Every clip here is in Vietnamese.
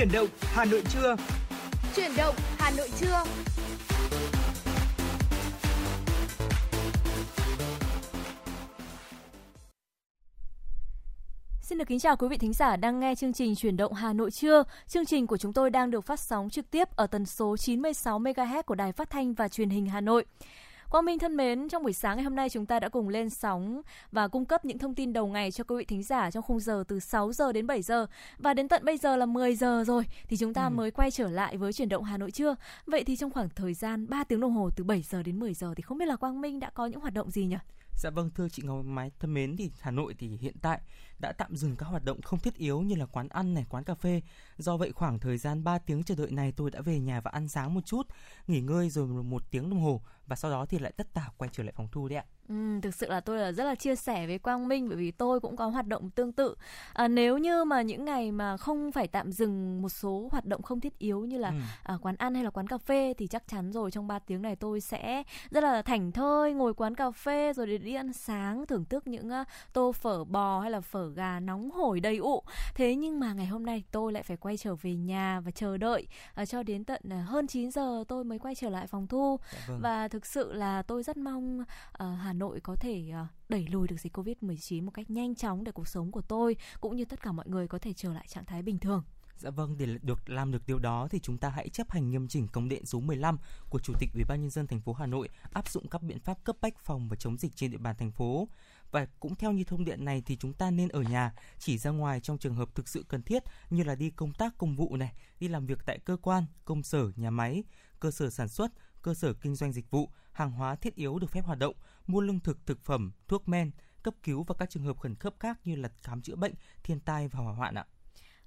Chuyển động Hà Nội trưa. Chuyển động Hà Nội trưa. Xin được kính chào quý vị thính giả đang nghe chương trình Chuyển động Hà Nội trưa. Chương trình của chúng tôi đang được phát sóng trực tiếp ở tần số 96 MHz của Đài Phát thanh và Truyền hình Hà Nội. Quang Minh thân mến, trong buổi sáng ngày hôm nay chúng ta đã cùng lên sóng và cung cấp những thông tin đầu ngày cho quý vị thính giả trong khung giờ từ 6 giờ đến 7 giờ và đến tận bây giờ là 10 giờ rồi thì chúng ta ừ. mới quay trở lại với chuyển động Hà Nội trưa. Vậy thì trong khoảng thời gian 3 tiếng đồng hồ từ 7 giờ đến 10 giờ thì không biết là Quang Minh đã có những hoạt động gì nhỉ? Dạ vâng thưa chị Ngọc Máy thân mến thì Hà Nội thì hiện tại đã tạm dừng các hoạt động không thiết yếu như là quán ăn này, quán cà phê. Do vậy khoảng thời gian 3 tiếng chờ đợi này tôi đã về nhà và ăn sáng một chút, nghỉ ngơi rồi một tiếng đồng hồ và sau đó thì lại tất tả quay trở lại phòng thu đấy ạ. Ừ, thực sự là tôi là rất là chia sẻ với Quang Minh bởi vì tôi cũng có hoạt động tương tự. À, nếu như mà những ngày mà không phải tạm dừng một số hoạt động không thiết yếu như là ừ. à, quán ăn hay là quán cà phê thì chắc chắn rồi trong 3 tiếng này tôi sẽ rất là thảnh thơi ngồi quán cà phê rồi để đi ăn sáng thưởng thức những uh, tô phở bò hay là phở gà nóng hổi đầy ụ. Thế nhưng mà ngày hôm nay tôi lại phải quay trở về nhà và chờ đợi uh, cho đến tận uh, hơn 9 giờ tôi mới quay trở lại phòng thu. Dạ vâng. Và thực sự là tôi rất mong uh, Hà Nội có thể ờ, đẩy lùi được dịch Covid-19 một cách nhanh chóng để cuộc sống của tôi cũng như tất cả mọi người có thể trở lại trạng thái bình thường. Dạ vâng, để được làm được điều đó thì chúng ta hãy chấp hành nghiêm chỉnh công điện số 15 của Chủ tịch Ủy ban nhân dân thành phố Hà Nội áp dụng các biện pháp cấp bách phòng và chống dịch trên địa bàn thành phố. Và cũng theo như thông điện này thì chúng ta nên ở nhà, chỉ ra ngoài trong trường hợp thực sự cần thiết như là đi công tác công vụ này, đi làm việc tại cơ quan, công sở, nhà máy, cơ sở sản xuất, cơ sở kinh doanh dịch vụ, hàng hóa thiết yếu được phép hoạt động, mua lương thực, thực phẩm, thuốc men, cấp cứu và các trường hợp khẩn cấp khác như là khám chữa bệnh, thiên tai và hỏa hoạn ạ.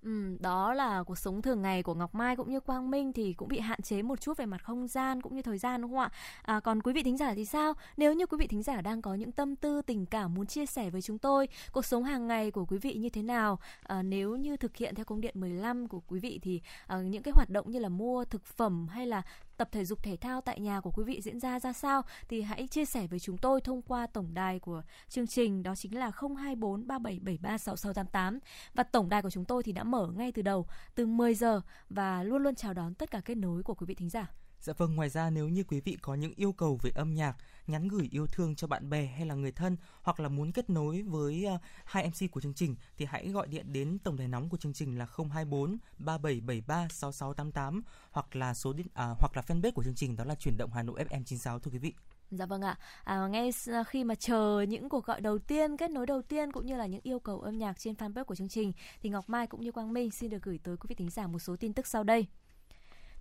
Ừ, đó là cuộc sống thường ngày của Ngọc Mai cũng như Quang Minh thì cũng bị hạn chế một chút về mặt không gian cũng như thời gian đúng không ạ? À, còn quý vị thính giả thì sao? Nếu như quý vị thính giả đang có những tâm tư tình cảm muốn chia sẻ với chúng tôi, cuộc sống hàng ngày của quý vị như thế nào? À, nếu như thực hiện theo công điện 15 của quý vị thì à, những cái hoạt động như là mua thực phẩm hay là tập thể dục thể thao tại nhà của quý vị diễn ra ra sao thì hãy chia sẻ với chúng tôi thông qua tổng đài của chương trình, đó chính là 024 3773 6688 và tổng đài của chúng tôi thì đã mở ngay từ đầu, từ 10 giờ và luôn luôn chào đón tất cả kết nối của quý vị thính giả. Dạ vâng, ngoài ra nếu như quý vị có những yêu cầu về âm nhạc, nhắn gửi yêu thương cho bạn bè hay là người thân hoặc là muốn kết nối với uh, hai MC của chương trình thì hãy gọi điện đến tổng đài nóng của chương trình là 024 3773 6688 hoặc là số điện à, hoặc là fanpage của chương trình đó là chuyển động Hà Nội FM 96 thưa quý vị. Dạ vâng ạ. À, ngay à, khi mà chờ những cuộc gọi đầu tiên, kết nối đầu tiên cũng như là những yêu cầu âm nhạc trên fanpage của chương trình thì Ngọc Mai cũng như Quang Minh xin được gửi tới quý vị thính giả một số tin tức sau đây.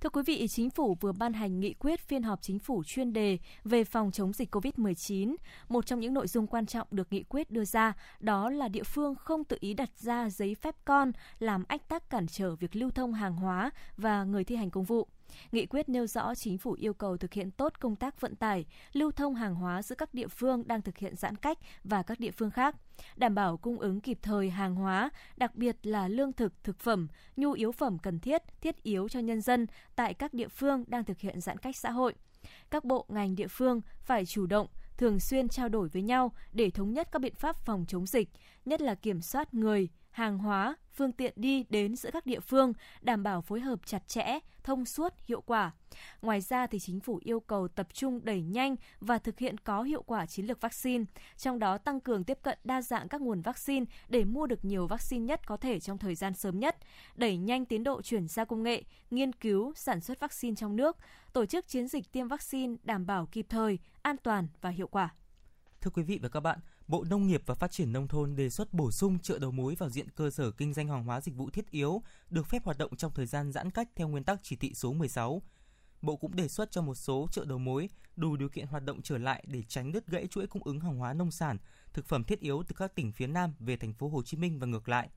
Thưa quý vị, Chính phủ vừa ban hành nghị quyết phiên họp chính phủ chuyên đề về phòng chống dịch COVID-19. Một trong những nội dung quan trọng được nghị quyết đưa ra đó là địa phương không tự ý đặt ra giấy phép con làm ách tắc cản trở việc lưu thông hàng hóa và người thi hành công vụ. Nghị quyết nêu rõ chính phủ yêu cầu thực hiện tốt công tác vận tải, lưu thông hàng hóa giữa các địa phương đang thực hiện giãn cách và các địa phương khác, đảm bảo cung ứng kịp thời hàng hóa, đặc biệt là lương thực, thực phẩm, nhu yếu phẩm cần thiết, thiết yếu cho nhân dân tại các địa phương đang thực hiện giãn cách xã hội. Các bộ ngành địa phương phải chủ động thường xuyên trao đổi với nhau để thống nhất các biện pháp phòng chống dịch, nhất là kiểm soát người, hàng hóa, phương tiện đi đến giữa các địa phương, đảm bảo phối hợp chặt chẽ, thông suốt, hiệu quả. Ngoài ra thì chính phủ yêu cầu tập trung đẩy nhanh và thực hiện có hiệu quả chiến lược vaccine, trong đó tăng cường tiếp cận đa dạng các nguồn vaccine để mua được nhiều vaccine nhất có thể trong thời gian sớm nhất, đẩy nhanh tiến độ chuyển giao công nghệ, nghiên cứu, sản xuất vaccine trong nước, tổ chức chiến dịch tiêm vaccine đảm bảo kịp thời, an toàn và hiệu quả. Thưa quý vị và các bạn, Bộ Nông nghiệp và Phát triển Nông thôn đề xuất bổ sung chợ đầu mối vào diện cơ sở kinh doanh hàng hóa dịch vụ thiết yếu được phép hoạt động trong thời gian giãn cách theo nguyên tắc chỉ thị số 16. Bộ cũng đề xuất cho một số chợ đầu mối đủ điều kiện hoạt động trở lại để tránh đứt gãy chuỗi cung ứng hàng hóa nông sản, thực phẩm thiết yếu từ các tỉnh phía Nam về thành phố Hồ Chí Minh và ngược lại.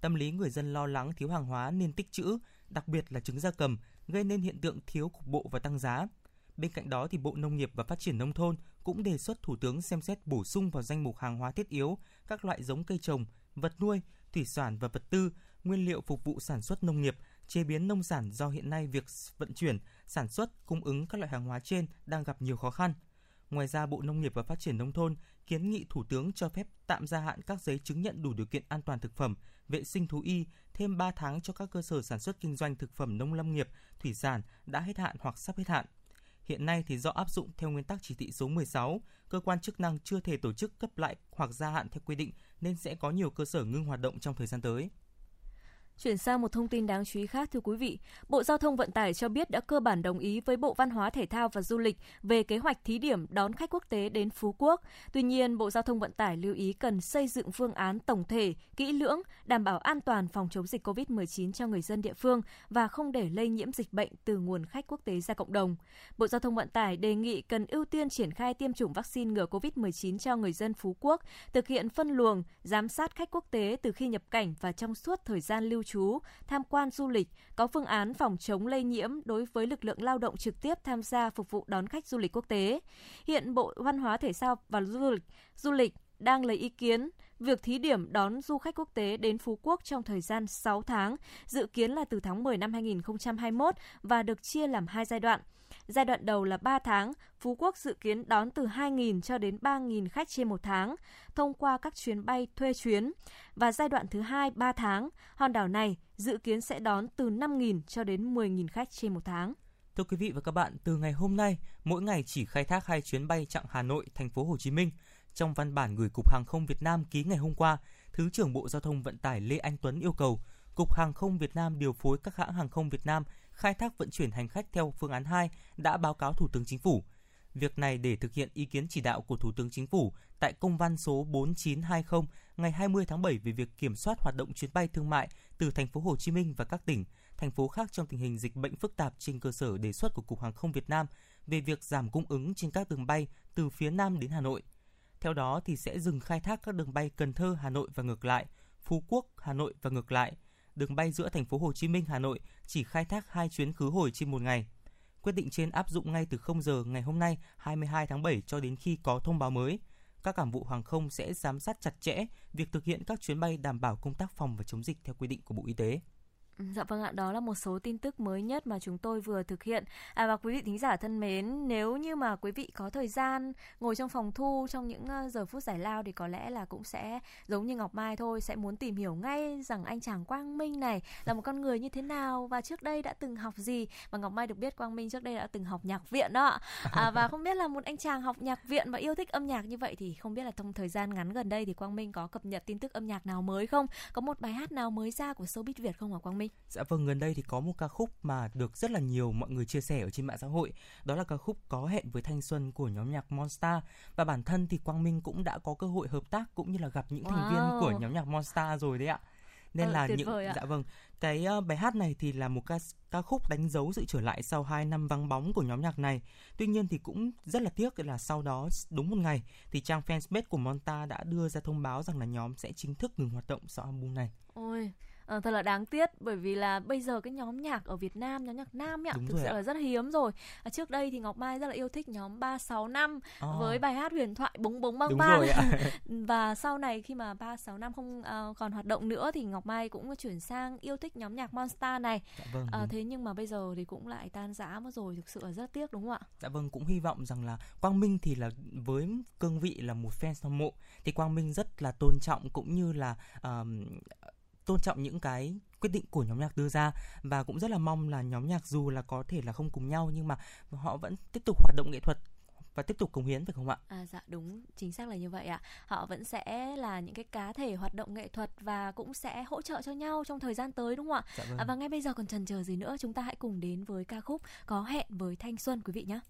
Tâm lý người dân lo lắng thiếu hàng hóa nên tích trữ, đặc biệt là trứng gia cầm, gây nên hiện tượng thiếu cục bộ và tăng giá. Bên cạnh đó thì Bộ Nông nghiệp và Phát triển nông thôn cũng đề xuất Thủ tướng xem xét bổ sung vào danh mục hàng hóa thiết yếu các loại giống cây trồng, vật nuôi, thủy sản và vật tư, nguyên liệu phục vụ sản xuất nông nghiệp, chế biến nông sản do hiện nay việc vận chuyển, sản xuất, cung ứng các loại hàng hóa trên đang gặp nhiều khó khăn. Ngoài ra, Bộ Nông nghiệp và Phát triển Nông thôn kiến nghị Thủ tướng cho phép tạm gia hạn các giấy chứng nhận đủ điều kiện an toàn thực phẩm, vệ sinh thú y thêm 3 tháng cho các cơ sở sản xuất kinh doanh thực phẩm nông lâm nghiệp, thủy sản đã hết hạn hoặc sắp hết hạn. Hiện nay thì do áp dụng theo nguyên tắc chỉ thị số 16, cơ quan chức năng chưa thể tổ chức cấp lại hoặc gia hạn theo quy định nên sẽ có nhiều cơ sở ngưng hoạt động trong thời gian tới. Chuyển sang một thông tin đáng chú ý khác thưa quý vị, Bộ Giao thông Vận tải cho biết đã cơ bản đồng ý với Bộ Văn hóa Thể thao và Du lịch về kế hoạch thí điểm đón khách quốc tế đến Phú Quốc. Tuy nhiên, Bộ Giao thông Vận tải lưu ý cần xây dựng phương án tổng thể, kỹ lưỡng, đảm bảo an toàn phòng chống dịch COVID-19 cho người dân địa phương và không để lây nhiễm dịch bệnh từ nguồn khách quốc tế ra cộng đồng. Bộ Giao thông Vận tải đề nghị cần ưu tiên triển khai tiêm chủng vaccine ngừa COVID-19 cho người dân Phú Quốc, thực hiện phân luồng, giám sát khách quốc tế từ khi nhập cảnh và trong suốt thời gian lưu trú, tham quan du lịch, có phương án phòng chống lây nhiễm đối với lực lượng lao động trực tiếp tham gia phục vụ đón khách du lịch quốc tế. Hiện Bộ Văn hóa Thể thao và Du lịch, du lịch đang lấy ý kiến việc thí điểm đón du khách quốc tế đến Phú Quốc trong thời gian 6 tháng, dự kiến là từ tháng 10 năm 2021 và được chia làm hai giai đoạn. Giai đoạn đầu là 3 tháng, Phú Quốc dự kiến đón từ 2.000 cho đến 3.000 khách trên một tháng thông qua các chuyến bay thuê chuyến. Và giai đoạn thứ hai 3 tháng, hòn đảo này dự kiến sẽ đón từ 5.000 cho đến 10.000 khách trên một tháng. Thưa quý vị và các bạn, từ ngày hôm nay, mỗi ngày chỉ khai thác hai chuyến bay chặng Hà Nội, thành phố Hồ Chí Minh. Trong văn bản gửi Cục Hàng không Việt Nam ký ngày hôm qua, Thứ trưởng Bộ Giao thông Vận tải Lê Anh Tuấn yêu cầu Cục Hàng không Việt Nam điều phối các hãng hàng không Việt Nam khai thác vận chuyển hành khách theo phương án 2 đã báo cáo Thủ tướng Chính phủ. Việc này để thực hiện ý kiến chỉ đạo của Thủ tướng Chính phủ tại công văn số 4920 ngày 20 tháng 7 về việc kiểm soát hoạt động chuyến bay thương mại từ thành phố Hồ Chí Minh và các tỉnh, thành phố khác trong tình hình dịch bệnh phức tạp trên cơ sở đề xuất của Cục Hàng không Việt Nam về việc giảm cung ứng trên các đường bay từ phía Nam đến Hà Nội. Theo đó thì sẽ dừng khai thác các đường bay Cần Thơ, Hà Nội và ngược lại, Phú Quốc, Hà Nội và ngược lại. Đường bay giữa thành phố Hồ Chí Minh, Hà Nội chỉ khai thác hai chuyến khứ hồi trên một ngày. Quyết định trên áp dụng ngay từ 0 giờ ngày hôm nay 22 tháng 7 cho đến khi có thông báo mới. Các cảng vụ hàng không sẽ giám sát chặt chẽ việc thực hiện các chuyến bay đảm bảo công tác phòng và chống dịch theo quy định của Bộ Y tế. Dạ vâng ạ, đó là một số tin tức mới nhất mà chúng tôi vừa thực hiện. À và quý vị thính giả thân mến, nếu như mà quý vị có thời gian ngồi trong phòng thu trong những ờ, giờ phút giải lao thì có lẽ là cũng sẽ giống như Ngọc Mai thôi, sẽ muốn tìm hiểu ngay rằng anh chàng Quang Minh này là một con người như thế nào và trước đây đã từng học gì. Và Ngọc Mai được biết Quang Minh trước đây đã từng học nhạc viện đó. À, và không biết là một anh chàng học nhạc viện và yêu thích âm nhạc như vậy thì không biết là trong thời gian ngắn gần đây thì Quang Minh có cập nhật tin tức âm nhạc nào mới không? Có một bài hát nào mới ra của showbiz Việt không hả Quang Minh? Dạ vâng, gần đây thì có một ca khúc mà được rất là nhiều mọi người chia sẻ ở trên mạng xã hội. Đó là ca khúc Có hẹn với thanh xuân của nhóm nhạc Monster và bản thân thì Quang Minh cũng đã có cơ hội hợp tác cũng như là gặp những thành viên của nhóm nhạc Monster rồi đấy ạ. Nên ừ, là những dạ vâng cái uh, bài hát này thì là một ca ca khúc đánh dấu sự trở lại sau 2 năm vắng bóng của nhóm nhạc này. Tuy nhiên thì cũng rất là tiếc là sau đó đúng một ngày thì trang fanpage của Monta đã đưa ra thông báo rằng là nhóm sẽ chính thức ngừng hoạt động sau album này. Ôi à, thật là đáng tiếc bởi vì là bây giờ cái nhóm nhạc ở Việt Nam nhóm nhạc nam nhỉ thực sự ạ. là rất hiếm rồi. À, trước đây thì Ngọc Mai rất là yêu thích nhóm 365 à. với bài hát huyền thoại búng búng băng băng và sau này khi mà 365 không uh, còn hoạt động nữa thì Ngọc Mai cũng chuyển sang yêu thích nhóm nhạc Monster này. Dạ vâng, à, thế nhưng mà bây giờ thì cũng lại tan rã mất rồi thực sự là rất tiếc đúng không ạ? Dạ vâng cũng hy vọng rằng là Quang Minh thì là với cương vị là một fan hâm mộ thì Quang Minh rất là tôn trọng cũng như là um, tôn trọng những cái quyết định của nhóm nhạc đưa ra và cũng rất là mong là nhóm nhạc dù là có thể là không cùng nhau nhưng mà họ vẫn tiếp tục hoạt động nghệ thuật và tiếp tục cống hiến phải không ạ? À dạ đúng, chính xác là như vậy ạ. Họ vẫn sẽ là những cái cá thể hoạt động nghệ thuật và cũng sẽ hỗ trợ cho nhau trong thời gian tới đúng không ạ? Dạ vâng. à, và ngay bây giờ còn chần chờ gì nữa, chúng ta hãy cùng đến với ca khúc Có hẹn với Thanh Xuân quý vị nhé.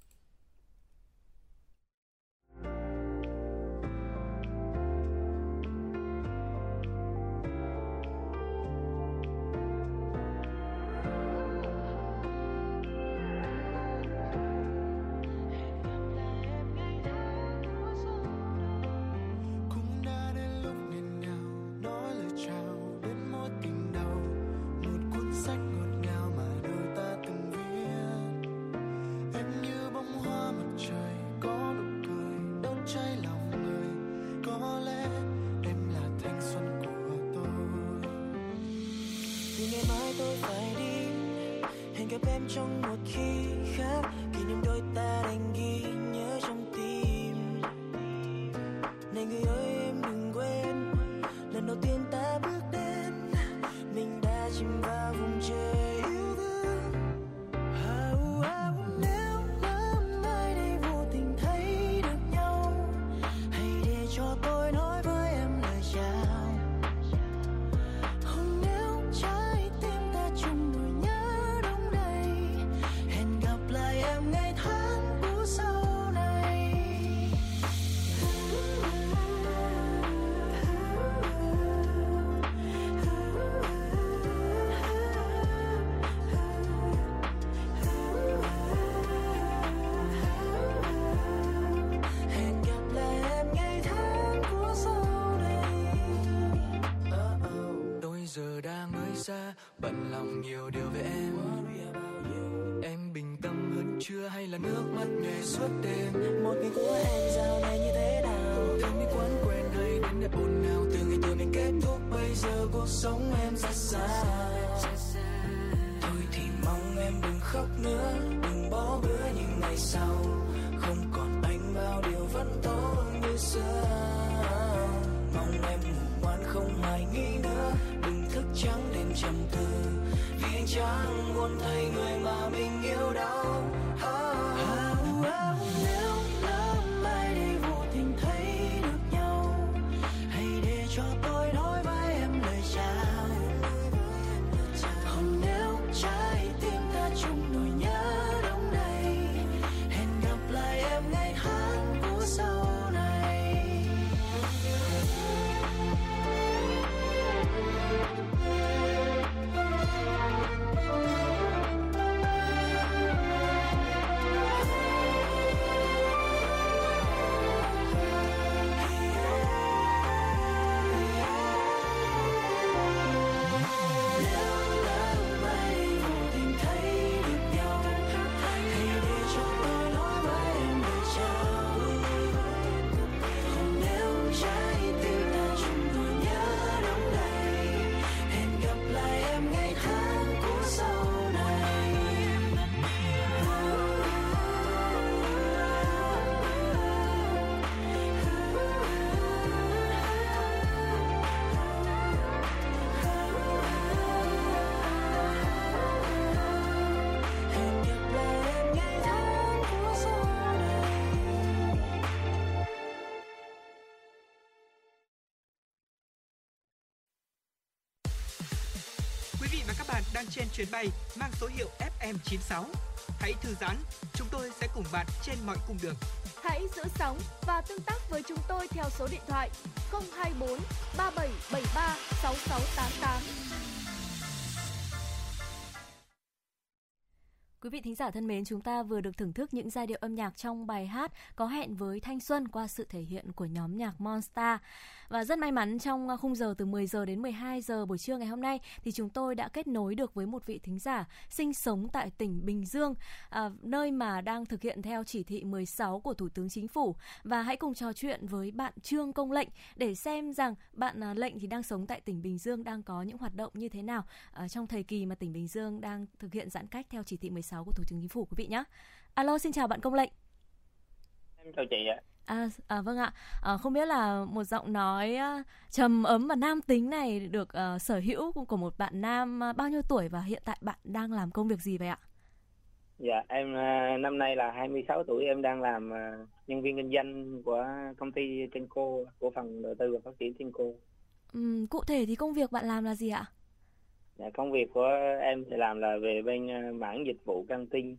Đang trên chuyến bay mang số hiệu FM96. Hãy thư giãn, chúng tôi sẽ cùng bạn trên mọi cung đường. Hãy giữ sóng và tương tác với chúng tôi theo số điện thoại 024 3773 6688. Quý vị thính giả thân mến, chúng ta vừa được thưởng thức những giai điệu âm nhạc trong bài hát Có hẹn với thanh xuân qua sự thể hiện của nhóm nhạc Monster. Và rất may mắn trong ờ, khung giờ từ 10 giờ đến 12 giờ buổi trưa ngày hôm nay thì chúng tôi đã kết nối được với một vị thính giả sinh sống tại tỉnh Bình Dương, à, nơi mà đang thực hiện theo chỉ thị 16 của Thủ tướng Chính phủ. Và hãy cùng trò chuyện với bạn Trương Công Lệnh để xem rằng bạn à, Lệnh thì đang sống tại tỉnh Bình Dương đang có những hoạt động như thế nào à, trong thời kỳ mà tỉnh Bình Dương đang thực hiện giãn cách theo chỉ thị 16 của Thủ tướng Chính phủ quý vị nhé. Alo, xin chào bạn Công Lệnh. Em chào chị ạ. À, à vâng ạ, à, không biết là một giọng nói à, trầm ấm và nam tính này được à, sở hữu của một bạn nam à, bao nhiêu tuổi và hiện tại bạn đang làm công việc gì vậy ạ? Dạ, em à, năm nay là 26 tuổi, em đang làm à, nhân viên kinh doanh của công ty Tenco, của phần đầu tư và phát triển Tenco. Ừm, cụ thể thì công việc bạn làm là gì ạ? Dạ, công việc của em thì làm là về bên à, mảng dịch vụ căng tin,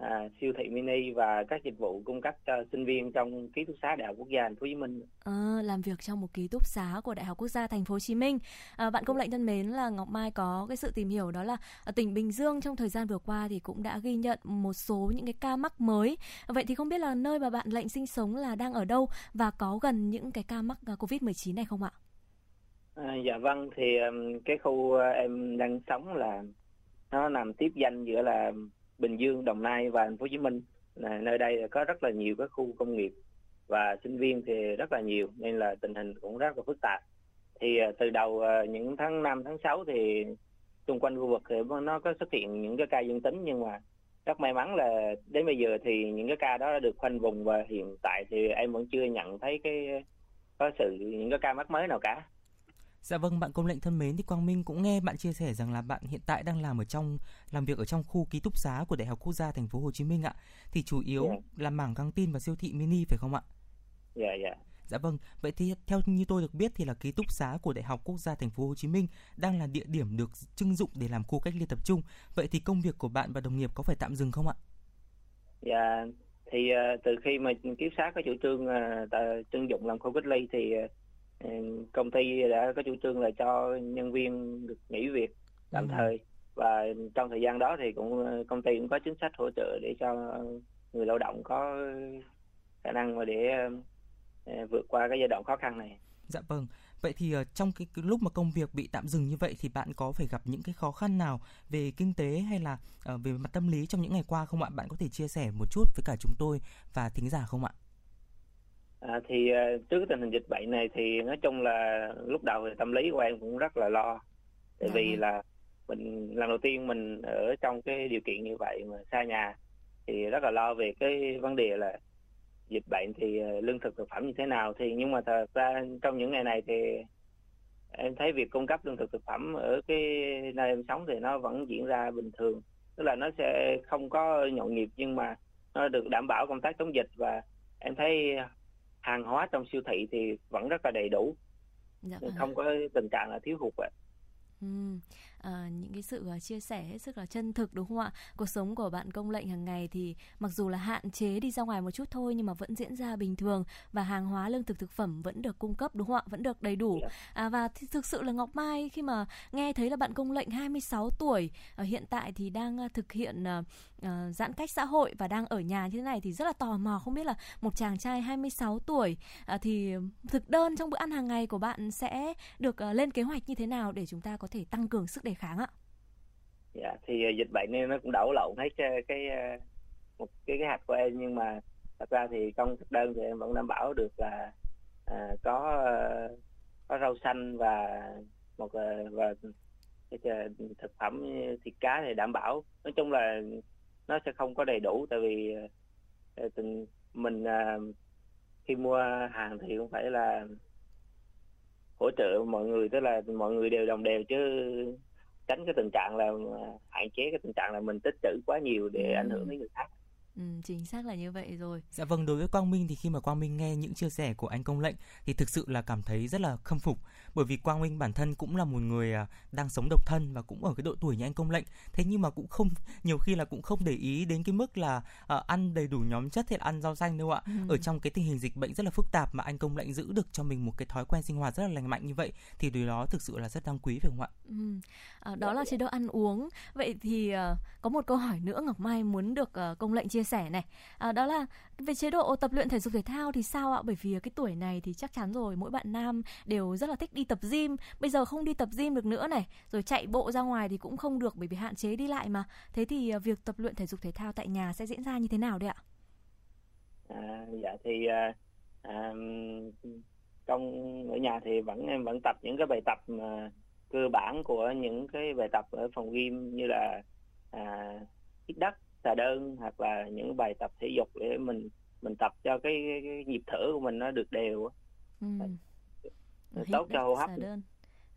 à, siêu thị mini và các dịch vụ cung cấp cho sinh viên trong ký túc xá Đại học Quốc gia Thành phố Hồ Chí Minh. À, làm việc trong một ký túc xá của Đại học Quốc gia Thành phố Hồ Chí Minh. À, bạn công lệnh thân mến là Ngọc Mai có cái sự tìm hiểu đó là ở tỉnh Bình Dương trong thời gian vừa qua thì cũng đã ghi nhận một số những cái ca mắc mới. Vậy thì không biết là nơi mà bạn lệnh sinh sống là đang ở đâu và có gần những cái ca mắc à, Covid-19 này không ạ? À, dạ vâng, thì um, cái khu uh, em đang sống là nó nằm tiếp danh giữa là Bình Dương, Đồng Nai và Thành phố Hồ Chí Minh. Nơi đây có rất là nhiều các khu công nghiệp và sinh viên thì rất là nhiều nên là tình hình cũng rất là phức tạp. Thì à, từ đầu à, những tháng 5, tháng 6 thì xung quanh khu vực thì nó có xuất hiện những cái ca dương tính nhưng mà rất may mắn là đến bây giờ thì những cái ca đó đã được khoanh vùng và hiện tại thì em vẫn chưa nhận thấy cái có sự những cái ca mắc mới nào cả. Dạ vâng, bạn công lệnh thân mến thì Quang Minh cũng nghe bạn chia sẻ rằng là bạn hiện tại đang làm ở trong làm việc ở trong khu ký túc xá của Đại học Quốc gia Thành phố Hồ Chí Minh ạ. Thì chủ yếu Dạ. là mảng căng tin và siêu thị mini phải không ạ? Dạ dạ. Dạ vâng, vậy thì theo như tôi được biết thì là ký túc xá của Đại học Quốc gia Thành phố Hồ Chí Minh đang là địa điểm được trưng dụng để làm khu cách ly tập trung. Vậy thì công việc của bạn và đồng nghiệp có phải tạm dừng không ạ? Dạ thì ờ, từ khi mà ký túc xá có chủ trương ờ, trưng dụng làm khu cách ly thì ờ, công ty đã có chủ trương là cho nhân viên được nghỉ việc tạm Ừ. thời và trong thời gian đó thì cũng ờ, công ty cũng có chính sách hỗ trợ để cho người lao động có khả năng mà để ờ, vượt qua cái giai đoạn khó khăn này. Dạ vâng. Vậy thì trong cái, cái lúc mà công việc bị tạm dừng như vậy thì bạn có phải gặp những cái khó khăn nào về kinh tế hay là uh, về mặt tâm lý trong những ngày qua không ạ? Bạn có thể chia sẻ một chút với cả chúng tôi và thính giả không ạ? À, thì uh, trước tình hình dịch bệnh này thì nói chung là lúc đầu thì tâm lý của em cũng rất là lo tại dạ. vì vâng. là mình lần đầu tiên mình ở trong cái điều kiện như vậy mà xa nhà thì rất là lo về cái vấn đề là dịch bệnh thì ờ, lương thực thực phẩm như thế nào thì nhưng mà thật ra trong những ngày này thì em thấy việc cung cấp lương thực thực phẩm ở cái nơi em sống thì nó vẫn diễn ra bình thường tức là nó sẽ không có nhộn nhịp nhưng mà nó được đảm bảo công tác chống dịch và em thấy hàng hóa trong siêu thị thì vẫn rất là đầy đủ dạ, vâng không có tình trạng là thiếu hụt ạ. Ừ à, những cái sự uh, chia sẻ hết sức là chân thực đúng không ạ? Cuộc sống của bạn công lệnh hàng ngày thì mặc dù là hạn chế đi ra ngoài một chút thôi nhưng mà vẫn diễn ra bình thường và hàng hóa lương thực thực phẩm vẫn được cung cấp đúng không ạ? Vẫn được đầy đủ. Dạ. À, và thực sự là Ngọc Mai khi mà nghe thấy là bạn công lệnh 26 tuổi uh, hiện tại thì đang uh, thực hiện uh, giãn cách xã hội và đang ở nhà như thế này thì rất là tò mò không biết là một chàng trai 26 tuổi uh, thì thực đơn trong bữa ăn hàng ngày của bạn sẽ được uh, lên kế hoạch như thế nào để chúng ta có thể tăng cường sức đề kháng ạ? Dạ thì uh, dịch bệnh nên nó cũng đảo lộn hết cái, cái uh, một cái kế hoạch của em nhưng mà thật ra thì trong thực đơn thì em vẫn đảm bảo được là uh, có uh, có rau xanh và một uh, và cái thực phẩm thịt cá thì đảm bảo nói chung là nó sẽ không có đầy đủ tại vì từng mình khi mua hàng thì cũng phải là hỗ trợ mọi người tức là mọi người đều đồng đều chứ tránh cái tình trạng là hạn chế cái tình trạng là mình tích trữ quá nhiều để ừ. ảnh hưởng đến người khác Ừ, chính xác là như vậy rồi. Dạ vâng, đối với Quang Minh thì khi mà Quang Minh nghe những chia sẻ của anh Công Lệnh thì thực sự là cảm thấy rất là khâm phục bởi vì Quang Minh bản thân cũng là một người à, đang sống độc thân và cũng ở cái độ tuổi như anh Công Lệnh. Thế nhưng mà cũng không nhiều khi là cũng không để ý đến cái mức là uh, ăn đầy đủ nhóm chất hay là ăn rau xanh đâu ạ. Ừ. Ở trong cái tình hình dịch bệnh rất là phức tạp mà anh Công Lệnh giữ được cho mình một cái thói quen sinh hoạt rất là lành mạnh như vậy thì điều đó thực sự là rất đáng quý phải không ạ? Ừ. À, đó là chế độ ăn uống. Vậy thì uh, có một câu hỏi nữa Ngọc Mai muốn được uh, Công Lệnh chia sẻ này. À, đó là về chế độ tập luyện thể dục thể thao thì sao ạ? Bởi vì cái tuổi này thì chắc chắn rồi mỗi bạn nam đều rất là thích đi tập gym. Bây giờ không đi tập gym được nữa này, rồi chạy bộ ra ngoài thì cũng không được bởi vì hạn chế đi lại mà. Thế thì à, việc tập luyện thể dục thể thao tại nhà sẽ diễn ra như thế nào đấy ạ? À, dạ thì à, à, trong ở nhà thì vẫn em vẫn tập những cái bài tập mà cơ bản của những cái bài tập ở phòng gym như là à, hít đất xà đơn hoặc là những bài tập thể dục để mình mình tập cho cái, cái, cái nhịp thở của mình nó được đều ừ. Tốt cho hô hấp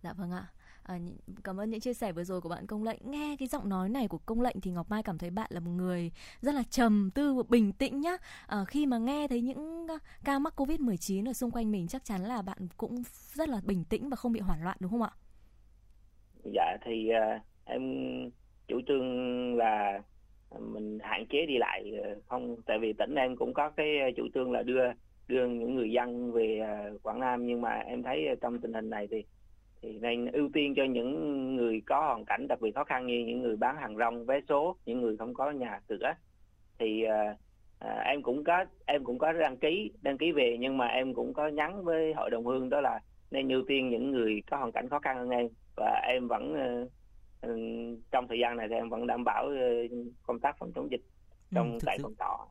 dạ vâng ạ. À, cảm ơn những chia sẻ vừa rồi của bạn công lệnh. Nghe cái giọng nói này của công lệnh thì ngọc mai cảm thấy bạn là một người rất là trầm tư và bình tĩnh nhá. À, khi mà nghe thấy những ca mắc covid 19 ở xung quanh mình chắc chắn là bạn cũng rất là bình tĩnh và không bị hoảng loạn đúng không ạ? Dạ thì uh, em chủ trương là mình hạn chế đi lại ờ, không tại vì tỉnh em cũng có cái ờ, chủ trương là đưa đưa những người dân về ờ, Quảng Nam. Nhưng mà em thấy trong tình hình này thì thì nên ưu tiên cho những người có hoàn cảnh đặc biệt khó khăn như những người bán hàng rong vé số những người không có nhà cửa. Thì à, em cũng có em cũng có đăng ký đăng ký về nhưng mà em cũng có nhắn với hội đồng hương đó là nên ưu tiên những người có hoàn cảnh khó khăn hơn em. Và em vẫn Ừ, trong thời gian này thì em vẫn đảm bảo ừ, công tác phòng chống dịch trong ừ, tại phòng trọ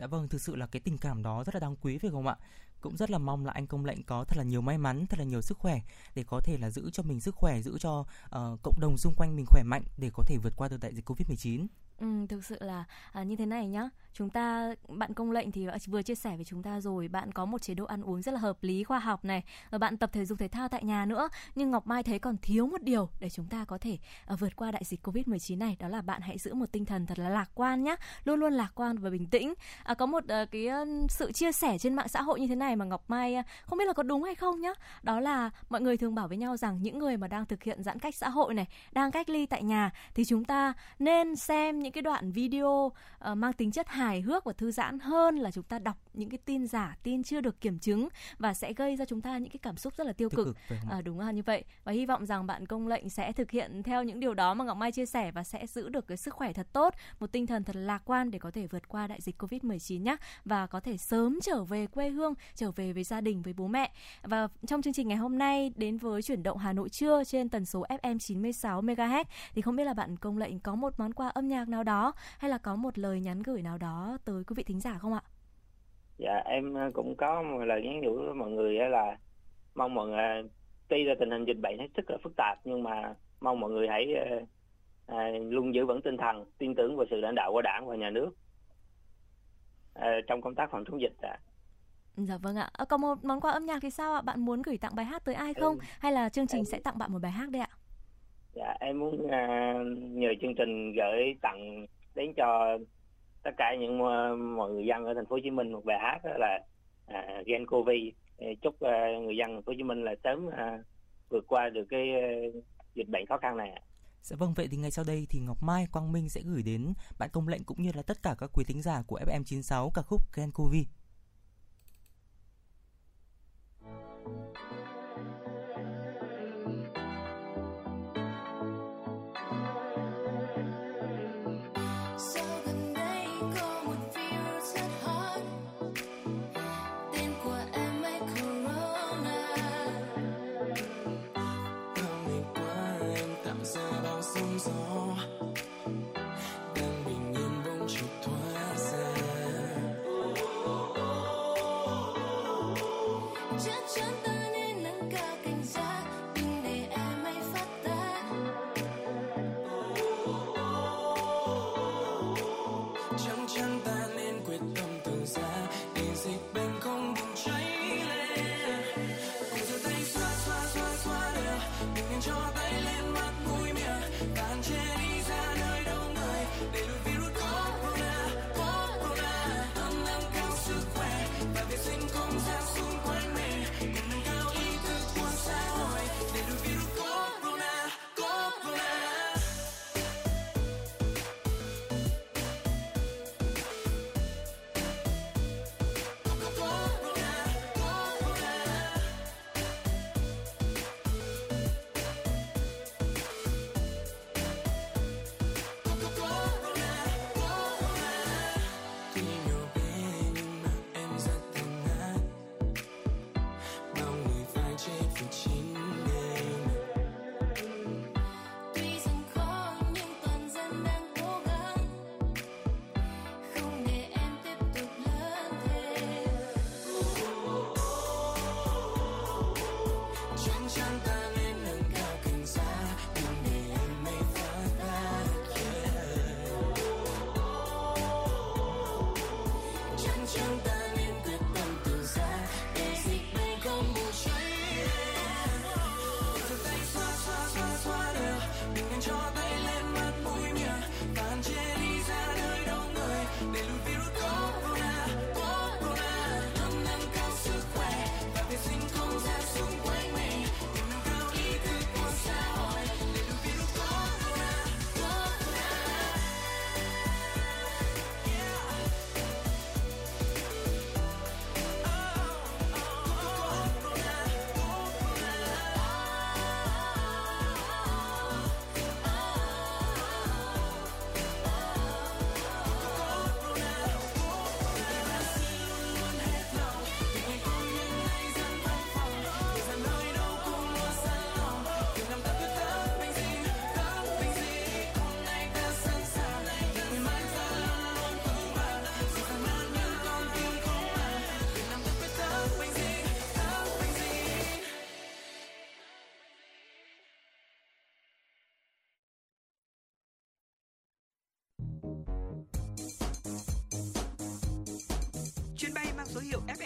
Dạ vâng, thực sự là cái tình cảm đó rất là đáng quý phải không ạ? Cũng rất là mong là anh công lệnh có thật là nhiều may mắn, thật là nhiều sức khỏe để có thể là giữ cho mình sức khỏe, giữ cho uh, cộng đồng xung quanh mình khỏe mạnh để có thể vượt qua được đại dịch Covid-19. Ừ, thực sự là à, như thế này nhá. Chúng ta bạn công lệnh thì vừa chia sẻ với chúng ta rồi bạn có một chế độ ăn uống rất là hợp lý khoa học này và bạn tập thể dục thể thao tại nhà nữa. Nhưng ngọc mai thấy còn thiếu một điều để chúng ta có thể à, vượt qua đại dịch covid 19 này đó là bạn hãy giữ một tinh thần thật là lạc quan nhá luôn luôn lạc quan và bình tĩnh. À, có một à, cái sự chia sẻ trên mạng xã hội như thế này mà ngọc mai à, không biết là có đúng hay không nhá. Đó là mọi người thường bảo với nhau rằng những người mà đang thực hiện giãn cách xã hội này đang cách ly tại nhà thì chúng ta nên xem những những cái đoạn video uh, mang tính chất hài hước và thư giãn hơn là chúng ta đọc những cái tin giả, tin chưa được kiểm chứng và sẽ gây ra chúng ta những cái cảm xúc rất là tiêu, tiêu cực. cực à, đúng là như vậy và hy vọng rằng bạn công lệnh sẽ thực hiện theo những điều đó mà Ngọc Mai chia sẻ và sẽ giữ được cái sức khỏe thật tốt, một tinh thần thật lạc quan để có thể vượt qua đại dịch Covid-19 nhé và có thể sớm trở về quê hương, trở về với gia đình với bố mẹ. Và trong chương trình ngày hôm nay đến với chuyển động Hà Nội trưa trên tần số FM 96 MHz thì không biết là bạn công lệnh có một món quà âm nhạc nào đó hay là có một lời nhắn gửi nào đó tới quý vị thính giả không ạ? Dạ em cũng có một lời nhắn nhủ với mọi người là mong mọi người tuy là tình hình dịch bệnh hết sức là phức tạp nhưng mà mong mọi người hãy à, luôn giữ vững tinh thần tin tưởng vào sự lãnh đạo của đảng và nhà nước à, trong công tác phòng chống dịch ạ. À. Dạ vâng ạ. À, còn một món quà âm nhạc thì sao ạ? Bạn muốn gửi tặng bài hát tới ai không? Em, Hay là chương trình em, sẽ tặng bạn một bài hát đây ạ? Dạ em muốn uh, nhờ chương trình gửi tặng đến cho tất cả những uh, mọi người dân ở thành phố Hồ Chí Minh một bài hát đó là uh, Gen Covid. Chúc uh, người dân thành phố Hồ Chí Minh là sớm uh, vượt qua được cái uh, dịch bệnh khó khăn này. Dạ vâng, vậy thì ngay sau đây thì Ngọc Mai, Quang Minh sẽ gửi đến bạn công lệnh cũng như là tất cả các quý thính giả của FM96 ca khúc Gen Covid.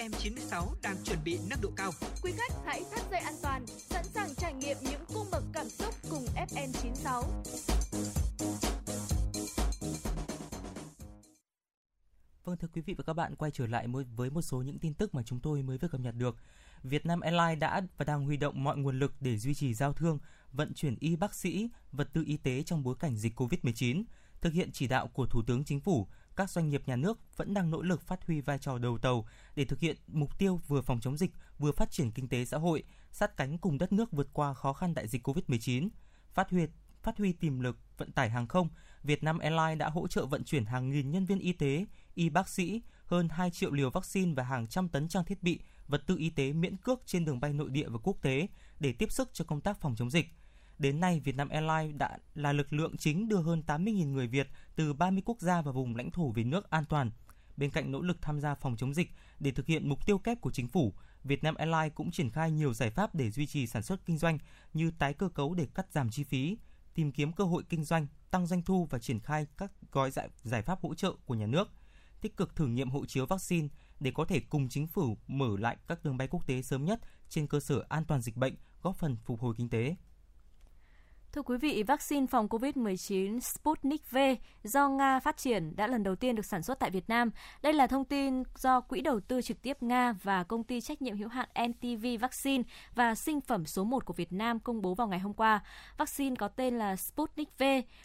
FM96 đang chuẩn bị nâng độ cao. Quý khách hãy thắt dây an toàn, sẵn sàng trải nghiệm những cung bậc cảm xúc cùng FM96. Vâng thưa quý vị và các bạn, quay trở lại với một số những tin tức mà chúng tôi mới vừa cập nhật được. Vietnam Airlines đã và đang huy động mọi nguồn lực để duy trì giao thương, vận chuyển y bác sĩ, vật tư y tế trong bối cảnh dịch Covid-19. Thực hiện chỉ đạo của Thủ tướng Chính phủ, các doanh nghiệp nhà nước vẫn đang nỗ lực phát huy vai trò đầu tàu để thực hiện mục tiêu vừa phòng chống dịch, vừa phát triển kinh tế xã hội, sát cánh cùng đất nước vượt qua khó khăn đại dịch COVID-19. Phát huy phát huy tiềm lực vận tải hàng không, Vietnam Airlines đã hỗ trợ vận chuyển hàng nghìn nhân viên y tế, y bác sĩ, hơn 2 triệu liều vaccine và hàng trăm tấn trang thiết bị, vật tư y tế miễn cước trên đường bay nội địa và quốc tế để tiếp sức cho công tác phòng chống dịch. Đến nay, Vietnam Airlines đã là lực lượng chính đưa hơn 80.000 người Việt từ 30 quốc gia và vùng lãnh thổ về nước an toàn. Bên cạnh nỗ lực tham gia phòng chống dịch để thực hiện mục tiêu kép của chính phủ, Vietnam Airlines cũng triển khai nhiều giải pháp để duy trì sản xuất kinh doanh như tái cơ cấu để cắt giảm chi phí, tìm kiếm cơ hội kinh doanh, tăng doanh thu và triển khai các gói giải, giải pháp hỗ trợ của nhà nước, tích cực thử nghiệm hộ chiếu vaccine để có thể cùng chính phủ mở lại các đường bay quốc tế sớm nhất trên cơ sở an toàn dịch bệnh, góp phần phục hồi kinh tế. Thưa quý vị, vaccine phòng COVID-19 Sputnik V do Nga phát triển đã lần đầu tiên được sản xuất tại Việt Nam. Đây là thông tin do Quỹ đầu tư trực tiếp Nga và công ty trách nhiệm hữu hạn NTV Vaccine và sinh phẩm số 1 của Việt Nam công bố vào ngày hôm qua. Vaccine có tên là Sputnik V,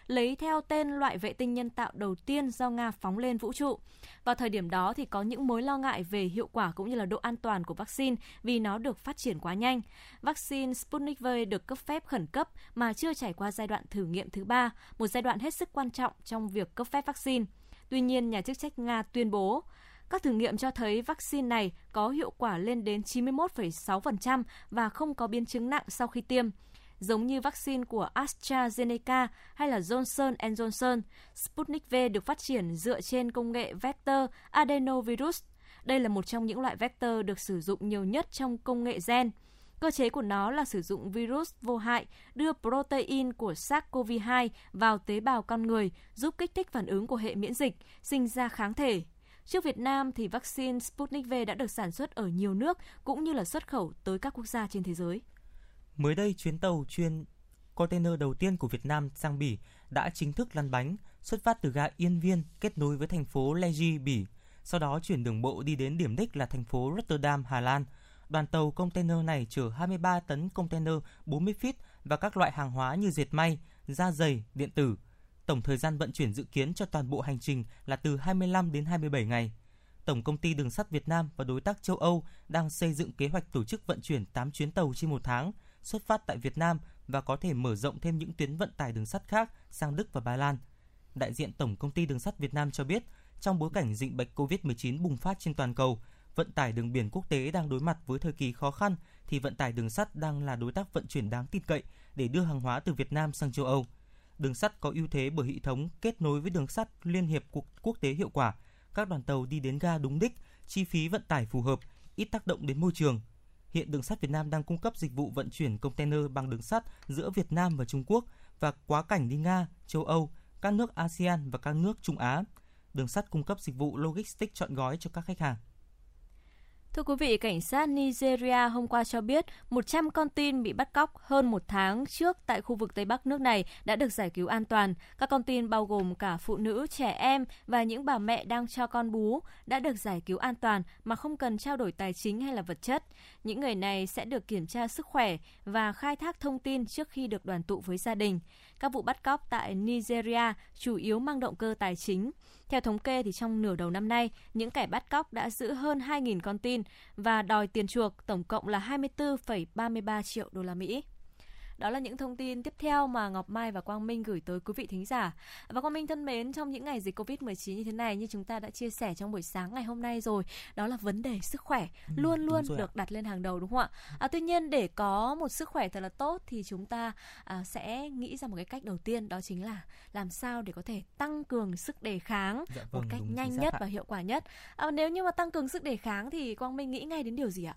lấy theo tên loại vệ tinh nhân tạo đầu tiên do Nga phóng lên vũ trụ. Vào thời điểm đó thì có những mối lo ngại về hiệu quả cũng như là độ an toàn của vaccine vì nó được phát triển quá nhanh. Vaccine Sputnik V được cấp phép khẩn cấp mà chưa trải qua giai đoạn thử nghiệm thứ ba, một giai đoạn hết sức quan trọng trong việc cấp phép vaccine. Tuy nhiên, nhà chức trách Nga tuyên bố các thử nghiệm cho thấy vaccine này có hiệu quả lên đến 91,6% và không có biến chứng nặng sau khi tiêm. Giống như vaccine của AstraZeneca hay là Johnson Johnson, Sputnik V được phát triển dựa trên công nghệ vector adenovirus. Đây là một trong những loại vector được sử dụng nhiều nhất trong công nghệ gen. Cơ chế của nó là sử dụng virus vô hại đưa protein của SARS-CoV-2 vào tế bào con người, giúp kích thích phản ứng của hệ miễn dịch, sinh ra kháng thể. Trước Việt Nam thì vaccine Sputnik V đã được sản xuất ở nhiều nước cũng như là xuất khẩu tới các quốc gia trên thế giới. Mới đây, chuyến tàu chuyên container đầu tiên của Việt Nam sang Bỉ đã chính thức lăn bánh, xuất phát từ ga Yên Viên kết nối với thành phố Legi, Bỉ, sau đó chuyển đường bộ đi đến điểm đích là thành phố Rotterdam, Hà Lan – đoàn tàu container này chở 23 tấn container 40 feet và các loại hàng hóa như dệt may, da dày, điện tử. Tổng thời gian vận chuyển dự kiến cho toàn bộ hành trình là từ 25 đến 27 ngày. Tổng công ty Đường sắt Việt Nam và đối tác châu Âu đang xây dựng kế hoạch tổ chức vận chuyển 8 chuyến tàu trên một tháng, xuất phát tại Việt Nam và có thể mở rộng thêm những tuyến vận tải đường sắt khác sang Đức và Ba Lan. Đại diện Tổng công ty Đường sắt Việt Nam cho biết, trong bối cảnh dịch bệnh COVID-19 bùng phát trên toàn cầu, vận tải đường biển quốc tế đang đối mặt với thời kỳ khó khăn thì vận tải đường sắt đang là đối tác vận chuyển đáng tin cậy để đưa hàng hóa từ Việt Nam sang châu Âu. Đường sắt có ưu thế bởi hệ thống kết nối với đường sắt liên hiệp quốc, quốc tế hiệu quả. Các đoàn tàu đi đến ga đúng đích, chi phí vận tải phù hợp, ít tác động đến môi trường. Hiện đường sắt Việt Nam đang cung cấp dịch vụ vận chuyển container bằng đường sắt giữa Việt Nam và Trung Quốc và quá cảnh đi Nga, châu Âu, các nước ASEAN và các nước Trung Á. Đường sắt cung cấp dịch vụ logistics chọn gói cho các khách hàng. Thưa quý vị, cảnh sát Nigeria hôm qua cho biết 100 con tin bị bắt cóc hơn một tháng trước tại khu vực Tây Bắc nước này đã được giải cứu an toàn. Các con tin bao gồm cả phụ nữ, trẻ em và những bà mẹ đang cho con bú đã được giải cứu an toàn mà không cần trao đổi tài chính hay là vật chất. Những người này sẽ được kiểm tra sức khỏe và khai thác thông tin trước khi được đoàn tụ với gia đình. Các vụ bắt cóc tại Nigeria chủ yếu mang động cơ tài chính. Theo thống kê thì trong nửa đầu năm nay, những kẻ bắt cóc đã giữ hơn 2.000 con tin và đòi tiền chuộc tổng cộng là 24,33 triệu đô la Mỹ. Đó là những thông tin tiếp theo mà Ngọc Mai và Quang Minh gửi tới quý vị thính giả. Và Quang Minh thân mến, trong những ngày dịch Covid-19 như thế này như chúng ta đã chia sẻ trong buổi sáng ngày hôm nay rồi, đó là vấn đề sức khỏe ừ, luôn luôn được đặt lên hàng đầu đúng không ạ? À, tuy nhiên để có một sức khỏe thật là tốt thì chúng ta à, sẽ nghĩ ra một cái cách đầu tiên đó chính là làm sao để có thể tăng cường sức đề kháng dạ, vâng, một cách nhanh nhất và hiệu quả nhất. À, nếu như mà tăng cường sức đề kháng thì Quang Minh nghĩ ngay đến điều gì ạ?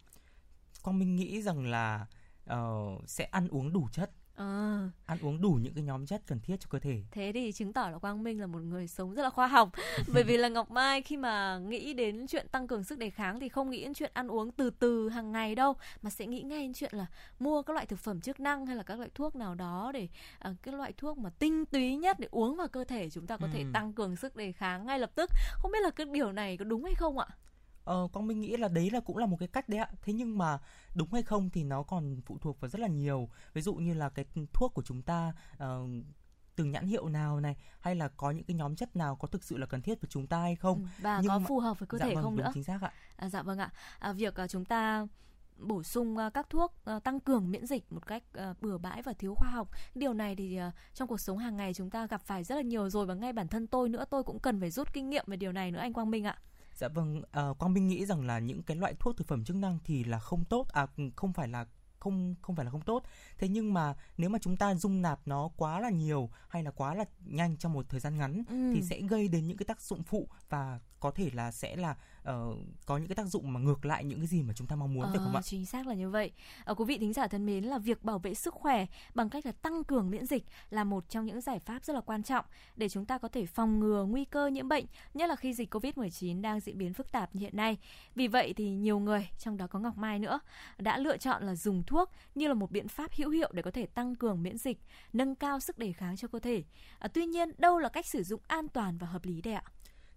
Quang Minh nghĩ rằng là uh, sẽ ăn uống đủ chất. À. ăn uống đủ những cái nhóm chất cần thiết cho cơ thể. Thế thì chứng tỏ là quang minh là một người sống rất là khoa học. Bởi vì là ngọc mai khi mà nghĩ đến chuyện tăng cường sức đề kháng thì không nghĩ đến chuyện ăn uống từ từ hàng ngày đâu mà sẽ nghĩ ngay đến chuyện là mua các loại thực phẩm chức năng hay là các loại thuốc nào đó để uh, cái loại thuốc mà tinh túy nhất để uống vào cơ thể chúng ta có ừ. thể tăng cường sức đề kháng ngay lập tức. Không biết là cái điều này có đúng hay không ạ Ờ, con mình nghĩ là đấy là cũng là một cái cách đấy ạ. Thế nhưng mà đúng hay không thì nó còn phụ thuộc vào rất là nhiều. Ví dụ như là cái thuốc của chúng ta uh, từng nhãn hiệu nào này hay là có những cái nhóm chất nào có thực sự là cần thiết với chúng ta hay không ừ, và Nhưng có mà- phù hợp với cơ dạ thể vâng, không đúng nữa chính xác ạ À, dạ vâng ạ. À, việc à, chúng ta bổ sung à, các thuốc tăng cường miễn dịch một cách bừa bãi và thiếu khoa học. Điều này thì trong cuộc sống hàng ngày chúng ta gặp phải rất là nhiều rồi và ngay bản thân tôi nữa tôi cũng cần phải rút kinh nghiệm về điều này nữa anh Quang Minh ạ. Dạ vâng, à, Quang Minh nghĩ rằng là những cái loại thuốc thực phẩm chức năng thì là không tốt, à không phải là không không phải là không tốt. Thế nhưng mà nếu mà chúng ta dung nạp nó quá là nhiều hay là quá là nhanh trong một thời gian ngắn Ừ. thì sẽ gây đến những cái tác dụng phụ và có thể là sẽ là ờ, có những cái tác dụng mà ngược lại những cái gì mà chúng ta mong muốn phải không Ờ, ạ? chính xác là như vậy. Ờ, quý vị thính giả thân mến là việc bảo vệ sức khỏe bằng cách là tăng cường miễn dịch là một trong những giải pháp rất là quan trọng để chúng ta có thể phòng ngừa nguy cơ nhiễm bệnh, nhất là khi dịch Covid-19 đang diễn biến phức tạp như hiện nay. Vì vậy thì nhiều người, trong đó có Ngọc Mai nữa, đã lựa chọn là dùng thuốc như là một biện pháp hữu hiệu để có thể tăng cường miễn dịch, nâng cao sức đề kháng cho cơ thể. À, tuy nhiên, đâu là cách sử dụng an toàn và hợp lý đây ạ?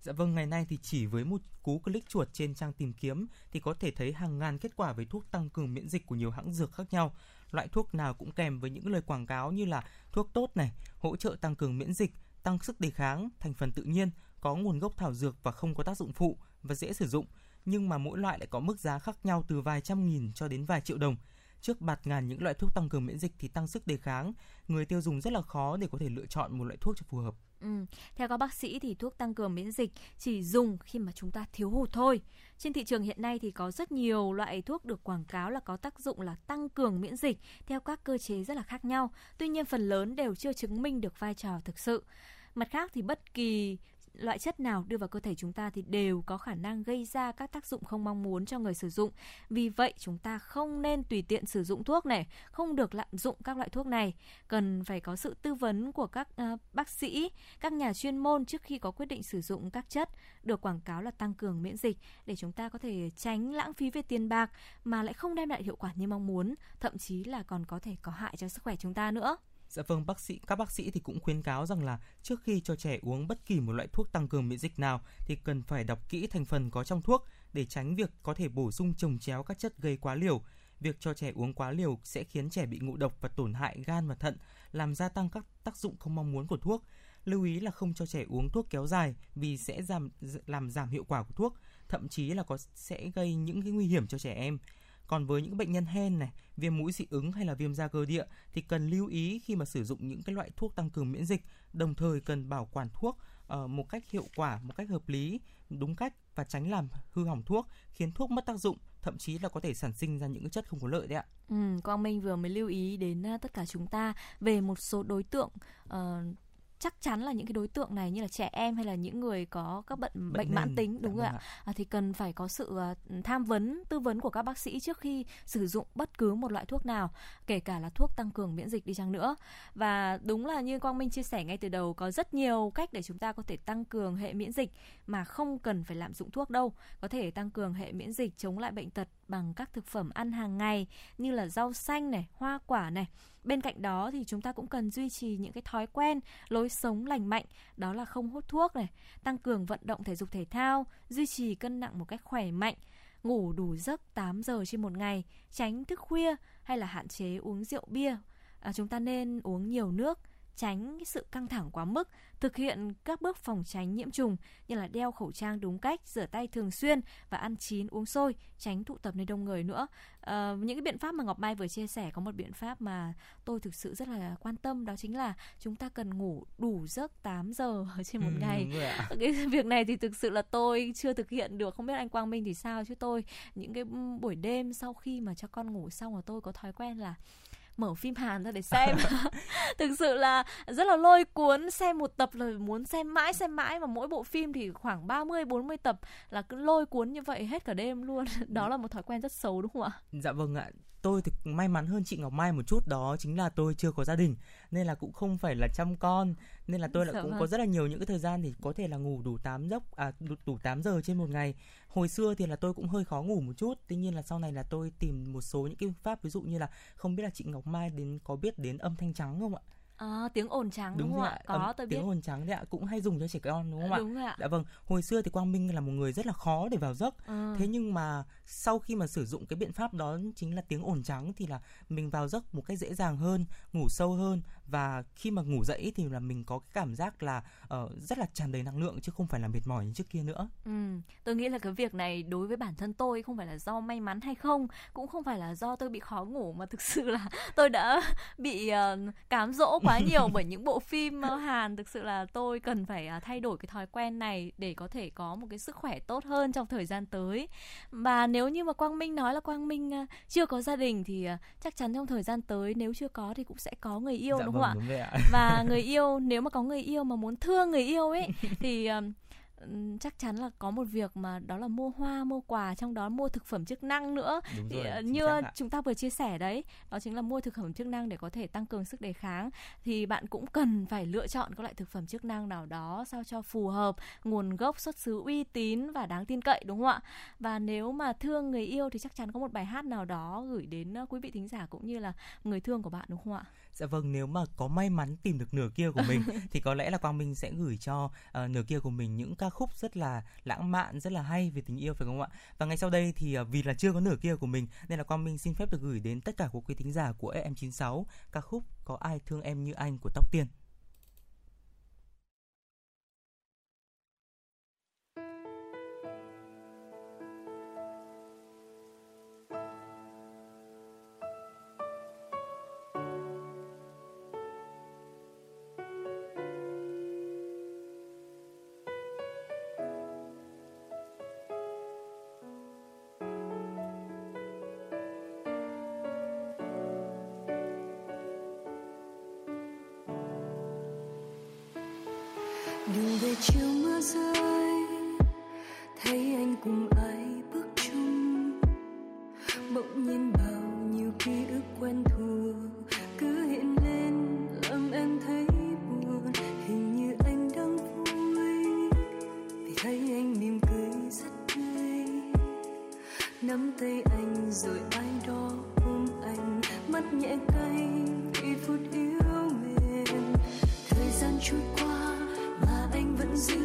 Dạ vâng, ngày nay thì chỉ với một cú click chuột trên trang tìm kiếm thì có thể thấy hàng ngàn kết quả về thuốc tăng cường miễn dịch của nhiều hãng dược khác nhau. Loại thuốc nào cũng kèm với những lời quảng cáo như là thuốc tốt này, hỗ trợ tăng cường miễn dịch, tăng sức đề kháng, thành phần tự nhiên, có nguồn gốc thảo dược và không có tác dụng phụ và dễ sử dụng. Nhưng mà mỗi loại lại có mức giá khác nhau từ vài trăm nghìn cho đến vài triệu đồng. Trước bạt ngàn những loại thuốc tăng cường miễn dịch thì tăng sức đề kháng, người tiêu dùng rất là khó để có thể lựa chọn một loại thuốc cho phù hợp. Ừ. Theo các bác sĩ thì thuốc tăng cường miễn dịch chỉ dùng khi mà chúng ta thiếu hụt thôi. Trên thị trường hiện nay thì có rất nhiều loại thuốc được quảng cáo là có tác dụng là tăng cường miễn dịch theo các cơ chế rất là khác nhau. Tuy nhiên phần lớn đều chưa chứng minh được vai trò thực sự. Mặt khác thì bất kỳ loại chất nào đưa vào cơ thể chúng ta thì đều có khả năng gây ra các tác dụng không mong muốn cho người sử dụng. Vì vậy chúng ta không nên tùy tiện sử dụng thuốc này, không được lạm dụng các loại thuốc này. Cần phải có sự tư vấn của các uh, bác sĩ, các nhà chuyên môn trước khi có quyết định sử dụng các chất được quảng cáo là tăng cường miễn dịch để chúng ta có thể tránh lãng phí về tiền bạc mà lại không đem lại hiệu quả như mong muốn, thậm chí là còn có thể có hại cho sức khỏe chúng ta nữa. Dạ vâng, bác sĩ các bác sĩ thì cũng khuyến cáo rằng là trước khi cho trẻ uống bất kỳ một loại thuốc tăng cường miễn dịch nào thì cần phải đọc kỹ thành phần có trong thuốc để tránh việc có thể bổ sung trồng chéo các chất gây quá liều. Việc cho trẻ uống quá liều sẽ khiến trẻ bị ngộ độc và tổn hại gan và thận, làm gia tăng các tác dụng không mong muốn của thuốc. Lưu ý là không cho trẻ uống thuốc kéo dài vì sẽ giảm làm giảm hiệu quả của thuốc, thậm chí là có sẽ gây những cái nguy hiểm cho trẻ em. Còn với những bệnh nhân hen này, viêm mũi dị ứng hay là viêm da cơ địa thì cần lưu ý khi mà sử dụng những cái loại thuốc tăng cường miễn dịch, đồng thời cần bảo quản thuốc ờ, một cách hiệu quả, một cách hợp lý, đúng cách và tránh làm hư hỏng thuốc, khiến thuốc mất tác dụng, thậm chí là có thể sản sinh ra những chất không có lợi đấy ạ. Ừ, Quang Minh vừa mới lưu ý đến à, tất cả chúng ta về một số đối tượng uh, chắc chắn là những cái đối tượng này như là trẻ em hay là những người có các bệnh bệnh, mãn nền. tính đúng Dạ rồi vâng ạ. à, thì cần phải có sự à, tham vấn tư vấn của các bác sĩ trước khi sử dụng bất cứ một loại thuốc nào kể cả là thuốc tăng cường miễn dịch đi chăng nữa. Và đúng là như Quang Minh chia sẻ ngay từ đầu có rất nhiều cách để chúng ta có thể tăng cường hệ miễn dịch mà không cần phải lạm dụng thuốc đâu. Có thể tăng cường hệ miễn dịch chống lại bệnh tật bằng các thực phẩm ăn hàng ngày như là rau xanh này hoa quả này. Bên cạnh đó thì chúng ta cũng cần duy trì những cái thói quen lối sống lành mạnh đó là không hút thuốc này tăng cường vận động thể dục thể thao duy trì cân nặng một cách khỏe mạnh ngủ đủ giấc 8 giờ trên một ngày tránh thức khuya hay là hạn chế uống rượu bia. À, chúng ta nên uống nhiều nước tránh cái sự căng thẳng quá mức thực hiện các bước phòng tránh nhiễm trùng như là đeo khẩu trang đúng cách rửa tay thường xuyên và ăn chín uống sôi tránh tụ tập nơi đông người nữa. À, những cái biện pháp mà ngọc mai vừa chia sẻ có một biện pháp mà tôi thực sự rất là quan tâm đó chính là chúng ta cần ngủ đủ giấc 8 giờ trên một Ừ, ngày. cái việc này thì thực sự là tôi chưa thực hiện được không biết anh Quang Minh thì sao? Chứ tôi những cái buổi đêm sau khi mà cho con ngủ xong là tôi có thói quen là mở phim Hàn ra để xem. Thực sự là rất là lôi cuốn xem một tập là muốn xem mãi xem mãi mà mỗi bộ phim thì khoảng 30 40 tập là cứ lôi cuốn như vậy hết cả đêm luôn. Đó là một thói quen rất xấu đúng không ạ? Dạ vâng ạ. Tôi thì may mắn hơn chị Ngọc Mai một chút đó chính là tôi chưa có gia đình nên là cũng không phải là chăm con nên là tôi Dạ lại cũng vâng. có rất là nhiều những cái thời gian thì có thể là ngủ đủ 8 giấc à đủ, đủ 8 giờ trên một ngày. Hồi xưa thì là tôi cũng hơi khó ngủ một chút, tuy nhiên là sau này là tôi tìm một số những cái phương pháp ví dụ như là không biết là chị Ngọc Mai đến có biết đến âm thanh trắng không ạ? À, tiếng ồn trắng đúng, rồi không ạ? có âm- tôi biết. tiếng ồn trắng đấy ạ, cũng hay dùng cho trẻ con đúng không ạ? đúng ạ. Dạ vâng, hồi xưa thì Quang Minh là một người rất là khó để vào giấc. Ừ. Thế nhưng mà sau khi mà sử dụng cái biện pháp đó chính là tiếng ồn trắng thì là mình vào giấc một cách dễ dàng hơn, ngủ sâu hơn. Và khi mà ngủ dậy thì là mình có cái cảm giác là uh, rất là tràn đầy năng lượng chứ không phải là mệt mỏi như trước kia nữa. Ừ, tôi nghĩ là cái việc này đối với bản thân tôi không phải là do may mắn hay không, cũng không phải là do tôi bị khó ngủ mà thực sự là tôi đã bị uh, cám dỗ quá nhiều bởi những bộ phim Hàn. Thực sự là tôi cần phải uh, thay đổi cái thói quen này để có thể có một cái sức khỏe tốt hơn trong thời gian tới. Và nếu như mà Quang Minh nói là Quang Minh chưa có gia đình thì uh, chắc chắn trong thời gian tới nếu chưa có thì cũng sẽ có người yêu dạ đúng vâng, không ạ? Đúng ạ. Và người yêu nếu mà có người yêu mà muốn thương người yêu ấy thì chắc chắn là có một việc mà đó là mua hoa mua quà trong đó mua thực phẩm chức năng nữa. Đúng thì rồi, như xác ạ. chúng ta vừa chia sẻ đấy đó chính là mua thực phẩm chức năng để có thể tăng cường sức đề kháng. Thì bạn cũng cần phải lựa chọn các loại thực phẩm chức năng nào đó sao cho phù hợp nguồn gốc xuất xứ uy tín và đáng tin cậy đúng không ạ? Và nếu mà thương người yêu thì chắc chắn có một bài hát nào đó gửi đến ờ, quý vị thính giả cũng như là người thương của bạn đúng không ạ Dạ vâng, nếu mà có may mắn tìm được nửa kia của mình thì có lẽ là Quang Minh sẽ gửi cho uh, nửa kia của mình những ca khúc rất là lãng mạn, rất là hay về tình yêu phải không ạ? Và ngay sau đây thì uh, vì là chưa có nửa kia của mình nên là Quang Minh xin phép được gửi đến tất cả quý thính giả của FM96 ca khúc Có ai thương em như anh của Tóc Tiên. Nắm tay anh rồi ai đó ôm anh. Mắt nhẹ cay vì phút yêu mềm. Thời gian trôi qua mà anh vẫn giữ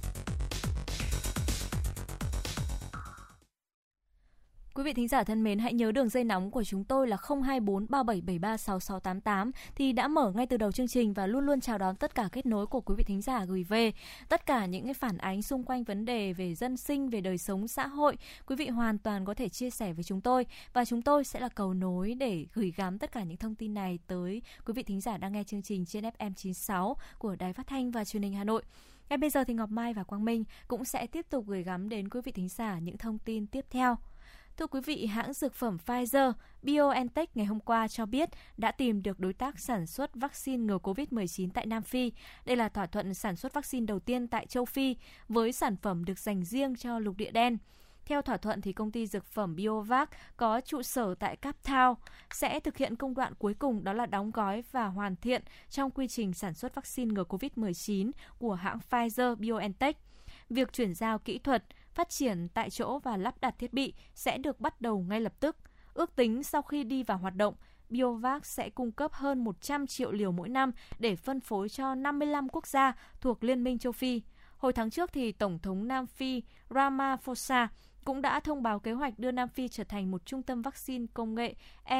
Quý vị thính giả thân mến, hãy nhớ đường dây nóng của chúng tôi là 024 3773 6688 thì đã mở ngay từ đầu chương trình và luôn luôn chào đón tất cả kết nối của quý vị thính giả gửi về. Tất cả những cái phản ánh xung quanh vấn đề về dân sinh, về đời sống xã hội, quý vị hoàn toàn có thể chia sẻ với chúng tôi và chúng tôi sẽ là cầu nối để gửi gắm tất cả những thông tin này tới quý vị thính giả đang nghe chương trình trên FM 96 của Đài Phát thanh và Truyền hình Hà Nội. Ngay bây giờ thì Ngọc Mai và Quang Minh cũng sẽ tiếp tục gửi gắm đến quý vị thính giả những thông tin tiếp theo. Thưa quý vị, hãng dược phẩm Pfizer BioNTech ngày hôm qua cho biết đã tìm được đối tác sản xuất vaccine ngừa COVID-19 tại Nam Phi. Đây là thỏa thuận sản xuất vaccine đầu tiên tại châu Phi với sản phẩm được dành riêng cho lục địa đen. Theo thỏa thuận thì công ty dược phẩm BioVac có trụ sở tại Cape Town sẽ thực hiện công đoạn cuối cùng đó là đóng gói và hoàn thiện trong quy trình sản xuất vaccine ngừa COVID-19 của hãng Pfizer BioNTech. Việc chuyển giao kỹ thuật, phát triển tại chỗ và lắp đặt thiết bị sẽ được bắt đầu ngay lập tức. Ước tính sau khi đi vào hoạt động, BioVac sẽ cung cấp hơn 100 triệu liều mỗi năm để phân phối cho 55 quốc gia thuộc Liên minh châu Phi. Hồi tháng trước thì Tổng thống Nam Phi Ramaphosa cũng đã thông báo kế hoạch đưa Nam Phi trở thành một trung tâm vaccine công nghệ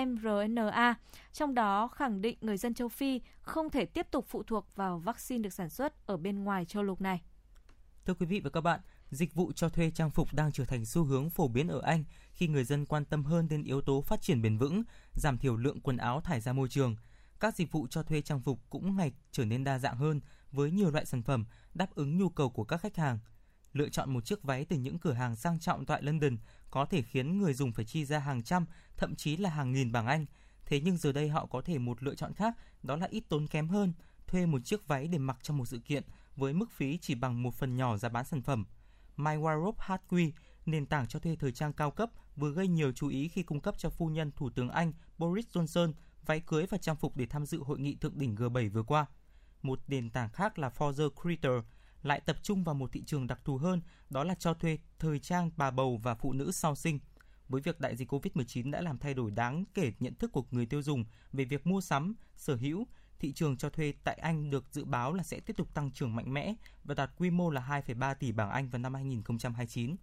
mRNA, trong đó khẳng định người dân châu Phi không thể tiếp tục phụ thuộc vào vaccine được sản xuất ở bên ngoài châu lục này. Thưa quý vị và các bạn, dịch vụ cho thuê trang phục đang trở thành xu hướng phổ biến ở Anh khi người dân quan tâm hơn đến yếu tố phát triển bền vững, giảm thiểu lượng quần áo thải ra môi trường. Các dịch vụ cho thuê trang phục cũng ngày trở nên đa dạng hơn với nhiều loại sản phẩm đáp ứng nhu cầu của các khách hàng. Lựa chọn một chiếc váy từ những cửa hàng sang trọng tại London có thể khiến người dùng phải chi ra hàng trăm, thậm chí là hàng nghìn bảng Anh. Thế nhưng giờ đây họ có thể một lựa chọn khác, đó là ít tốn kém hơn, thuê một chiếc váy để mặc trong một sự kiện với mức phí chỉ bằng một phần nhỏ giá bán sản phẩm. My Wardrobe nền tảng cho thuê thời trang cao cấp, vừa gây nhiều chú ý khi cung cấp cho phu nhân Thủ tướng Anh Boris Johnson váy cưới và trang phục để tham dự hội nghị thượng đỉnh G7 vừa qua. Một nền tảng khác là Forza Creator lại tập trung vào một thị trường đặc thù hơn, đó là cho thuê thời trang bà bầu và phụ nữ sau sinh. Với việc đại dịch Covid-19 đã làm thay đổi đáng kể nhận thức của người tiêu dùng về việc mua sắm, sở hữu, thị trường cho thuê tại Anh được dự báo là sẽ tiếp tục tăng trưởng mạnh mẽ và đạt quy mô là 2,3 tỷ bảng Anh vào năm 2029.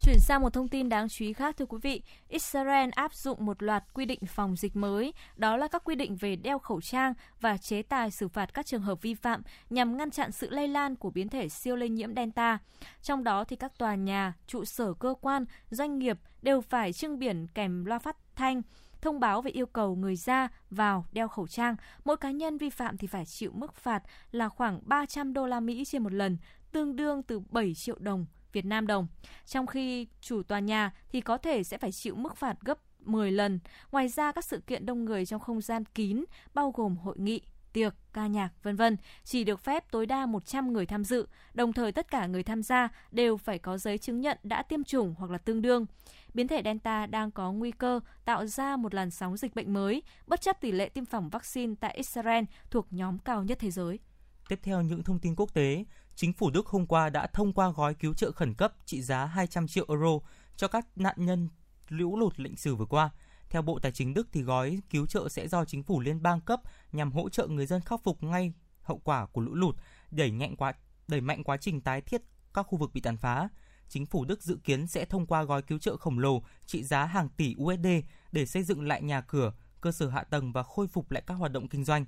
Chuyển sang một thông tin đáng chú ý khác thưa quý vị, Israel áp dụng một loạt quy định phòng dịch mới, đó là các quy định về đeo khẩu trang và chế tài xử phạt các trường hợp vi phạm nhằm ngăn chặn sự lây lan của biến thể siêu lây nhiễm Delta. Trong đó thì các tòa nhà, trụ sở cơ quan, doanh nghiệp đều phải trưng biển kèm loa phát thanh thông báo về yêu cầu người ra vào đeo khẩu trang. Mỗi cá nhân vi phạm thì phải chịu mức phạt là khoảng 300 đô la Mỹ trên một lần, tương đương từ 7 triệu đồng Việt Nam đồng. Trong khi chủ tòa nhà thì có thể sẽ phải chịu mức phạt gấp 10 lần. Ngoài ra các sự kiện đông người trong không gian kín bao gồm hội nghị, tiệc, ca nhạc, vân vân chỉ được phép tối đa 100 người tham dự, đồng thời tất cả người tham gia đều phải có giấy chứng nhận đã tiêm chủng hoặc là tương đương. Biến thể Delta đang có nguy cơ tạo ra một làn sóng dịch bệnh mới, bất chấp tỷ lệ tiêm phòng vaccine tại Israel thuộc nhóm cao nhất thế giới. Tiếp theo những thông tin quốc tế, chính phủ Đức hôm qua đã thông qua gói cứu trợ khẩn cấp trị giá 200 triệu euro cho các nạn nhân lũ lụt lịch sử vừa qua. Theo Bộ Tài chính Đức thì gói cứu trợ sẽ do chính phủ liên bang cấp nhằm hỗ trợ người dân khắc phục ngay hậu quả của lũ lụt, đẩy nhanh quá đẩy mạnh quá trình tái thiết các khu vực bị tàn phá. Chính phủ Đức dự kiến sẽ thông qua gói cứu trợ khổng lồ trị giá hàng tỷ USD để xây dựng lại nhà cửa, cơ sở hạ tầng và khôi phục lại các hoạt động kinh doanh.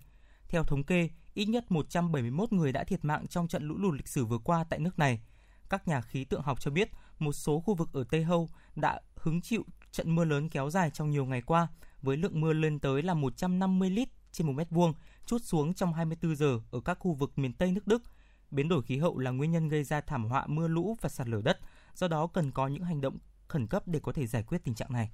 Theo thống kê, ít nhất 171 người đã thiệt mạng trong trận lũ lụt lịch sử vừa qua tại nước này. Các nhà khí tượng học cho biết một số khu vực ở Tây Âu đã hứng chịu trận mưa lớn kéo dài trong nhiều ngày qua, với lượng mưa lên tới là 150 lít trên một mét vuông, chút xuống trong 24 giờ ở các khu vực miền Tây nước Đức. Biến đổi khí hậu là nguyên nhân gây ra thảm họa mưa lũ và sạt lở đất, do đó cần có những hành động khẩn cấp để có thể giải quyết tình trạng này.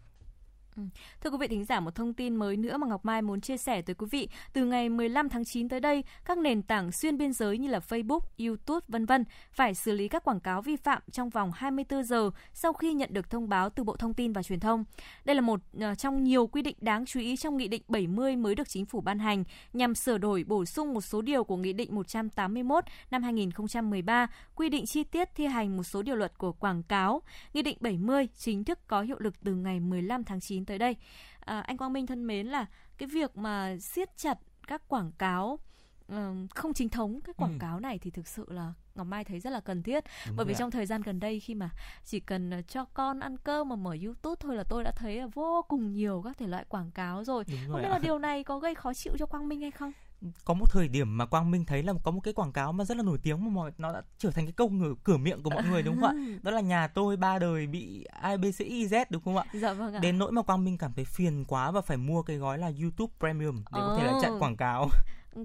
Ừ. Thưa quý vị thính giả, một thông tin mới nữa mà Ngọc Mai muốn chia sẻ tới quý vị. Từ ngày 15 tháng 9 tới đây, các nền tảng xuyên biên giới như là Facebook, YouTube, vân vân phải xử lý các quảng cáo vi phạm trong vòng 24 giờ sau khi nhận được thông báo từ Bộ Thông tin và Truyền thông. Đây là một ờ, trong nhiều quy định đáng chú ý trong Nghị định 70 mới được Chính phủ ban hành nhằm sửa đổi bổ sung một số điều của Nghị định 181 năm 2013 quy định chi tiết thi hành một số điều luật của quảng cáo. Nghị định 70 chính thức có hiệu lực từ ngày 15 tháng 9 tới đây. À, anh Quang Minh thân mến là cái việc mà siết chặt các quảng cáo uh, không chính thống cái quảng ừ. cáo này thì thực sự là Ngọc Mai thấy rất là cần thiết Đúng bởi vì ạ. trong thời gian gần đây khi mà chỉ cần ờ, cho con ăn cơm mà mở YouTube thôi là tôi đã thấy là vô cùng nhiều các thể loại quảng cáo rồi. Đúng không biết ạ. là điều này có gây khó chịu cho Quang Minh hay không? Có một thời điểm mà Quang Minh thấy là có một cái quảng cáo mà rất là nổi tiếng mà mọi nó đã trở thành cái câu ngữ cửa miệng của mọi người đúng không ạ? Đó là nhà tôi ba đời bị IBCIZ đúng không ạ? Dạ vâng ạ. Đến nỗi mà Quang Minh cảm thấy phiền quá và phải mua cái gói là YouTube Premium để có thể là chặn quảng cáo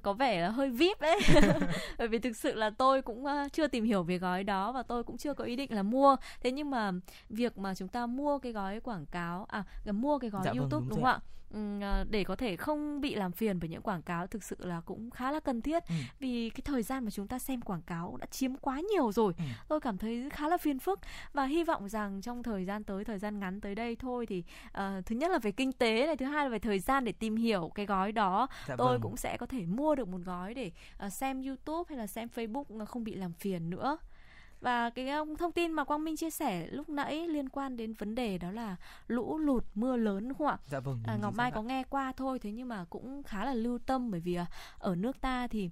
có vẻ là hơi vip đấy bởi vì thực sự là tôi cũng chưa tìm hiểu về gói đó và tôi cũng chưa có ý định là mua thế nhưng mà việc mà chúng ta mua cái gói quảng cáo à mua cái gói dạ, youtube vâng, đúng, đúng không ạ để có thể không bị làm phiền bởi những quảng cáo thực sự là cũng khá là cần thiết ừ. vì cái thời gian mà chúng ta xem quảng cáo đã chiếm quá nhiều rồi ừ. tôi cảm thấy khá là phiền phức và hy vọng rằng trong thời gian tới thời gian ngắn tới đây thôi thì uh, thứ nhất là về kinh tế này thứ hai là về thời gian để tìm hiểu cái gói đó dạ tôi vâng. cũng sẽ có thể mua được một gói để uh, xem youtube hay là xem facebook không bị làm phiền nữa và cái thông tin mà Quang Minh chia sẻ lúc nãy liên quan đến vấn đề đó là lũ lụt mưa lớn đúng không ạ? Dạ vâng. À, Ngọc Mai có nghe qua thôi thế nhưng mà cũng khá là lưu tâm bởi vì à, ở nước ta thì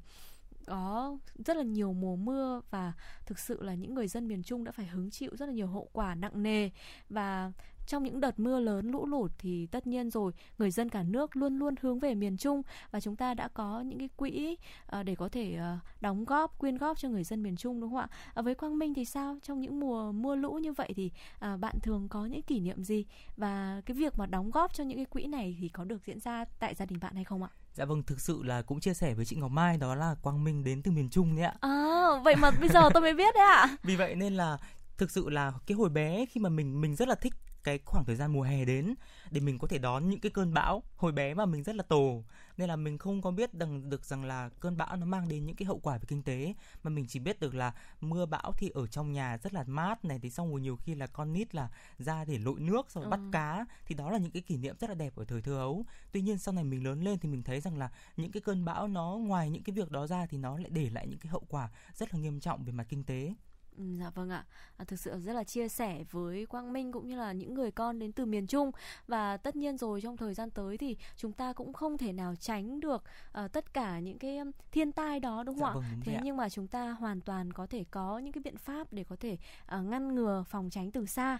có rất là nhiều mùa mưa và thực sự là những người dân miền Trung đã phải hứng chịu rất là nhiều hậu quả nặng nề và trong những đợt mưa lớn lũ lụt thì tất nhiên rồi người dân cả nước luôn luôn hướng về miền Trung và chúng ta đã có những cái quỹ uh, để có thể uh, đóng góp quyên góp cho người dân miền Trung đúng không ạ? Uh, với Quang Minh thì sao? Trong những mùa mưa lũ như vậy thì bạn thường có những kỷ niệm gì và cái việc mà đóng góp cho những cái quỹ này thì có được diễn ra tại gia đình bạn hay không ạ? Dạ vâng, thực sự là cũng chia sẻ với chị Ngọc Mai đó là Quang Minh đến từ miền Trung đấy ạ. À, vậy mà bây giờ tôi mới biết đấy ạ. Vì vậy nên là thực sự là cái hồi bé khi mà mình mình rất là thích cái khoảng thời gian mùa hè đến để mình có thể đón những cái cơn bão hồi bé mà mình rất là tổ nên là mình không có biết đằng được rằng là cơn bão nó mang đến những cái hậu quả về kinh tế mà mình chỉ biết được là mưa bão thì ở trong nhà rất là mát này thì xong rồi nhiều khi là con nít là ra để lội nước rồi ừ. bắt cá thì đó là những cái kỷ niệm rất là đẹp ở thời thơ ấu. Tuy nhiên sau này mình lớn lên thì mình thấy rằng là những cái cơn bão nó ngoài những cái việc đó ra thì nó lại để lại những cái hậu quả rất là nghiêm trọng về mặt kinh tế Ừ, dạ vâng ạ, à, thực sự rất là chia sẻ với Quang Minh cũng như là những người con đến từ miền Trung. Và tất nhiên rồi trong thời gian tới thì chúng ta cũng không thể nào tránh được uh, tất cả những cái thiên tai đó đúng không dạ, ạ? Vâng, Thế nhưng mà chúng ta hoàn toàn có thể có những cái biện pháp để có thể uh, ngăn ngừa phòng tránh từ xa.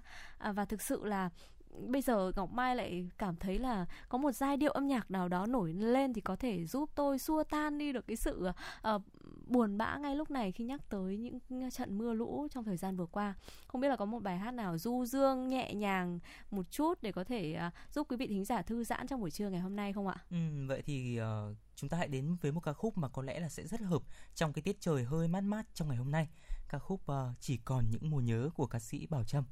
Uh, và thực sự là bây giờ Ngọc Mai lại cảm thấy là có một giai điệu âm nhạc nào đó nổi lên thì có thể giúp tôi xua tan đi được cái sự uh, buồn bã ngay lúc này khi nhắc tới những trận mưa lũ trong thời gian vừa qua. Không biết là có một bài hát nào du dương nhẹ nhàng một chút để có thể uh, giúp quý vị thính giả thư giãn trong buổi trưa ngày hôm nay không ạ? Ừ, vậy thì uh, chúng ta hãy đến với một ca khúc mà có lẽ là sẽ rất hợp trong cái tiết trời hơi mát mát trong ngày hôm nay. Ca khúc uh, chỉ còn những mùa nhớ của ca sĩ Bảo Trâm.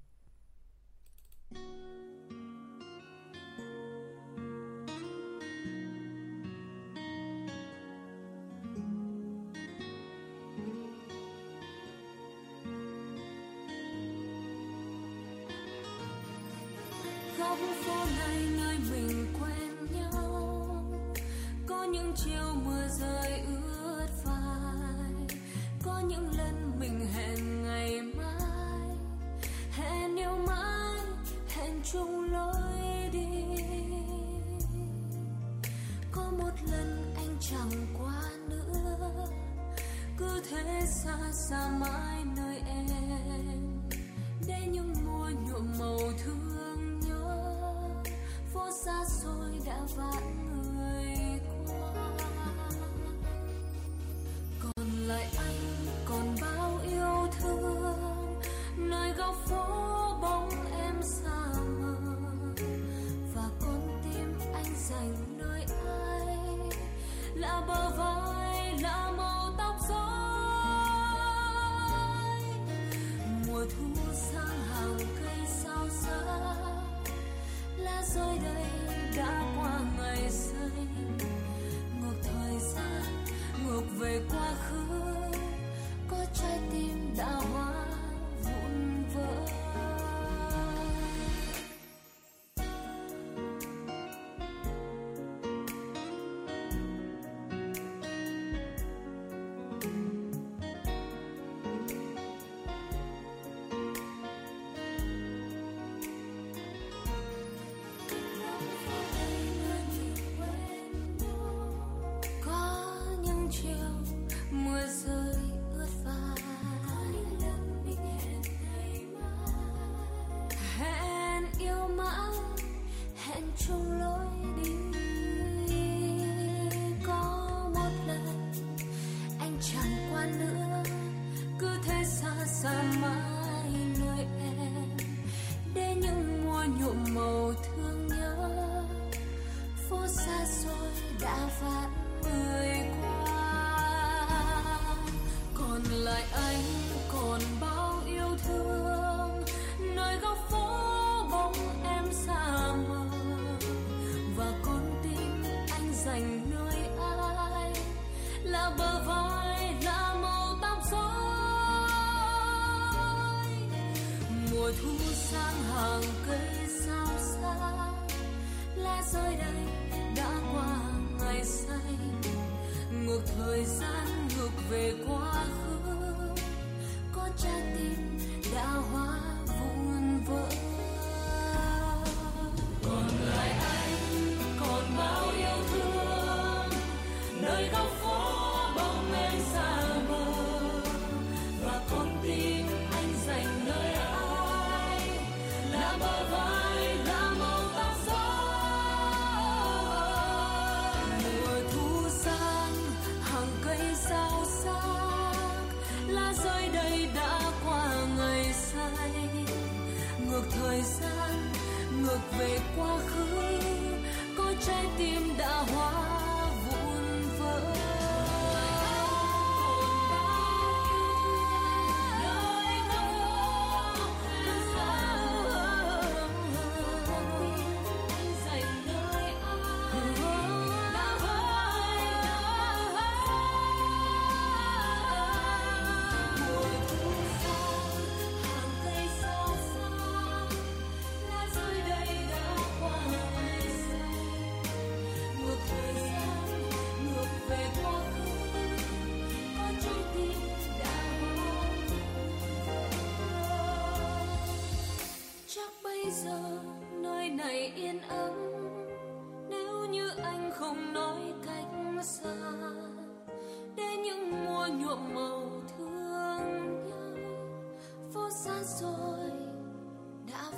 Đã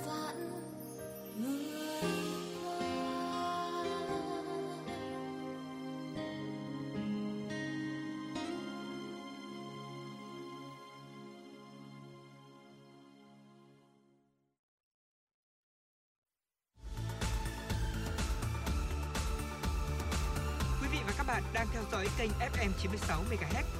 người qua Quý vị và các bạn đang theo dõi kênh FM 96 MHz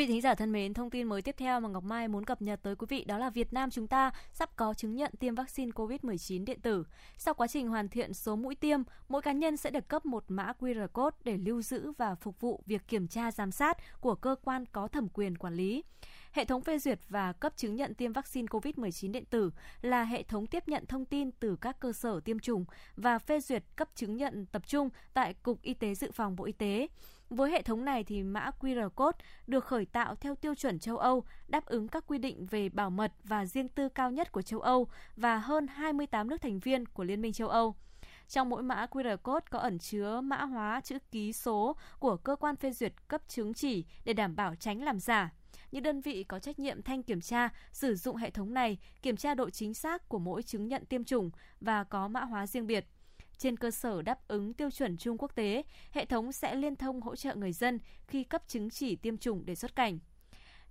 vị thính giả thân mến, thông tin mới tiếp theo mà Ngọc Mai muốn cập nhật tới quý vị đó là Việt Nam chúng ta sắp có chứng nhận tiêm vaccine COVID-19 điện tử. Sau quá trình hoàn thiện số mũi tiêm, mỗi cá nhân sẽ được cấp một mã QR code để lưu giữ và phục vụ việc kiểm tra giám sát của cơ quan có thẩm quyền quản lý. Hệ thống phê duyệt và cấp chứng nhận tiêm vaccine COVID-19 điện tử là hệ thống tiếp nhận thông tin từ các cơ sở tiêm chủng và phê duyệt cấp chứng nhận tập trung tại Cục Y tế Dự phòng Bộ Y tế. Với hệ thống này thì mã QR code được khởi tạo theo tiêu chuẩn châu Âu, đáp ứng các quy định về bảo mật và riêng tư cao nhất của châu Âu và hơn 28 nước thành viên của Liên minh châu Âu. Trong mỗi mã QR code có ẩn chứa mã hóa chữ ký số của cơ quan phê duyệt cấp chứng chỉ để đảm bảo tránh làm giả. Những đơn vị có trách nhiệm thanh kiểm tra sử dụng hệ thống này kiểm tra độ chính xác của mỗi chứng nhận tiêm chủng và có mã hóa riêng biệt. Trên cơ sở đáp ứng tiêu chuẩn chung quốc tế, hệ thống sẽ liên thông hỗ trợ người dân khi cấp chứng chỉ tiêm chủng để xuất cảnh.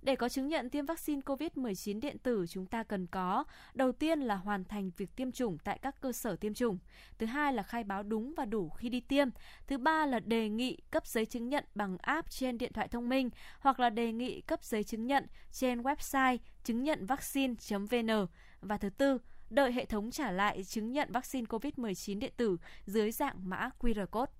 Để có chứng nhận tiêm vaccine COVID-19 điện tử, chúng ta cần có đầu tiên là hoàn thành việc tiêm chủng tại các cơ sở tiêm chủng. Thứ hai là khai báo đúng và đủ khi đi tiêm. Thứ ba là đề nghị cấp giấy chứng nhận bằng app trên điện thoại thông minh hoặc là đề nghị cấp giấy chứng nhận trên website chứng nhận vaccine.vn. Và thứ tư, đợi hệ thống trả lại chứng nhận vaccine COVID-19 điện tử dưới dạng mã QR code.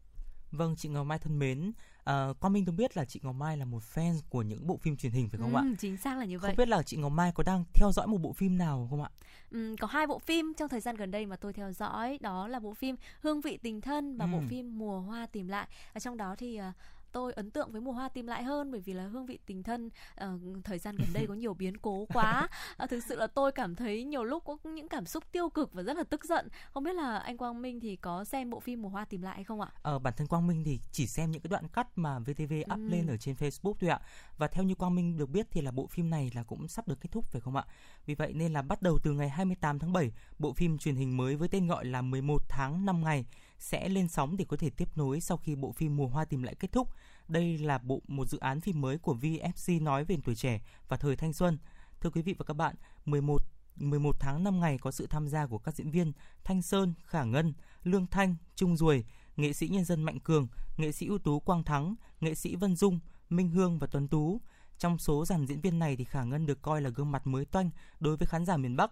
Vâng, chị Ngọc Mai thân mến, à, Quang Minh tôi biết là chị Ngọc Mai là một fan của những bộ phim truyền hình phải không ạ? Ừ, chính xác là như vậy. Không biết là chị Ngọc Mai có đang theo dõi một bộ phim nào không ạ? Ừ, có hai bộ phim trong thời gian gần đây mà tôi theo dõi đó là bộ phim Hương vị tình thân và Ừ. bộ phim Mùa hoa tìm lại. Ở trong đó thì à, tôi ấn tượng với mùa hoa tìm lại hơn bởi vì là hương vị tình thân ờ, thời gian gần đây có nhiều biến cố quá Ờ, thực sự là tôi cảm thấy nhiều lúc có những cảm xúc tiêu cực và rất là tức giận không biết là anh Quang Minh thì có xem bộ phim mùa hoa tìm lại hay không ạ Ờ, bản thân Quang Minh thì chỉ xem những cái đoạn cắt mà VTV up Ừ. lên ở trên Facebook thôi ạ. Và theo như Quang Minh được biết thì là bộ phim này là cũng sắp được kết thúc phải không ạ? Vì vậy nên là bắt đầu từ ngày 28 tháng 7, bộ phim truyền hình mới với tên gọi là 11 tháng 5 ngày sẽ lên sóng để có thể tiếp nối sau khi bộ phim Mùa Hoa tìm lại kết thúc. Đây là bộ một dự án phim mới của VFC nói về tuổi trẻ và thời thanh xuân. Thưa quý vị và các bạn, 11 11 tháng 5 ngày có sự tham gia của các diễn viên Thanh Sơn, Khả Ngân, Lương Thanh, Trung Duồi, nghệ sĩ nhân dân Mạnh Cường, nghệ sĩ ưu tú Quang Thắng, nghệ sĩ Vân Dung, Minh Hương và Tuấn Tú. Trong số dàn diễn viên này thì Khả Ngân được coi là gương mặt mới toanh đối với khán giả miền Bắc.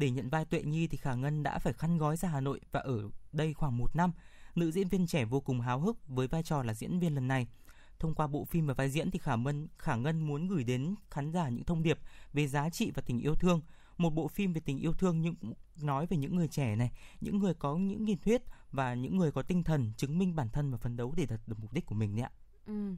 Để nhận vai Tuệ Nhi thì Khả Ngân đã phải khăn gói ra Hà Nội và ở đây khoảng một năm. Nữ diễn viên trẻ vô cùng háo hức với vai trò là diễn viên lần này. Thông qua bộ phim và vai diễn thì Khả Ngân, Khả Ngân muốn gửi đến khán giả những thông điệp về giá trị và tình yêu thương. Một bộ phim về tình yêu thương nhưng nói về những người trẻ này, những người có những nhiệt huyết và những người có tinh thần chứng minh bản thân và phấn đấu để đạt được mục đích của mình đấy ạ. Ừ.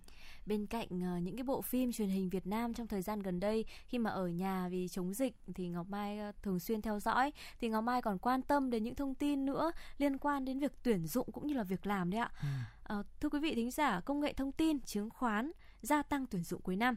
Bên cạnh uh, những cái bộ phim truyền hình Việt Nam trong thời gian gần đây khi mà ở nhà vì chống dịch thì Ngọc Mai uh, thường xuyên theo dõi thì Ngọc Mai còn quan tâm đến những thông tin nữa liên quan đến việc tuyển dụng cũng như là việc làm đấy ạ. Ừ. Uh, thưa quý vị thính giả, công nghệ thông tin, chứng khoán gia tăng tuyển dụng cuối năm.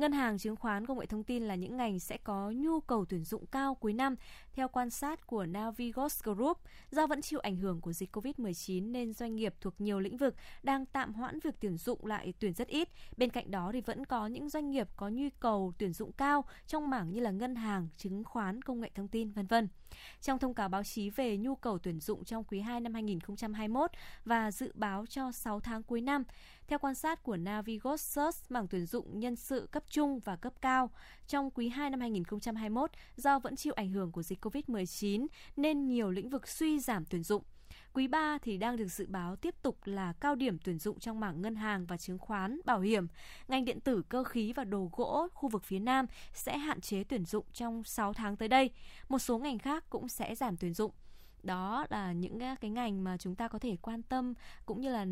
Ngân hàng, chứng khoán, công nghệ thông tin là những ngành sẽ có nhu cầu tuyển dụng cao cuối năm. Theo quan sát của Navigos Group, do vẫn chịu ảnh hưởng của dịch COVID-19 nên doanh nghiệp thuộc nhiều lĩnh vực đang tạm hoãn việc tuyển dụng lại tuyển rất ít. Bên cạnh đó thì vẫn có những doanh nghiệp có nhu cầu tuyển dụng cao trong mảng như là ngân hàng, chứng khoán, công nghệ thông tin, vân vân. Trong thông cáo báo chí về nhu cầu tuyển dụng trong quý 2 năm 2021 và dự báo cho 6 tháng cuối năm, theo quan sát của Navigos Search, mảng tuyển dụng nhân sự cấp trung và cấp cao trong quý 2 năm 2021 do vẫn chịu ảnh hưởng của dịch COVID-19 nên nhiều lĩnh vực suy giảm tuyển dụng. Quý 3 thì đang được dự báo tiếp tục là cao điểm tuyển dụng trong mảng ngân hàng và chứng khoán, bảo hiểm. Ngành điện tử, cơ khí và đồ gỗ khu vực phía Nam sẽ hạn chế tuyển dụng trong 6 tháng tới đây. Một số ngành khác cũng sẽ giảm tuyển dụng đó là những à, cái ngành mà chúng ta có thể quan tâm cũng như là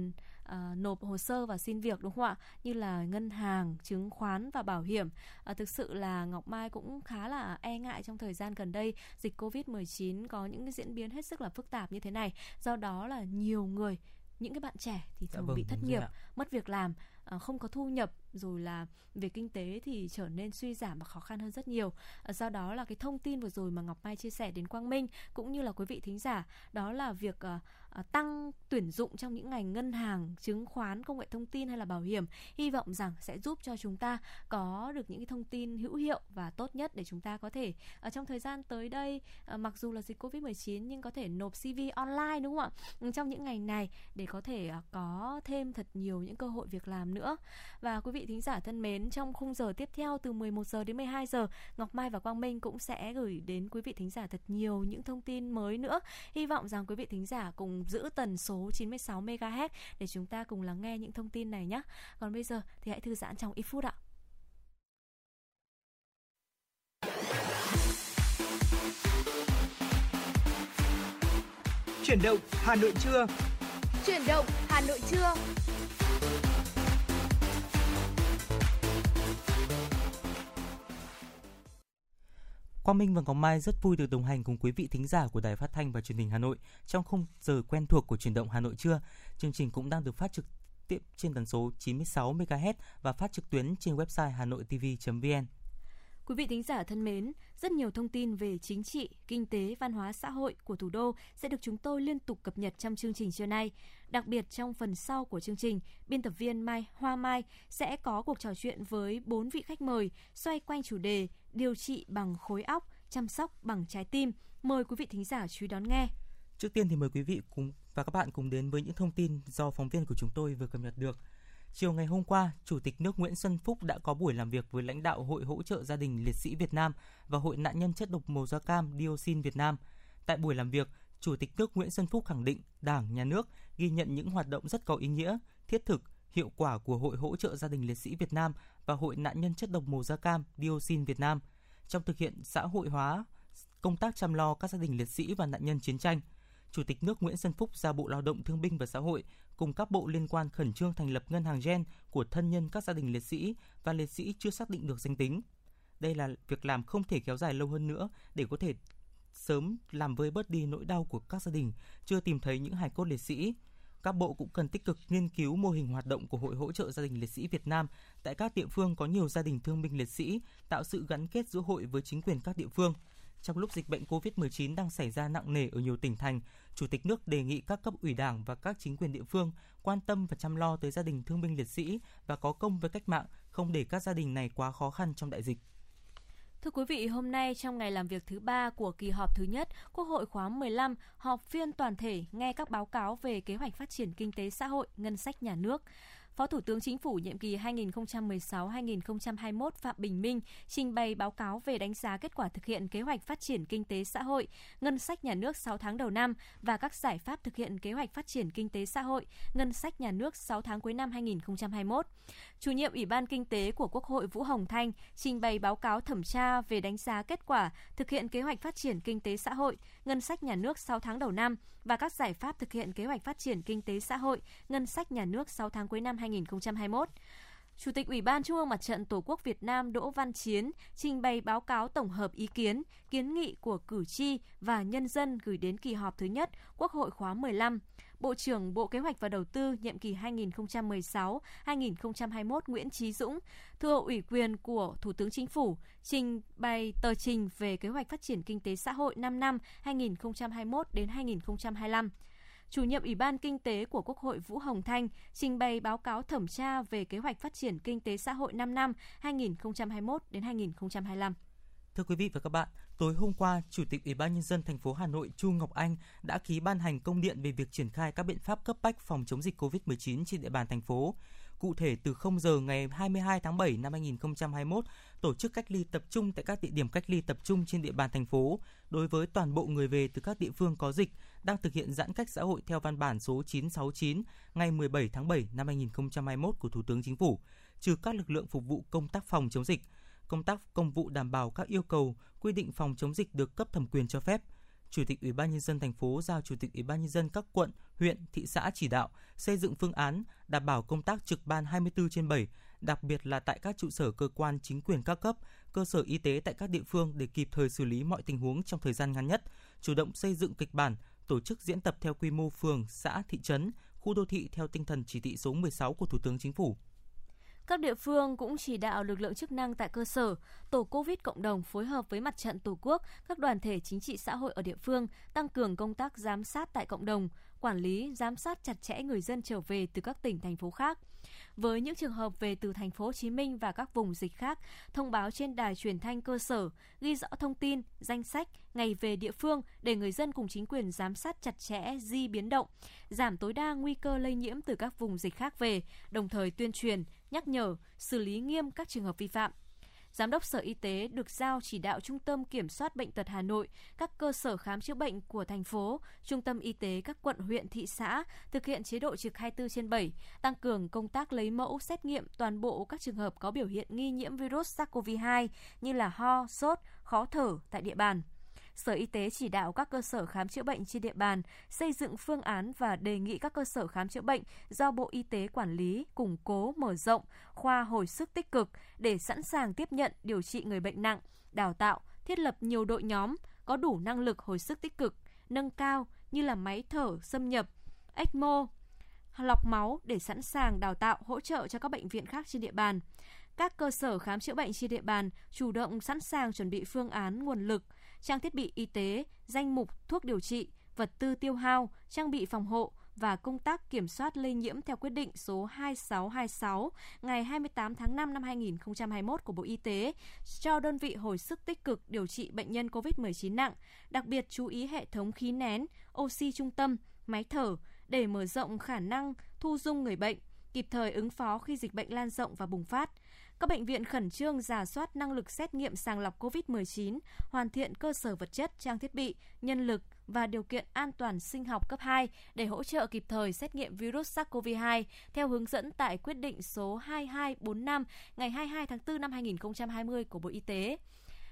uh, nộp hồ sơ và xin việc đúng không ạ? Như là ngân hàng chứng khoán và bảo hiểm. Uh, thực sự là ngọc mai cũng khá là e ngại trong thời gian gần đây dịch covid 19 có những cái diễn biến hết sức là phức tạp như thế này. Do đó là nhiều người những cái bạn trẻ thì dạ thường dạ vâng, bị thất nghiệp mất việc làm Ờ, không có thu nhập rồi là về kinh tế thì trở nên suy giảm và khó khăn hơn rất nhiều ờ, do đó là cái thông tin vừa rồi mà ngọc mai chia sẻ đến quang minh cũng như là quý vị thính giả đó là việc uh, tăng tuyển dụng trong những ngành ngân hàng chứng khoán công nghệ thông tin hay là bảo hiểm hy vọng rằng sẽ giúp cho chúng ta có được những cái thông tin hữu hiệu và tốt nhất để chúng ta có thể ở trong thời gian tới đây uh, mặc dù là dịch covid 19 nhưng có thể nộp cv online đúng không ạ ừ, trong những ngày này để có thể uh, có thêm thật nhiều những cơ hội việc làm nữa. Và quý vị thính giả thân mến, trong khung giờ tiếp theo từ 11 giờ đến 12 giờ, Ngọc Mai và Quang Minh cũng sẽ gửi đến quý vị thính giả thật nhiều những thông tin mới nữa. Hy vọng rằng quý vị thính giả cùng giữ tần số 96 MHz để chúng ta cùng lắng nghe những thông tin này nhé. Còn bây giờ thì hãy thư giãn trong ít phút ạ. Chuyển động Hà Nội trưa. Chuyển động Hà Nội trưa. Quang Minh và Ngọc Mai rất vui được đồng hành cùng quý vị thính giả của Đài Phát thanh và Truyền hình Hà Nội trong khung giờ quen thuộc của truyền động Hà Nội trưa. Chương trình cũng đang được phát trực tiếp trên tần số 96 MHz và phát trực tuyến trên website hanoitv.vn. Quý vị thính giả thân mến, rất nhiều thông tin về chính trị, kinh tế, văn hóa xã hội của thủ đô sẽ được chúng tôi liên tục cập nhật trong chương trình trưa nay. Đặc biệt trong phần sau của chương trình, biên tập viên Mai Hoa Mai sẽ có cuộc trò chuyện với bốn vị khách mời xoay quanh chủ đề điều trị bằng khối óc, chăm sóc bằng trái tim. Mời quý vị thính giả chú ý đón nghe. Trước tiên thì mời quý vị cùng và các bạn cùng đến với những thông tin do phóng viên của chúng tôi vừa cập nhật được. Chiều ngày hôm qua, Chủ tịch nước Nguyễn Xuân Phúc đã có buổi làm việc với lãnh đạo Hội hỗ trợ gia đình liệt sĩ Việt Nam và Hội nạn nhân chất độc màu da cam dioxin Việt Nam. Tại buổi làm việc, Chủ tịch nước Nguyễn Xuân Phúc khẳng định Đảng, Nhà nước ghi nhận những hoạt động rất có ý nghĩa, thiết thực, hiệu quả của Hội hỗ trợ gia đình liệt sĩ Việt Nam và Hội nạn nhân chất độc màu da cam dioxin Việt Nam trong thực hiện xã hội hóa công tác chăm lo các gia đình liệt sĩ và nạn nhân chiến tranh. Chủ tịch nước Nguyễn Xuân Phúc ra Bộ Lao động Thương binh và Xã hội cùng các bộ liên quan khẩn trương thành lập ngân hàng gen của thân nhân các gia đình liệt sĩ và liệt sĩ chưa xác định được danh tính. Đây là việc làm không thể kéo dài lâu hơn nữa để có thể sớm làm vơi bớt đi nỗi đau của các gia đình chưa tìm thấy những hài cốt liệt sĩ. Các bộ cũng cần tích cực nghiên cứu mô hình hoạt động của Hội hỗ trợ gia đình liệt sĩ Việt Nam tại các địa phương có nhiều gia đình thương binh liệt sĩ, tạo sự gắn kết giữa hội với chính quyền các địa phương – trong lúc dịch bệnh COVID-19 đang xảy ra nặng nề ở nhiều tỉnh thành, Chủ tịch nước đề nghị các cấp ủy Đảng và các chính quyền địa phương quan tâm và chăm lo tới gia đình thương binh liệt sĩ và có công với cách mạng, không để các gia đình này quá khó khăn trong đại dịch. Thưa quý vị, hôm nay trong ngày làm việc thứ ba của kỳ họp thứ nhất, Quốc hội khóa 15 họp phiên toàn thể nghe các báo cáo về kế hoạch phát triển kinh tế xã hội, ngân sách nhà nước. Phó Thủ tướng Chính phủ nhiệm kỳ 2016-2021 Phạm Bình Minh trình bày báo cáo về đánh giá kết quả thực hiện kế hoạch phát triển kinh tế xã hội, ngân sách nhà nước 6 tháng đầu năm và các giải pháp thực hiện kế hoạch phát triển kinh tế xã hội, ngân sách nhà nước 6 tháng cuối năm 2021. Chủ nhiệm Ủy ban Kinh tế của Quốc hội Vũ Hồng Thanh trình bày báo cáo thẩm tra về đánh giá kết quả thực hiện kế hoạch phát triển kinh tế xã hội, ngân sách nhà nước 6 tháng đầu năm và các giải pháp thực hiện kế hoạch phát triển kinh tế xã hội, ngân sách nhà nước 6 tháng cuối năm 2021. Chủ tịch Ủy ban Trung ương Mặt trận Tổ quốc Việt Nam Đỗ Văn Chiến trình bày báo cáo tổng hợp ý kiến, kiến nghị của cử tri và nhân dân gửi đến kỳ họp thứ nhất Quốc hội khóa 15. Bộ trưởng Bộ Kế hoạch và Đầu tư nhiệm kỳ 2016-2021 Nguyễn Chí Dũng thừa ủy quyền của Thủ tướng Chính phủ, trình bày tờ trình về kế hoạch phát triển kinh tế xã hội 5 năm 2021 đến 2025 chủ nhiệm Ủy ban Kinh tế của Quốc hội Vũ Hồng Thanh trình bày báo cáo thẩm tra về kế hoạch phát triển kinh tế xã hội 5 năm 2021 đến 2025. Thưa quý vị và các bạn, tối hôm qua, Chủ tịch Ủy ban nhân dân thành phố Hà Nội Chu Ngọc Anh đã ký ban hành công điện về việc triển khai các biện pháp cấp bách phòng chống dịch COVID-19 trên địa bàn thành phố. Cụ thể từ 0 giờ ngày 22 tháng 7 năm 2021, tổ chức cách ly tập trung tại các địa điểm cách ly tập trung trên địa bàn thành phố đối với toàn bộ người về từ các địa phương có dịch đang thực hiện giãn cách xã hội theo văn bản số 969 ngày 17 tháng 7 năm 2021 của Thủ tướng Chính phủ, trừ các lực lượng phục vụ công tác phòng chống dịch, công tác công vụ đảm bảo các yêu cầu quy định phòng chống dịch được cấp thẩm quyền cho phép. Chủ tịch Ủy ban nhân dân thành phố giao Chủ tịch Ủy ban nhân dân các quận, huyện, thị xã chỉ đạo xây dựng phương án đảm bảo công tác trực ban 24 trên 7, đặc biệt là tại các trụ sở cơ quan chính quyền các cấp, cơ sở y tế tại các địa phương để kịp thời xử lý mọi tình huống trong thời gian ngắn nhất, chủ động xây dựng kịch bản, tổ chức diễn tập theo quy mô phường, xã, thị trấn, khu đô thị theo tinh thần chỉ thị số 16 của Thủ tướng Chính phủ. Các địa phương cũng chỉ đạo lực lượng chức năng tại cơ sở, tổ COVID cộng đồng phối hợp với mặt trận Tổ quốc, các đoàn thể chính trị xã hội ở địa phương tăng cường công tác giám sát tại cộng đồng, quản lý, giám sát chặt chẽ người dân trở về từ các tỉnh thành phố khác. Với những trường hợp về từ thành phố Hồ Chí Minh và các vùng dịch khác, thông báo trên đài truyền thanh cơ sở, ghi rõ thông tin, danh sách, ngày về địa phương để người dân cùng chính quyền giám sát chặt chẽ di biến động, giảm tối đa nguy cơ lây nhiễm từ các vùng dịch khác về, đồng thời tuyên truyền, nhắc nhở, xử lý nghiêm các trường hợp vi phạm. Giám đốc Sở Y tế được giao chỉ đạo Trung tâm Kiểm soát Bệnh tật Hà Nội, các cơ sở khám chữa bệnh của thành phố, Trung tâm Y tế các quận huyện thị xã thực hiện chế độ trực 24 trên 7, tăng cường công tác lấy mẫu xét nghiệm toàn bộ các trường hợp có biểu hiện nghi nhiễm virus SARS-CoV-2 như là ho, sốt, khó thở tại địa bàn. Sở Y tế chỉ đạo các cơ sở khám chữa bệnh trên địa bàn xây dựng phương án và đề nghị các cơ sở khám chữa bệnh do Bộ Y tế quản lý củng cố mở rộng khoa hồi sức tích cực để sẵn sàng tiếp nhận điều trị người bệnh nặng, đào tạo, thiết lập nhiều đội nhóm có đủ năng lực hồi sức tích cực, nâng cao như là máy thở xâm nhập, ECMO, lọc máu để sẵn sàng đào tạo hỗ trợ cho các bệnh viện khác trên địa bàn. Các cơ sở khám chữa bệnh trên địa bàn chủ động sẵn sàng chuẩn bị phương án nguồn lực, trang thiết bị y tế, danh mục thuốc điều trị, vật tư tiêu hao, trang bị phòng hộ và công tác kiểm soát lây nhiễm theo quyết định số 2626 ngày 28 tháng 5 năm 2021 của Bộ Y tế cho đơn vị hồi sức tích cực điều trị bệnh nhân COVID-19 nặng, đặc biệt chú ý hệ thống khí nén, oxy trung tâm, máy thở để mở rộng khả năng thu dung người bệnh, kịp thời ứng phó khi dịch bệnh lan rộng và bùng phát – các bệnh viện khẩn trương giả soát năng lực xét nghiệm sàng lọc COVID-19, hoàn thiện cơ sở vật chất, trang thiết bị, nhân lực và điều kiện an toàn sinh học cấp 2 để hỗ trợ kịp thời xét nghiệm virus SARS-CoV-2 theo hướng dẫn tại quyết định số 2245 ngày 22 tháng 4 năm 2020 của Bộ Y tế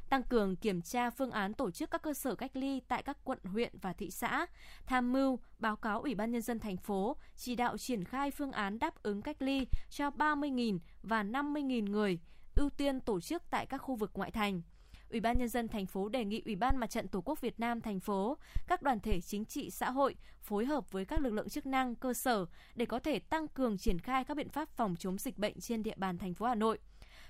tăng cường kiểm tra phương án tổ chức các cơ sở cách ly tại các quận, huyện và thị xã, tham mưu, báo cáo Ủy ban Nhân dân thành phố, chỉ đạo triển khai phương án đáp ứng cách ly cho 30.000 và 50.000 người, ưu tiên tổ chức tại các khu vực ngoại thành. Ủy ban nhân dân thành phố đề nghị Ủy ban Mặt trận Tổ quốc Việt Nam thành phố, các đoàn thể chính trị xã hội phối hợp với các lực lượng chức năng cơ sở để có thể tăng cường triển khai các biện pháp phòng chống dịch bệnh trên địa bàn thành phố Hà Nội.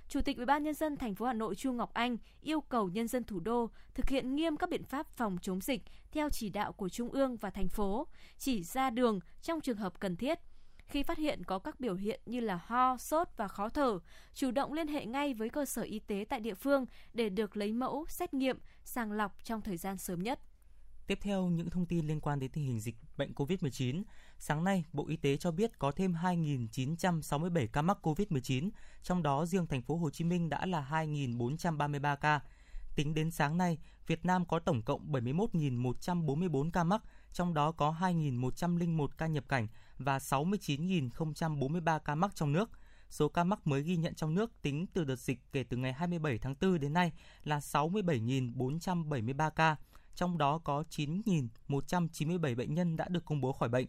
Chủ tịch Ủy ban nhân dân thành phố Hà Nội Chu Ngọc Anh yêu cầu nhân dân thủ đô thực hiện nghiêm các biện pháp phòng chống dịch theo chỉ đạo của trung ương và thành phố, chỉ ra đường trong trường hợp cần thiết. Khi phát hiện có các biểu hiện như là ho, sốt và khó thở, chủ động liên hệ ngay với cơ sở y tế tại địa phương để được lấy mẫu, xét nghiệm, sàng lọc trong thời gian sớm nhất. Tiếp theo những thông tin liên quan đến tình hình dịch bệnh COVID-19. Sáng nay, Bộ Y tế cho biết có thêm 2.967 ca mắc COVID-19, trong đó riêng thành phố Hồ Chí Minh đã là 2.433 ca. Tính đến sáng nay, Việt Nam có tổng cộng 71.144 ca mắc, trong đó có 2.101 ca nhập cảnh và 69.043 ca mắc trong nước. Số ca mắc mới ghi nhận trong nước tính từ đợt dịch kể từ ngày 27 tháng 4 đến nay là 67.473 ca, trong đó có 9.197 bệnh nhân đã được công bố khỏi bệnh.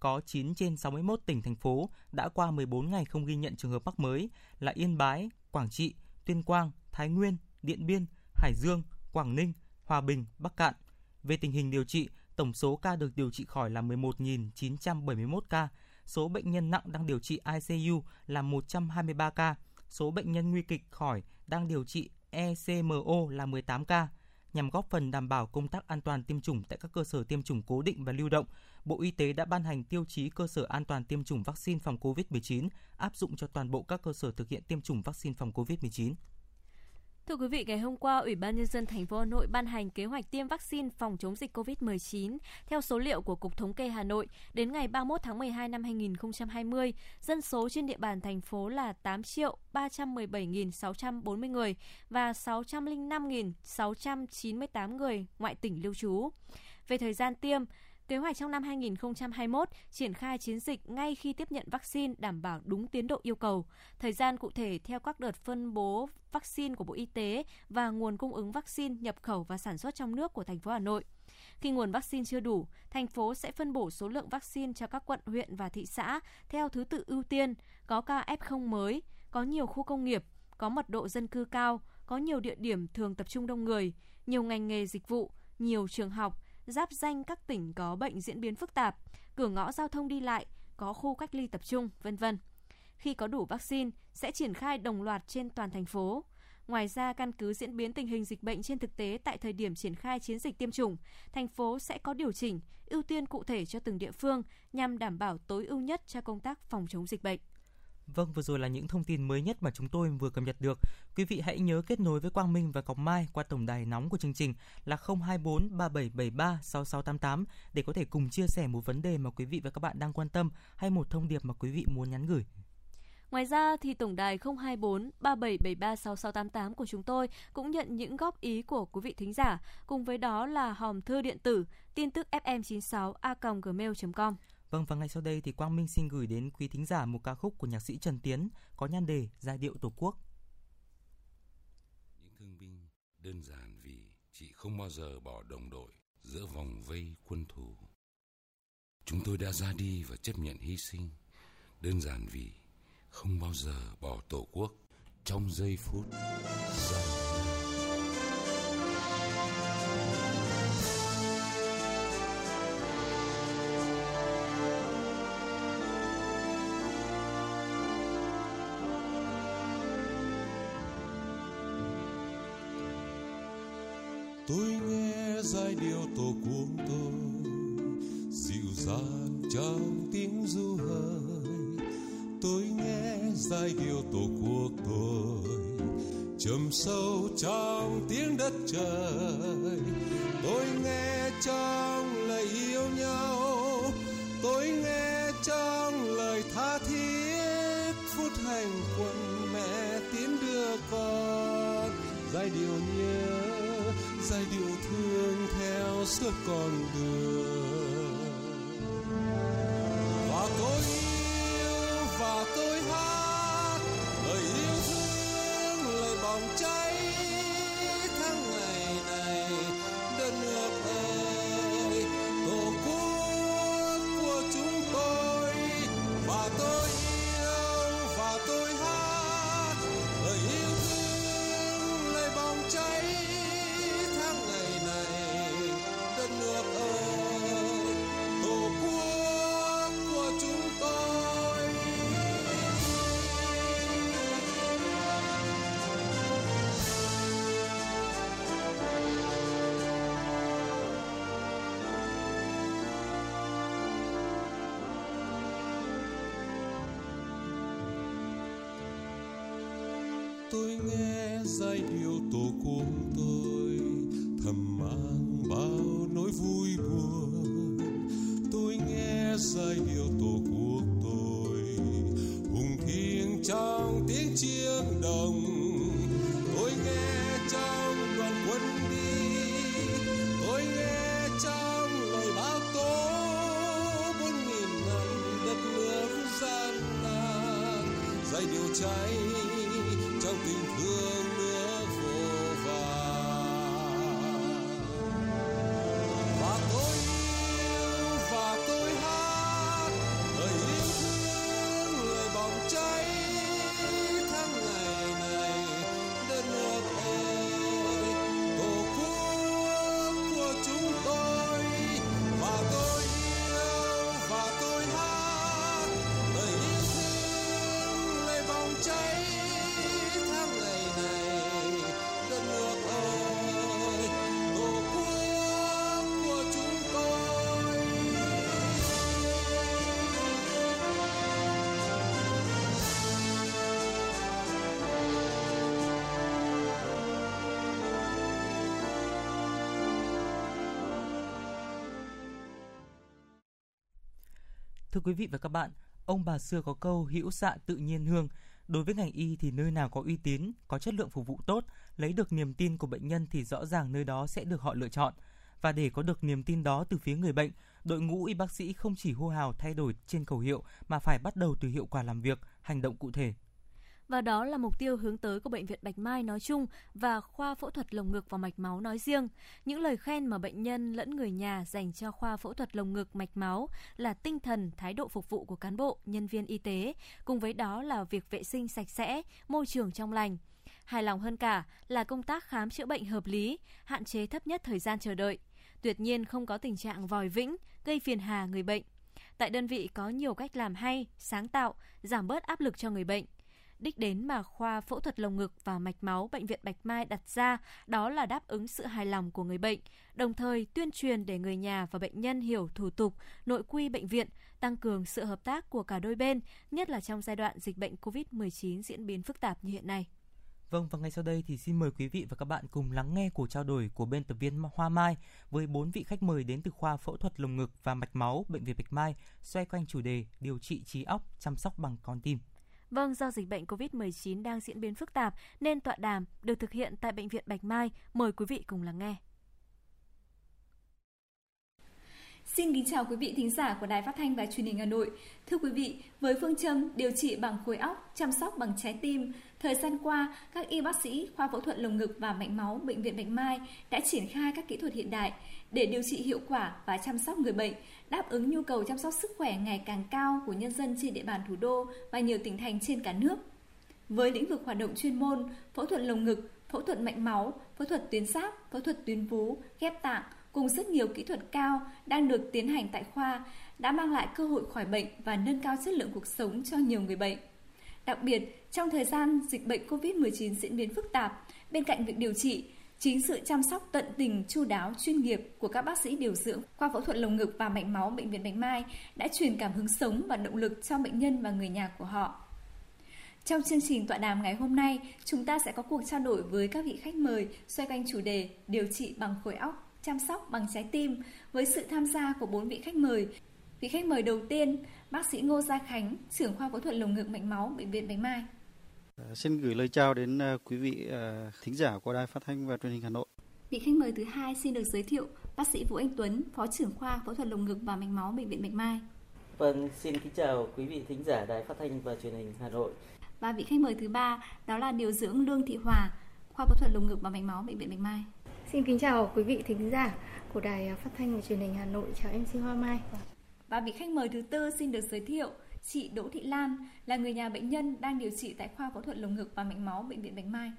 Có 9 trên 61 tỉnh, thành phố đã qua 14 ngày không ghi nhận trường hợp mắc mới là Yên Bái, Quảng Trị, Tuyên Quang, Thái Nguyên, Điện Biên, Hải Dương, Quảng Ninh, Hòa Bình, Bắc Cạn. Về tình hình điều trị, tổng số ca được điều trị khỏi là 11.971 ca, số bệnh nhân nặng đang điều trị ICU là 123 ca, số bệnh nhân nguy kịch khỏi đang điều trị ECMO là 18 ca. Nhằm góp phần đảm bảo công tác an toàn tiêm chủng tại các cơ sở tiêm chủng cố định và lưu động, Bộ Y tế đã ban hành tiêu chí cơ sở an toàn tiêm chủng vaccine phòng COVID-19 áp dụng cho toàn bộ các cơ sở thực hiện tiêm chủng vaccine phòng COVID-19. Thưa quý vị, ngày hôm qua, Ủy ban nhân dân thành phố Hà Nội ban hành kế hoạch tiêm vaccine phòng chống dịch COVID-19. Theo số liệu của Cục Thống kê Hà Nội, đến ngày 31 tháng 12 năm 2020, dân số trên địa bàn thành phố là 8 triệu 317.640 người và 605.698 người ngoại tỉnh lưu trú. Về thời gian tiêm, Kế hoạch trong năm 2021 triển khai chiến dịch ngay khi tiếp nhận vaccine đảm bảo đúng tiến độ yêu cầu. Thời gian cụ thể theo các đợt phân bố vaccine của Bộ Y tế và nguồn cung ứng vaccine nhập khẩu và sản xuất trong nước của thành phố Hà Nội. Khi nguồn vaccine chưa đủ, thành phố sẽ phân bổ số lượng vaccine cho các quận, huyện và thị xã theo thứ tự ưu tiên, có ca F0 mới, có nhiều khu công nghiệp, có mật độ dân cư cao, có nhiều địa điểm thường tập trung đông người, nhiều ngành nghề dịch vụ, nhiều trường học, giáp danh các tỉnh có bệnh diễn biến phức tạp, cửa ngõ giao thông đi lại, có khu cách ly tập trung, vân vân. Khi có đủ vaccine, sẽ triển khai đồng loạt trên toàn thành phố. Ngoài ra, căn cứ diễn biến tình hình dịch bệnh trên thực tế tại thời điểm triển khai chiến dịch tiêm chủng, thành phố sẽ có điều chỉnh, ưu tiên cụ thể cho từng địa phương nhằm đảm bảo tối ưu nhất cho công tác phòng chống dịch bệnh. Vâng, vừa rồi là những thông tin mới nhất mà chúng tôi vừa cập nhật được. Quý vị hãy nhớ kết nối với Quang Minh và Ngọc Mai qua tổng đài nóng của chương trình là 024 3773 6688 để có thể cùng chia sẻ một vấn đề mà quý vị và các bạn đang quan tâm hay một thông điệp mà quý vị muốn nhắn gửi. Ngoài ra thì tổng đài 024 3773 6688 của chúng tôi cũng nhận những góp ý của quý vị thính giả, cùng với đó là hòm thư điện tử tin tức fm96a.gmail.com. Vâng và ngay sau đây thì Quang Minh xin gửi đến quý thính giả một ca khúc của nhạc sĩ Trần Tiến có nhan đề Giai điệu Tổ quốc. Những thương binh đơn giản vì chị không bao giờ bỏ đồng đội giữa vòng vây quân thù. Chúng tôi đã ra đi và chấp nhận hy sinh đơn giản vì không bao giờ bỏ tổ quốc trong giây phút giây. Sai giai điệu tổ quốc tôi. Trầm sâu trong tiếng đất trời, tôi nghe trong lời yêu nhau, tôi nghe trong lời tha thiết. Phút hành quân mẹ tiến đưa con, giai điệu nhớ, giai điệu thương theo suốt con đường. Tôi nghe giai điệu tổ quốc tôi. Thưa quý vị và các bạn, ông bà xưa có câu hữu xạ tự nhiên hương. Đối với ngành y thì nơi nào có uy tín, có chất lượng phục vụ tốt, lấy được niềm tin của bệnh nhân thì rõ ràng nơi đó sẽ được họ lựa chọn. Và để có được niềm tin đó từ phía người bệnh, đội ngũ y bác sĩ không chỉ hô hào thay đổi trên khẩu hiệu mà phải bắt đầu từ hiệu quả làm việc, hành động cụ thể. Và đó là mục tiêu hướng tới của Bệnh viện Bạch Mai nói chung và khoa phẫu thuật lồng ngực và mạch máu nói riêng. Những lời khen mà bệnh nhân lẫn người nhà dành cho khoa phẫu thuật lồng ngực mạch máu là tinh thần, thái độ phục vụ của cán bộ, nhân viên y tế, cùng với đó là việc vệ sinh sạch sẽ, môi trường trong lành. Hài lòng hơn cả là công tác khám chữa bệnh hợp lý, hạn chế thấp nhất thời gian chờ đợi. Tuyệt nhiên không có tình trạng vòi vĩnh, gây phiền hà người bệnh. Tại đơn vị có nhiều cách làm hay, sáng tạo, giảm bớt áp lực cho người bệnh đích đến mà khoa phẫu thuật lồng ngực và mạch máu bệnh viện Bạch Mai đặt ra đó là đáp ứng sự hài lòng của người bệnh, đồng thời tuyên truyền để người nhà và bệnh nhân hiểu thủ tục, nội quy bệnh viện, tăng cường sự hợp tác của cả đôi bên, nhất là trong giai đoạn dịch bệnh COVID-19 diễn biến phức tạp như hiện nay. Vâng và ngay sau đây thì xin mời quý vị và các bạn cùng lắng nghe cuộc trao đổi của biên tập viên Hoa Mai với bốn vị khách mời đến từ khoa phẫu thuật lồng ngực và mạch máu bệnh viện Bạch Mai xoay quanh chủ đề điều trị trí óc chăm sóc bằng con tim. Vâng, do dịch bệnh COVID-19 đang diễn biến phức tạp nên tọa đàm được thực hiện tại Bệnh viện Bạch Mai. Mời quý vị cùng lắng nghe. Xin kính chào quý vị thính giả của Đài Phát thanh và Truyền hình Hà Nội. Thưa quý vị, với phương châm điều trị bằng khối óc, chăm sóc bằng trái tim, thời gian qua, các y bác sĩ khoa phẫu thuật lồng ngực và mạch máu bệnh viện Bạch Mai đã triển khai các kỹ thuật hiện đại để điều trị hiệu quả và chăm sóc người bệnh, đáp ứng nhu cầu chăm sóc sức khỏe ngày càng cao của nhân dân trên địa bàn thủ đô và nhiều tỉnh thành trên cả nước. Với lĩnh vực hoạt động chuyên môn, phẫu thuật lồng ngực, phẫu thuật mạch máu, phẫu thuật tuyến giáp, phẫu thuật tuyến vú, ghép tạng cùng rất nhiều kỹ thuật cao đang được tiến hành tại khoa đã mang lại cơ hội khỏi bệnh và nâng cao chất lượng cuộc sống cho nhiều người bệnh. Đặc biệt, trong thời gian dịch bệnh COVID-19 diễn biến phức tạp, bên cạnh việc điều trị, chính sự chăm sóc tận tình, chu đáo, chuyên nghiệp của các bác sĩ điều dưỡng khoa phẫu thuật lồng ngực và mạch máu bệnh viện Bạch Mai đã truyền cảm hứng sống và động lực cho bệnh nhân và người nhà của họ. Trong chương trình tọa đàm ngày hôm nay, chúng ta sẽ có cuộc trao đổi với các vị khách mời xoay quanh chủ đề điều trị bằng khối óc, chăm sóc bằng trái tim với sự tham gia của bốn vị khách mời. Vị khách mời đầu tiên, bác sĩ Ngô Gia Khánh, trưởng khoa phẫu thuật lồng ngực mạch máu bệnh viện Bạch Mai. Xin gửi lời chào đến quý vị thính giả của Đài Phát thanh và Truyền hình Hà Nội. Vị khách mời thứ hai xin được giới thiệu bác sĩ Vũ Anh Tuấn, phó trưởng khoa phẫu thuật lồng ngực và mạch máu bệnh viện Bạch Mai. Vâng, xin kính chào quý vị thính giả Đài Phát thanh và Truyền hình Hà Nội. Và vị khách mời thứ ba đó là điều dưỡng Lương Thị Hòa, khoa phẫu thuật lồng ngực và mạch máu bệnh viện Bạch Mai. Xin kính chào quý vị thính giả của Đài Phát thanh và Truyền hình Hà Nội. Chào MC Hoa Mai. Và vị khách mời thứ tư xin được giới thiệu chị Đỗ Thị Lan là người nhà bệnh nhân đang điều trị tại khoa phẫu thuật lồng ngực và mạch máu bệnh viện Bạch Mai.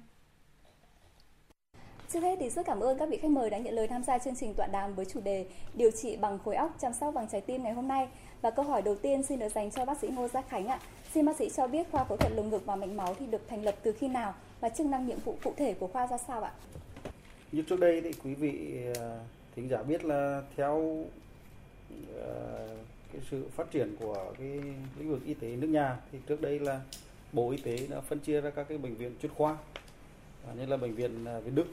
Trước hết thì rất cảm ơn các vị khách mời đã nhận lời tham gia chương trình tọa đàm với chủ đề điều trị bằng khối óc chăm sóc bằng trái tim ngày hôm nay. Và câu hỏi đầu tiên xin được dành cho bác sĩ Ngô Gia Khánh ạ. Xin bác sĩ cho biết khoa phẫu thuật lồng ngực và mạch máu thì được thành lập từ khi nào và chức năng nhiệm vụ cụ thể của khoa ra sao ạ? Như trước đây thì quý vị thính giả biết là theo Ờ, cái sự phát triển của cái lĩnh vực y tế nước nhà thì trước đây là Bộ Y tế đã phân chia ra các cái bệnh viện chuyên khoa. Như là bệnh viện à, Việt Đức,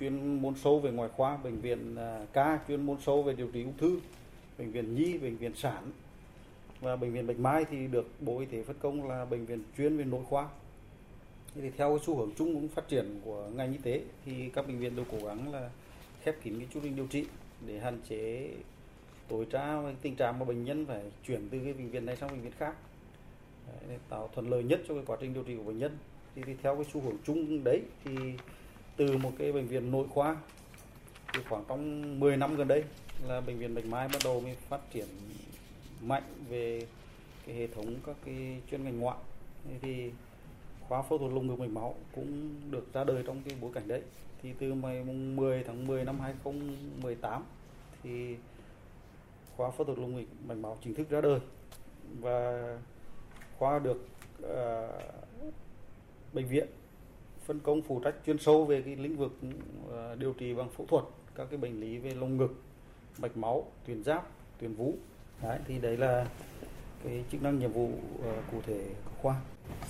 chuyên môn sâu về ngoại khoa bệnh viện à, ca chuyên môn sâu về điều trị ung thư bệnh viện nhi bệnh viện sản và bệnh viện bạch mai thì được bộ y tế phân công là bệnh viện chuyên về nội khoa. Thì theo cái xu hướng chung cũng phát triển của ngành y tế thì các bệnh viện đều cố gắng là khép kín cái chu trình điều trị để hạn chế tối tra tình trạng mà bệnh nhân phải chuyển từ cái bệnh viện này sang bệnh viện khác. Đấy, để tạo thuận lợi nhất cho cái quá trình điều trị của bệnh nhân. Thì, thì theo cái xu hướng chung đấy thì từ một cái bệnh viện nội khoa thì khoảng trong 10 năm gần đây là bệnh viện Bạch Mai bắt đầu mới phát triển mạnh về cái hệ thống các cái chuyên ngành ngoại. Thì khoa phẫu thuật lồng ngực mạch máu cũng được ra đời trong cái bối cảnh đấy. Thì từ ngày 10 tháng 10 năm 2018 thì khoa phẫu thuật lồng ngực mạch máu chính thức ra đời và khoa được uh, bệnh viện phân công phụ trách chuyên sâu về cái lĩnh vực uh, điều trị bằng phẫu thuật các cái bệnh lý về lồng ngực mạch máu tuyến giáp tuyến vú. Đấy thì đấy là cái chức năng nhiệm vụ uh, cụ thể của khoa.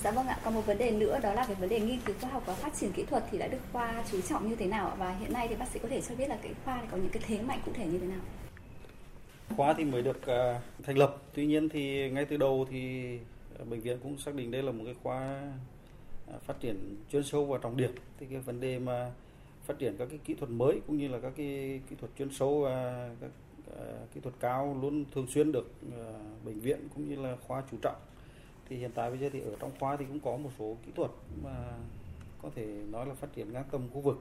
Dạ vâng ạ, còn một vấn đề nữa đó là cái vấn đề nghiên cứu khoa học và phát triển kỹ thuật thì đã được khoa chú trọng như thế nào và hiện nay thì bác sĩ có thể cho biết là cái khoa có những cái thế mạnh cụ thể như thế nào? Khoa thì mới được uh, thành lập, tuy nhiên thì ngay từ đầu thì bệnh viện cũng xác định đây là một cái khoa ờ, phát triển chuyên sâu và trọng điểm. Thì cái vấn đề mà phát triển các cái kỹ thuật mới cũng như là các cái kỹ thuật chuyên sâu và các ờ, kỹ thuật cao luôn thường xuyên được bệnh viện cũng như là khoa chú trọng. Thì hiện tại bây giờ thì ở trong khoa thì cũng có một số kỹ thuật mà có thể nói là phát triển ngang tầm khu vực.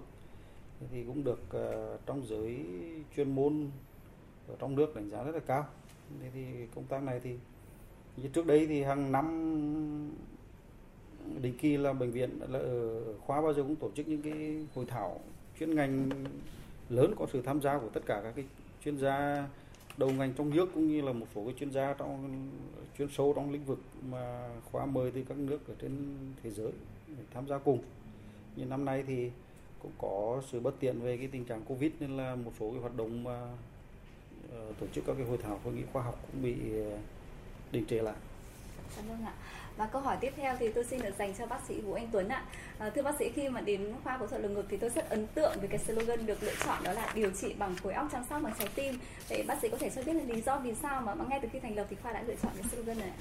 Thì cũng được trong giới chuyên môn ở trong nước đánh giá rất là cao thế thì công tác này thì như trước đây thì hàng năm định kỳ là bệnh viện là ở khoa bao giờ cũng tổ chức những cái hội thảo chuyên ngành lớn có sự tham gia của tất cả các cái chuyên gia đầu ngành trong nước cũng như là một số cái chuyên gia trong chuyên sâu trong lĩnh vực mà khoa mời từ các nước ở trên thế giới để tham gia cùng. Như năm nay thì cũng có sự bất tiện về cái tình trạng Covid nên là một số cái hoạt động mà tổ chức các cái hội thảo hội nghị khoa học cũng bị uh, đình trệ lại. Dạ vâng ạ. Và câu hỏi tiếp theo thì tôi xin được dành cho bác sĩ Vũ Anh Tuấn ạ. À, thưa bác sĩ khi mà đến khoa phẫu thuật lồng ngực thì tôi rất ấn tượng với cái slogan được lựa chọn đó là điều trị bằng khối óc chăm sóc bằng trái tim. Vậy bác sĩ có thể cho biết là lý do vì sao mà, mà ngay từ khi thành lập thì khoa đã lựa chọn cái slogan này?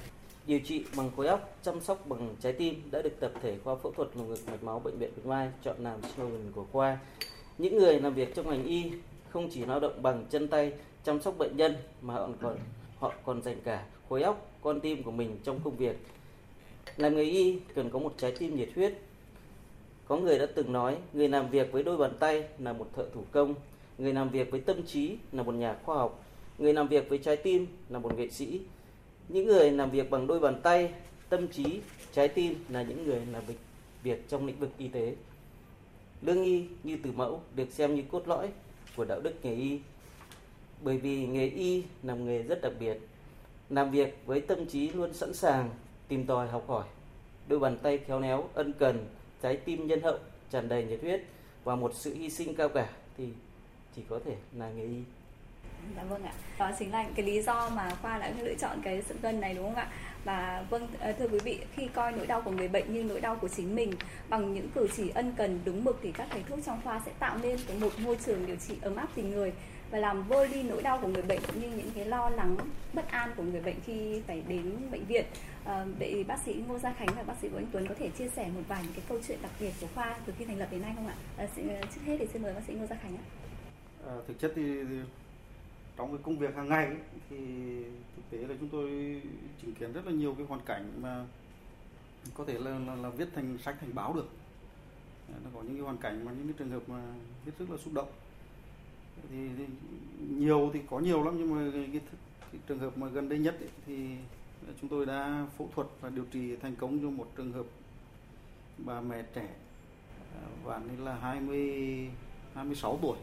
Điều trị bằng khối óc chăm sóc bằng trái tim đã được tập thể khoa phẫu thuật lồng ngực mạch máu bệnh viện Bạch Mai chọn làm slogan của khoa. Những người làm việc trong ngành y không chỉ lao động bằng chân tay chăm sóc bệnh nhân mà họ còn họ còn dành cả khối óc, con tim của mình trong công việc làm người y cần có một trái tim nhiệt huyết. Có người đã từng nói, người làm việc với đôi bàn tay là một thợ thủ công, người làm việc với tâm trí là một nhà khoa học, người làm việc với trái tim là một nghệ sĩ. Những người làm việc bằng đôi bàn tay, tâm trí, trái tim là những người làm việc, việc trong lĩnh vực y tế. Lương y như từ mẫu được xem như cốt lõi của đạo đức nghề y. Bởi vì nghề y là nghề rất đặc biệt, làm việc với tâm trí luôn sẵn sàng tìm tòi học hỏi đôi bàn tay khéo léo ân cần trái tim nhân hậu tràn đầy nhiệt huyết và một sự hy sinh cao cả thì chỉ có thể là nghề y Dạ vâng ạ. Đó chính là cái lý do mà khoa đã lựa chọn cái sự cân này đúng không ạ? Và vâng ờ, thưa quý vị, khi coi nỗi đau của người bệnh như nỗi đau của chính mình bằng những cử chỉ ân cần đúng mực thì các thầy thuốc trong khoa sẽ tạo nên cái một môi trường điều trị ấm áp tình người và làm vơi đi nỗi đau của người bệnh cũng như những cái lo lắng bất an của người bệnh khi phải đến bệnh viện. À, vậy bác sĩ Ngô Gia Khánh và bác sĩ Vũ Anh Tuấn có thể chia sẻ một vài những cái câu chuyện đặc biệt của khoa từ khi thành lập đến nay không ạ? À, trước hết thì xin mời bác sĩ Ngô Gia Khánh ạ. À, thực chất thì, thì trong cái công việc hàng ngày ấy, thì thực tế là chúng tôi chứng kiến rất là nhiều cái hoàn cảnh mà có thể là, là, là viết thành sách thành báo được. Nó có những cái hoàn cảnh mà những cái trường hợp mà hết sức là xúc động thì, thì nhiều thì có nhiều lắm nhưng mà cái, cái, cái trường hợp mà gần đây nhất ấy, thì chúng tôi đã phẫu thuật và điều trị thành công cho một trường hợp bà mẹ trẻ à, và nên là 20 26 tuổi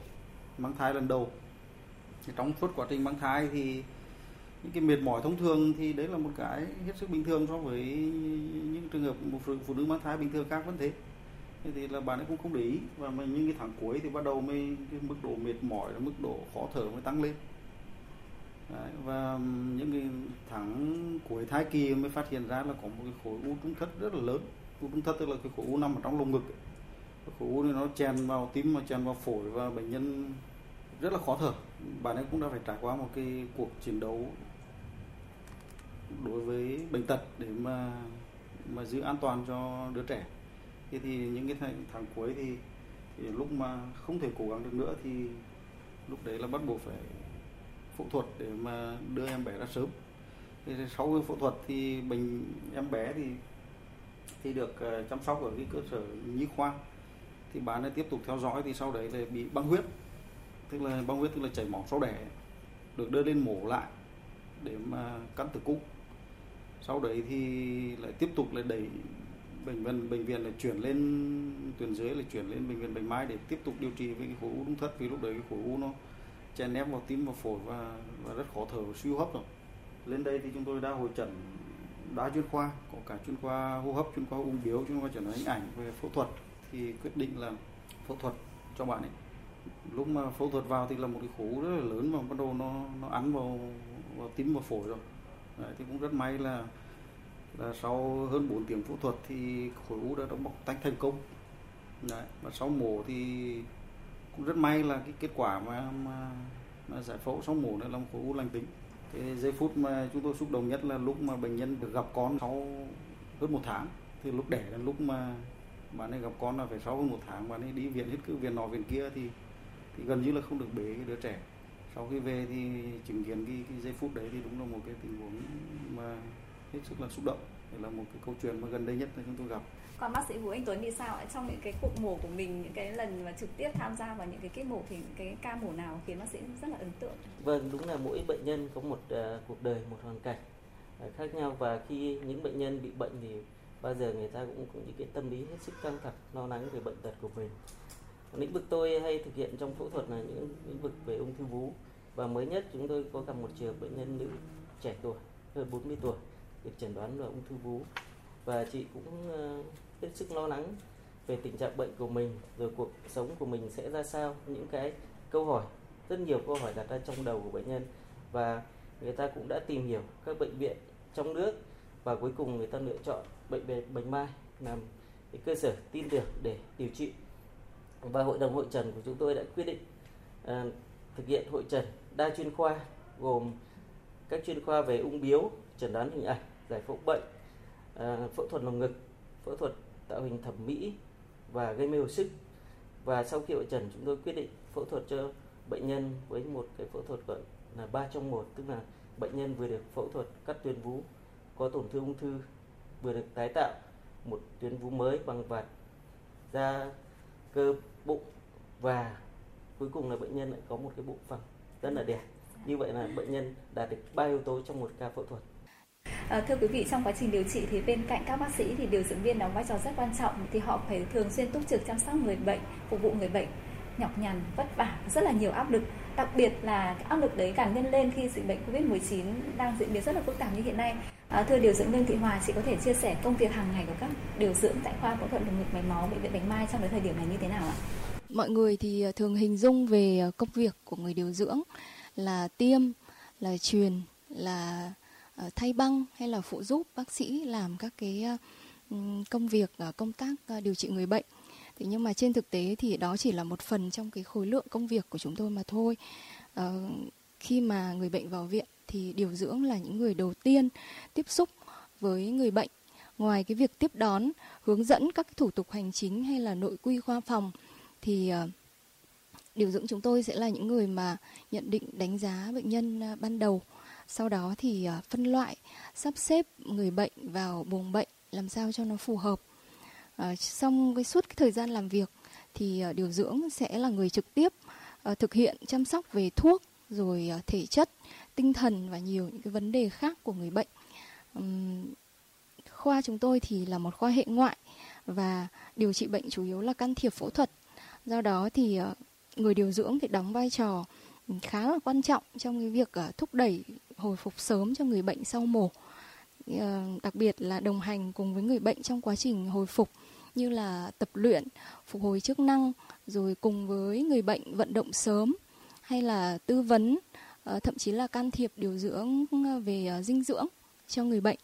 mang thai lần đầu. Thì trong suốt quá trình mang thai thì những cái mệt mỏi thông thường thì đấy là một cái hết sức bình thường so với những trường hợp một phụ nữ mang thai bình thường khác vẫn thế thế thì là bạn ấy cũng không để ý. Và mà những cái tháng cuối thì bắt đầu mới cái mức độ mệt mỏi mức độ khó thở mới tăng lên. Đấy, và những cái tháng cuối thai kỳ mới phát hiện ra là có một cái khối u trung thất rất là lớn. U trung thất tức là cái khối u nằm ở trong lồng ngực. Ấy. khối u này nó chèn vào tim mà chèn vào phổi và bệnh nhân rất là khó thở. Bạn ấy cũng đã phải trải qua một cái cuộc chiến đấu đối với bệnh tật để mà mà giữ an toàn cho đứa trẻ thế thì những cái tháng, tháng cuối thì, thì lúc mà không thể cố gắng được nữa thì lúc đấy là bắt buộc phải phẫu thuật để mà đưa em bé ra sớm. Thì sau cái phẫu thuật thì bệnh em bé thì thì được ờ, chăm sóc ở cái cơ sở nhi khoa. Thì bà ấy tiếp tục theo dõi thì sau đấy là bị băng huyết. Tức là băng huyết tức là chảy máu sau đẻ được đưa lên mổ lại để mà cắt tử cung. Sau đấy thì lại tiếp tục lại đẩy bệnh viện bệnh viện là chuyển lên tuyến dưới là chuyển lên bệnh viện Bạch Mai để tiếp tục điều trị với cái khối u đúng thất vì lúc đấy cái khối u nó chèn ép vào tim và phổi và và rất khó thở suy hô hấp rồi. Lên đây thì chúng tôi đã hội trần đa chuyên khoa có cả chuyên khoa hô hấp chuyên khoa ung biếu chuyên khoa chẩn đoán hình ảnh về phẫu thuật. Thì quyết định là phẫu thuật cho bạn ấy. Lúc mà phẫu thuật vào thì là một cái khối u rất là lớn mà bắt đầu nó nó ăn vào vào tim và phổi rồi. Đấy, thì cũng rất may là là sau hơn 4 tiếng phẫu thuật thì khối u đã, đóng bọc tách thành công. Đấy, và sau mổ thì cũng rất may là cái kết quả mà, mà, mà giải phẫu sau mổ này là một khối u lành tính. Cái giây phút mà chúng tôi xúc động nhất là lúc mà bệnh nhân được gặp con sau hơn một tháng. Thì lúc đẻ là lúc mà bạn ấy gặp con là phải sau hơn một tháng bạn ấy đi viện hết cứ viện nọ viện kia thì thì gần như là không được bế cái đứa trẻ. Sau khi về thì chứng kiến cái, cái giây phút đấy thì đúng là một cái tình huống mà hết sức là xúc động đây là một cái câu chuyện mà gần đây nhất là chúng tôi gặp còn bác sĩ Vũ Anh Tuấn thì sao ạ? Trong những cái cuộc mổ của mình, những cái lần mà trực tiếp tham gia vào những cái kết mổ thì cái ca mổ nào khiến bác sĩ rất là ấn tượng? Vâng, đúng là mỗi bệnh nhân có một uh, cuộc đời, một hoàn cảnh uh, khác nhau và khi những bệnh nhân bị bệnh thì bao giờ người ta cũng có những cái tâm lý hết sức căng thẳng, lo lắng về bệnh tật của mình. Lĩnh vực tôi hay thực hiện trong phẫu thuật là những lĩnh vực về ung thư vú và mới nhất chúng tôi có gặp một trường bệnh nhân nữ trẻ tuổi hơn 40 tuổi được chẩn đoán là ung thư vú. Và chị cũng ờ, hết sức lo lắng về tình trạng bệnh của mình rồi cuộc sống của mình sẽ ra sao. Những cái câu hỏi rất nhiều câu hỏi đặt ra trong đầu của bệnh nhân. Và người ta cũng đã tìm hiểu các bệnh viện trong nước và cuối cùng người ta lựa chọn bệnh viện Bạch Mai làm cái cơ sở tin tưởng để điều trị. Và hội đồng hội trần của chúng tôi đã quyết định à, thực hiện hội trần đa chuyên khoa gồm các chuyên khoa về ung biếu chẩn đoán hình ảnh giải phẫu bệnh à, phẫu thuật lồng ngực, phẫu thuật tạo hình thẩm mỹ và gây mê hồi sức. Và sau khi hội trần, chúng tôi quyết định phẫu thuật cho bệnh nhân với một cái phẫu thuật gọi là ba trong một, tức là bệnh nhân vừa được phẫu thuật cắt tuyến vú, có tổn thương ung thư, vừa được tái tạo một tuyến vú mới bằng vạt da, cơ, bụng và cuối cùng là bệnh nhân lại có một cái bụng phẳng rất là đẹp. Như vậy là bệnh nhân đạt được ba yếu tố trong một ca phẫu thuật. À, thưa quý vị, trong quá trình điều trị thì bên cạnh các bác sĩ thì điều dưỡng viên đóng vai trò rất quan trọng thì họ phải thường xuyên túc trực chăm sóc người bệnh, phục vụ người bệnh nhọc nhằn, vất vả, rất là nhiều áp lực. Đặc biệt là áp lực đấy càng nhân lên khi dịch bệnh Covid-19 đang diễn biến rất là phức tạp như hiện nay. À, thưa điều dưỡng Lương Thị Hòa, chị có thể chia sẻ công việc hàng ngày của các điều dưỡng tại khoa phẫu thuật lồng ngực mạch máu bệnh viện Bạch Mai trong cái thời điểm này như thế nào ạ? Mọi người thì ờ, thường hình dung về công việc của người điều dưỡng là tiêm, là truyền, là Ờ, thay băng hay là phụ giúp bác sĩ làm các cái ờ, công việc ờ, công tác điều trị người bệnh. Thế nhưng mà trên thực tế thì đó chỉ là một phần trong cái khối lượng công việc của chúng tôi mà thôi. Khi mà người bệnh vào viện thì điều dưỡng là những người đầu tiên tiếp xúc với người bệnh. Ngoài cái việc tiếp đón, hướng dẫn các thủ tục hành chính hay là nội quy khoa phòng thì điều dưỡng chúng tôi sẽ là những người mà nhận định đánh giá bệnh nhân ban đầu sau đó thì ờ, phân loại sắp xếp người bệnh vào buồng bệnh làm sao cho nó phù hợp. À, xong cái suốt cái thời gian làm việc thì ờ, điều dưỡng sẽ là người trực tiếp thực hiện chăm sóc về thuốc rồi thể chất tinh thần và nhiều những cái vấn đề khác của người bệnh. Khoa chúng tôi thì là một khoa hệ ngoại và điều trị bệnh chủ yếu là can thiệp phẫu thuật. Do đó thì người điều dưỡng thì đóng vai trò khá là quan trọng trong cái việc thúc đẩy hồi phục sớm cho người bệnh sau mổ. Ờ, đặc biệt là đồng hành cùng với người bệnh trong quá trình hồi phục như là tập luyện, phục hồi chức năng, rồi cùng với người bệnh vận động sớm hay là tư vấn ờ, thậm chí là can thiệp điều dưỡng ờ, về dinh dưỡng cho người bệnh.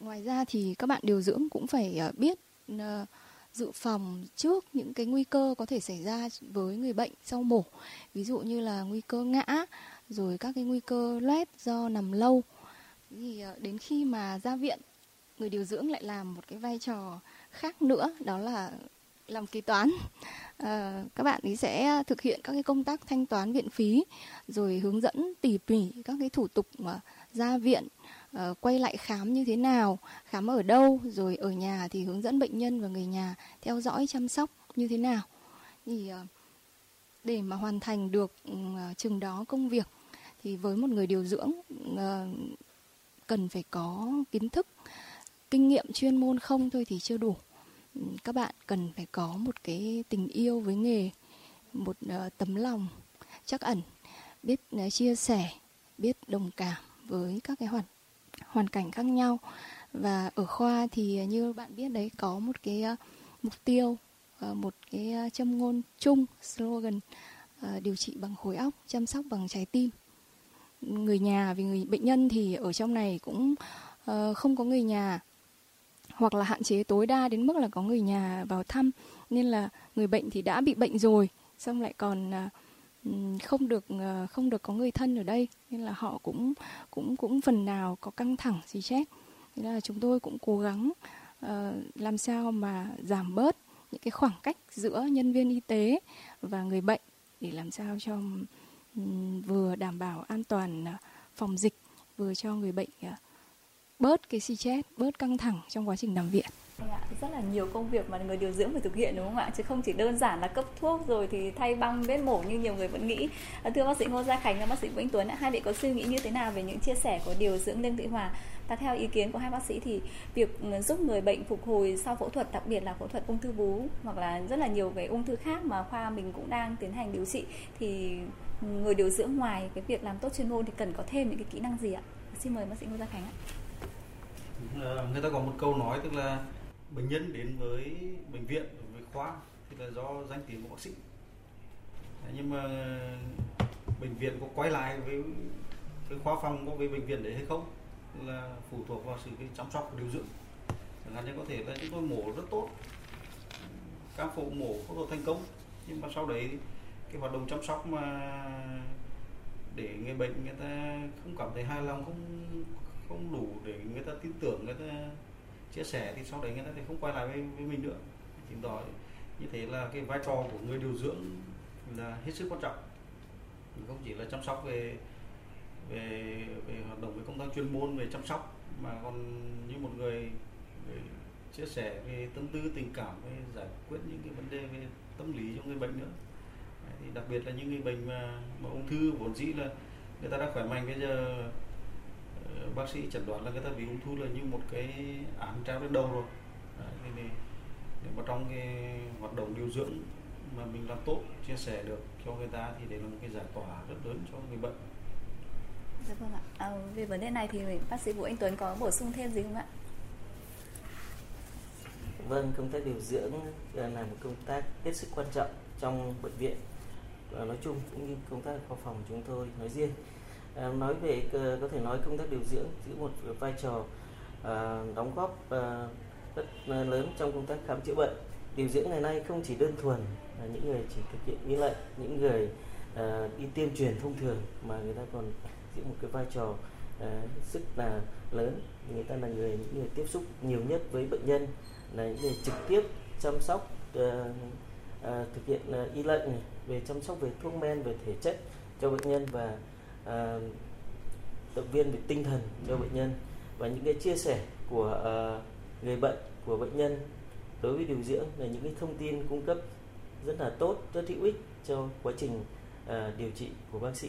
Ngoài ra thì các bạn điều dưỡng cũng phải biết dự phòng trước những cái nguy cơ có thể xảy ra với người bệnh sau mổ. Ví dụ như là nguy cơ ngã rồi các cái nguy cơ loét do nằm lâu. Thì ờ, đến khi mà ra viện người điều dưỡng lại làm một cái vai trò khác nữa đó là làm kế toán. À, các bạn ấy sẽ thực hiện các cái công tác thanh toán viện phí rồi hướng dẫn tỉ mỉ các cái thủ tục mà ra viện à, quay lại khám như thế nào khám ở đâu rồi ở nhà thì hướng dẫn bệnh nhân và người nhà theo dõi chăm sóc như thế nào. Thì để mà hoàn thành được ừ, chừng đó công việc thì với một người điều dưỡng ờ, cần phải có kiến thức, kinh nghiệm chuyên môn không thôi thì chưa đủ. Ừ, các bạn cần phải có một cái tình yêu với nghề, một ờ, tấm lòng chắc ẩn, biết ờ, chia sẻ, biết đồng cảm với các cái hoàn hoàn cảnh khác nhau. Và ở khoa thì như bạn biết đấy, có một cái mục tiêu một cái châm ngôn chung, slogan điều trị bằng khối óc, chăm sóc bằng trái tim người nhà vì người bệnh nhân thì ở trong này cũng uh, không có người nhà hoặc là hạn chế tối đa đến mức là có người nhà vào thăm. Nên là người bệnh thì đã bị bệnh rồi xong lại còn uh, không được uh, không được có người thân ở đây. Nên là họ cũng cũng cũng phần nào có căng thẳng gì chết. Nên là chúng tôi cũng cố gắng uh, làm sao mà giảm bớt những cái khoảng cách giữa nhân viên y tế và người bệnh để làm sao cho vừa đảm bảo an toàn ờ, phòng dịch vừa cho người bệnh ờ, bớt cái stress, bớt căng thẳng trong quá trình nằm viện. Vâng rất là nhiều công việc mà người điều dưỡng phải thực hiện đúng không ạ? Chứ không chỉ đơn giản là cấp thuốc rồi thì thay băng vết mổ như nhiều người vẫn nghĩ. Ờ, thưa bác sĩ Ngô Gia Khánh và bác sĩ Vĩnh Tuấn, hai vị có suy nghĩ như thế nào về những chia sẻ của điều dưỡng Lương Thị Hòa? Và theo ý kiến của hai bác sĩ thì việc ừ, giúp người bệnh phục hồi sau phẫu thuật, đặc biệt là phẫu thuật ung thư vú hoặc là rất là nhiều cái ung thư khác mà khoa mình cũng đang tiến hành điều trị thì người điều dưỡng ngoài cái việc làm tốt chuyên môn thì cần có thêm những cái kỹ năng gì ạ? Xin mời bác sĩ Ngô Gia Khánh ạ. Người ta có một câu nói tức là bệnh nhân đến với bệnh viện với khoa thì là do danh tiếng của bác sĩ. Nhưng mà bệnh viện có quay lại với cái khoa phòng có với bệnh viện đấy hay không là phụ thuộc vào sự chăm sóc và điều dưỡng. Chẳng hạn như có thể là chúng tôi mổ rất tốt các phụ mổ phẫu thuật thành công, nhưng mà sau đấy cái hoạt động chăm sóc mà để người bệnh người ta không cảm thấy hài lòng không không đủ để người ta tin tưởng người ta chia sẻ thì sau đấy người ta thì không quay lại với, với mình nữa. Chứng tỏ như thế là cái vai trò của người điều dưỡng là hết sức quan trọng. Không chỉ là chăm sóc về về về hoạt động về công tác chuyên môn về chăm sóc mà còn như một người, người chia sẻ về tâm tư tình cảm về giải quyết những cái vấn đề về tâm lý cho người bệnh nữa thì đặc biệt là những người bệnh mà, mà ung thư vốn dĩ là người ta đã khỏe mạnh bây giờ bác sĩ chẩn đoán là người ta bị ung thư là như một cái án treo lên đầu rồi Đấy, thì, nếu mà trong cái hoạt động điều dưỡng mà mình làm tốt chia sẻ được cho người ta thì đấy là một cái giải tỏa rất lớn cho người bệnh Dạ vâng ạ. À, về vấn đề này thì bác sĩ Vũ Anh Tuấn có bổ sung thêm gì không ạ? Vâng, công tác điều dưỡng là một công tác hết sức quan trọng trong bệnh viện nói chung cũng như công tác khoa phòng chúng tôi nói riêng. À, nói về ờ, có thể nói công tác điều dưỡng giữ một vai trò à, đóng góp à, rất lớn trong công tác khám chữa bệnh điều dưỡng ngày nay không chỉ đơn thuần là những người chỉ thực hiện ý lệnh những người à, đi tuyên truyền thông thường mà người ta còn giữ một cái vai trò à, là lớn người ta là người những người tiếp xúc nhiều nhất với bệnh nhân là những người trực tiếp chăm sóc à, à, thực hiện à, y lệnh này về chăm sóc về thuốc men về thể chất cho bệnh nhân và à, động viên về tinh thần cho bệnh nhân. Và những cái chia sẻ của à, người bệnh của bệnh nhân đối với điều dưỡng là những cái thông tin cung cấp rất là tốt rất hữu ích cho quá trình à, điều trị của bác sĩ.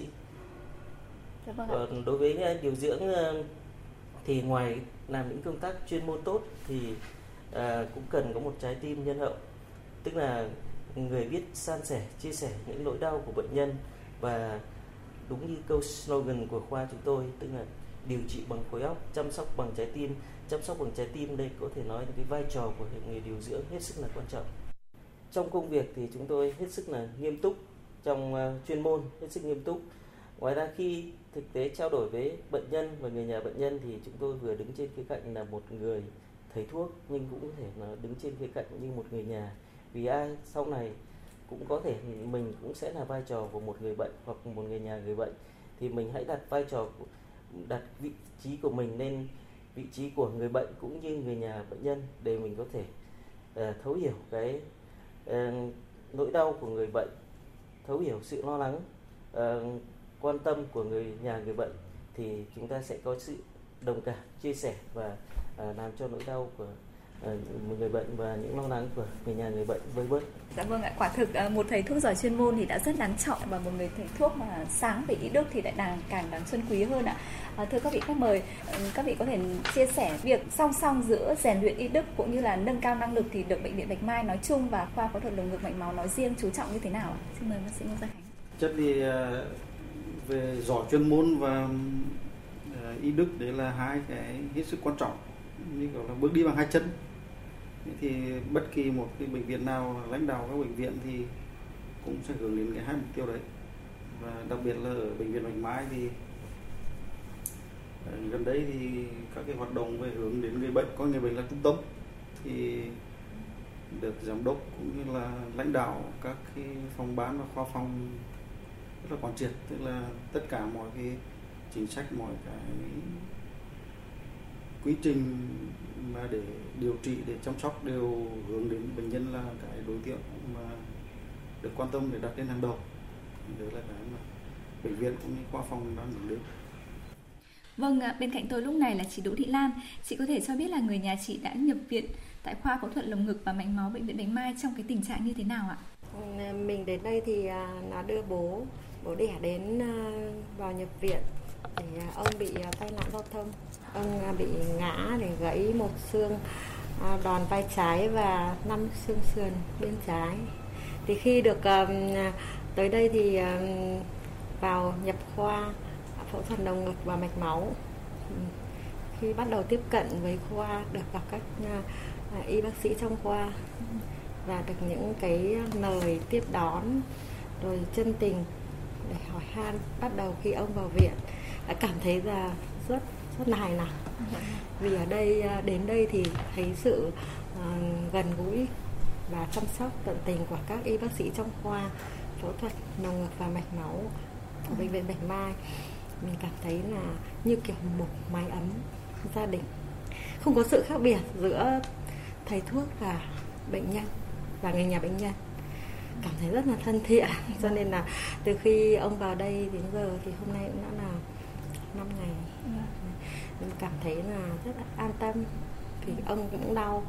Dạ vâng còn đối với điều dưỡng thì ngoài làm những công tác chuyên môn tốt thì à, cũng cần có một trái tim nhân hậu. Tức là người viết san sẻ, chia sẻ những nỗi đau của bệnh nhân. Và đúng như câu slogan của khoa chúng tôi, tức là điều trị bằng khối óc, chăm sóc bằng trái tim. Chăm sóc bằng trái tim đây có thể nói là cái vai trò của người điều dưỡng hết sức là quan trọng. Trong công việc thì chúng tôi hết sức là nghiêm túc, trong ờ, chuyên môn hết sức nghiêm túc. Ngoài ra khi thực tế trao đổi với bệnh nhân và người nhà bệnh nhân thì chúng tôi vừa đứng trên khía cạnh là một người thầy thuốc, nhưng cũng có thể là đứng trên khía cạnh như một người nhà vì ai? Sau này cũng có thể mình cũng sẽ là vai trò của một người bệnh hoặc một người nhà người bệnh. Thì mình hãy đặt vai trò đặt vị trí của mình lên vị trí của người bệnh cũng như người nhà bệnh nhân để mình có thể uh, thấu hiểu cái uh, nỗi đau của người bệnh thấu hiểu sự lo lắng uh, quan tâm của người nhà người bệnh. Thì chúng ta sẽ có sự đồng cảm chia sẻ và uh, làm cho nỗi đau của người bệnh và những lo lắng của người nhà người bệnh vơi bớt. Dạ vâng ạ, quả thực một thầy thuốc giỏi chuyên môn thì đã rất đáng chọn và một người thầy thuốc mà sáng về y đức thì lại càng càng đáng xuân quý hơn ạ. À, thưa các vị khách mời, các vị có thể chia sẻ việc song song giữa rèn luyện y đức cũng như là nâng cao năng lực thì được bệnh viện Bạch Mai nói chung và khoa phẫu thuật lồng ngực mạch máu nói riêng chú trọng như thế nào ạ? Xin mời bác sĩ Ngô Gia Khánh. Chất thì về giỏi chuyên môn và y đức đấy là hai cái hết sức quan trọng như kiểu là bước đi bằng hai chân thì bất kỳ một cái bệnh viện nào, lãnh đạo các bệnh viện thì cũng sẽ hướng đến cái hai mục tiêu đấy. Và đặc biệt là ở bệnh viện Bạch Mai thì ờ, gần đây thì các cái hoạt động về hướng đến người bệnh, có người bệnh là trung tâm, thì được giám đốc cũng như là lãnh đạo các cái phòng bán và khoa phòng rất là quán triệt. Tức là tất cả mọi cái chính sách, mọi cái quy trình mà để điều trị để chăm sóc đều hướng đến bệnh nhân là cái đối tượng mà được quan tâm để đặt lên hàng đầu đấy là cái mà bệnh viện cũng như khoa phòng đang hướng đến Vâng, bên cạnh tôi lúc này là chị Đỗ Thị Lan. Chị có thể cho biết là người nhà chị đã nhập viện tại khoa phẫu thuật lồng ngực và mạch máu bệnh viện Bạch Mai trong cái tình trạng như thế nào ạ? Mình đến đây thì nó đưa bố bố đẻ đến vào nhập viện thì ông bị tai nạn giao thông ông à, bị ngã để gãy một xương à, đòn vai trái và năm xương sườn bên trái. Thì khi được à, tới đây thì vào nhập khoa phẫu thuật đầu ngực và mạch máu. Khi bắt đầu tiếp cận với khoa, được gặp các y bác sĩ trong khoa và được những cái lời tiếp đón rồi chân tình để hỏi han bắt đầu khi ông vào viện, đã cảm thấy là rất rất là hài lòng. Vì ở đây à, đến đây thì thấy sự à, gần gũi và chăm sóc tận tình của các y bác sĩ trong khoa, phẫu thuật lồng ngực và mạch máu của bệnh viện Bạch Mai. Mình cảm thấy là như kiểu một mái ấm gia đình. Không có sự khác biệt giữa thầy thuốc và bệnh nhân, và người nhà bệnh nhân. Cảm thấy rất là thân thiện. Cho nên là từ khi ông vào đây đến giờ thì hôm nay cũng đã là 5 ngày mình cảm thấy là rất là an tâm. Thì ông cũng đau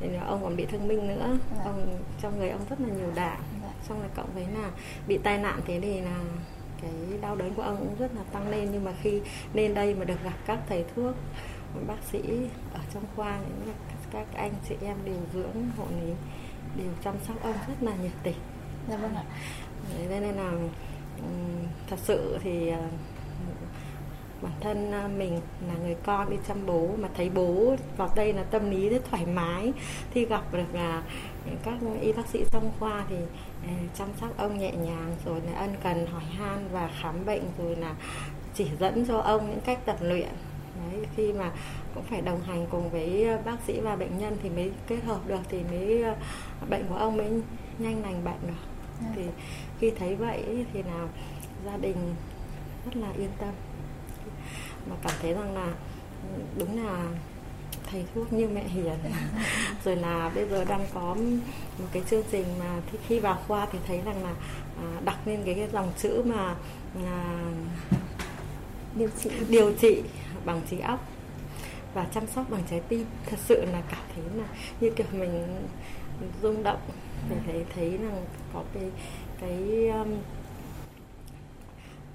thì ông còn bị thương binh nữa. Ông trong người ông rất là nhiều đạn xong rồi cộng với là bị tai nạn thế thì là cái đau đớn của ông cũng rất là tăng lên. Nhưng mà khi lên đây mà được gặp các thầy thuốc bác sĩ ở trong khoa những các anh chị em điều dưỡng hộ lý đều chăm sóc ông rất là nhiệt tình. Dạ vâng ạ. Đấy, nên là thật sự thì bản thân mình là người con đi chăm bố mà thấy bố vào đây là tâm lý rất thoải mái. Thì gặp được là các y bác sĩ trong khoa thì chăm sóc ông nhẹ nhàng rồi là ân cần hỏi han và khám bệnh rồi là chỉ dẫn cho ông những cách tập luyện. Đấy, khi mà cũng phải đồng hành cùng với bác sĩ và bệnh nhân thì mới kết hợp được thì mới bệnh của ông mới nhanh lành bệnh được. Yeah. thì khi thấy vậy thì là gia đình rất là yên tâm mà cảm thấy rằng là đúng là thầy thuốc như mẹ hiền. Rồi là bây giờ đang có một cái chương trình mà khi vào khoa thì thấy rằng là đặt lên cái, cái dòng chữ mà à, điều trị điều trị bằng trí óc và chăm sóc bằng trái tim. Thật sự là cảm thấy là như kiểu mình rung động. Để thấy thấy rằng có cái cái um,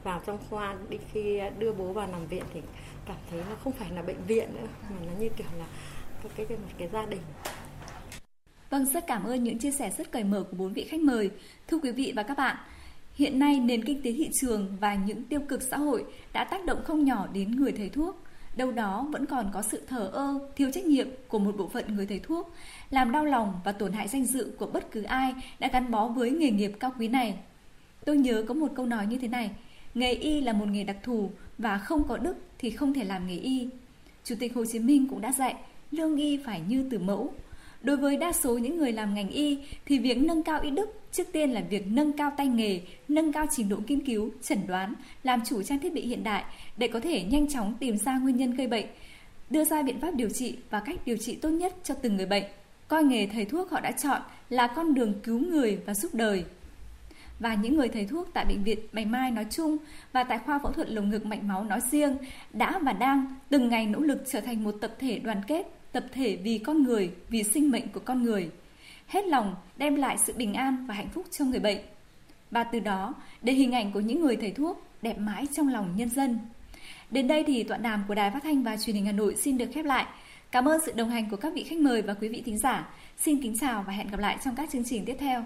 vào trong khoa đi khi đưa bố vào nằm viện thì cảm thấy nó không phải là bệnh viện nữa mà nó như kiểu là cái cái, cái một cái gia đình Vâng, rất cảm ơn những chia sẻ rất cởi mở của bốn vị khách mời. Thưa quý vị và các bạn, hiện nay nền kinh tế thị trường và những tiêu cực xã hội đã tác động không nhỏ đến người thầy thuốc. Đâu đó vẫn còn có sự thờ ơ, thiếu trách nhiệm của một bộ phận người thầy thuốc, làm đau lòng và tổn hại danh dự của bất cứ ai đã gắn bó với nghề nghiệp cao quý này. Tôi nhớ có một câu nói như thế này, nghề y là một nghề đặc thù và không có đức thì không thể làm nghề y. Chủ tịch Hồ Chí Minh cũng đã dạy, lương y phải như từ mẫu. Đối với đa số những người làm ngành y thì việc nâng cao y đức trước tiên là việc nâng cao tay nghề, nâng cao trình độ nghiên cứu, chẩn đoán, làm chủ trang thiết bị hiện đại để có thể nhanh chóng tìm ra nguyên nhân gây bệnh, đưa ra biện pháp điều trị và cách điều trị tốt nhất cho từng người bệnh. Coi nghề thầy thuốc họ đã chọn là con đường cứu người và giúp đời. Và những người thầy thuốc tại bệnh viện Bạch Mai nói chung và tại khoa phẫu thuật lồng ngực mạch máu nói riêng đã và đang từng ngày nỗ lực trở thành một tập thể đoàn kết, tập thể vì con người, vì sinh mệnh của con người. Hết lòng đem lại sự bình an và hạnh phúc cho người bệnh. Và từ đó, để hình ảnh của những người thầy thuốc đẹp mãi trong lòng nhân dân. Đến đây thì tọa đàm của Đài Phát thanh và Truyền hình Hà Nội xin được khép lại. Cảm ơn sự đồng hành của các vị khách mời và quý vị thính giả. Xin kính chào và hẹn gặp lại trong các chương trình tiếp theo.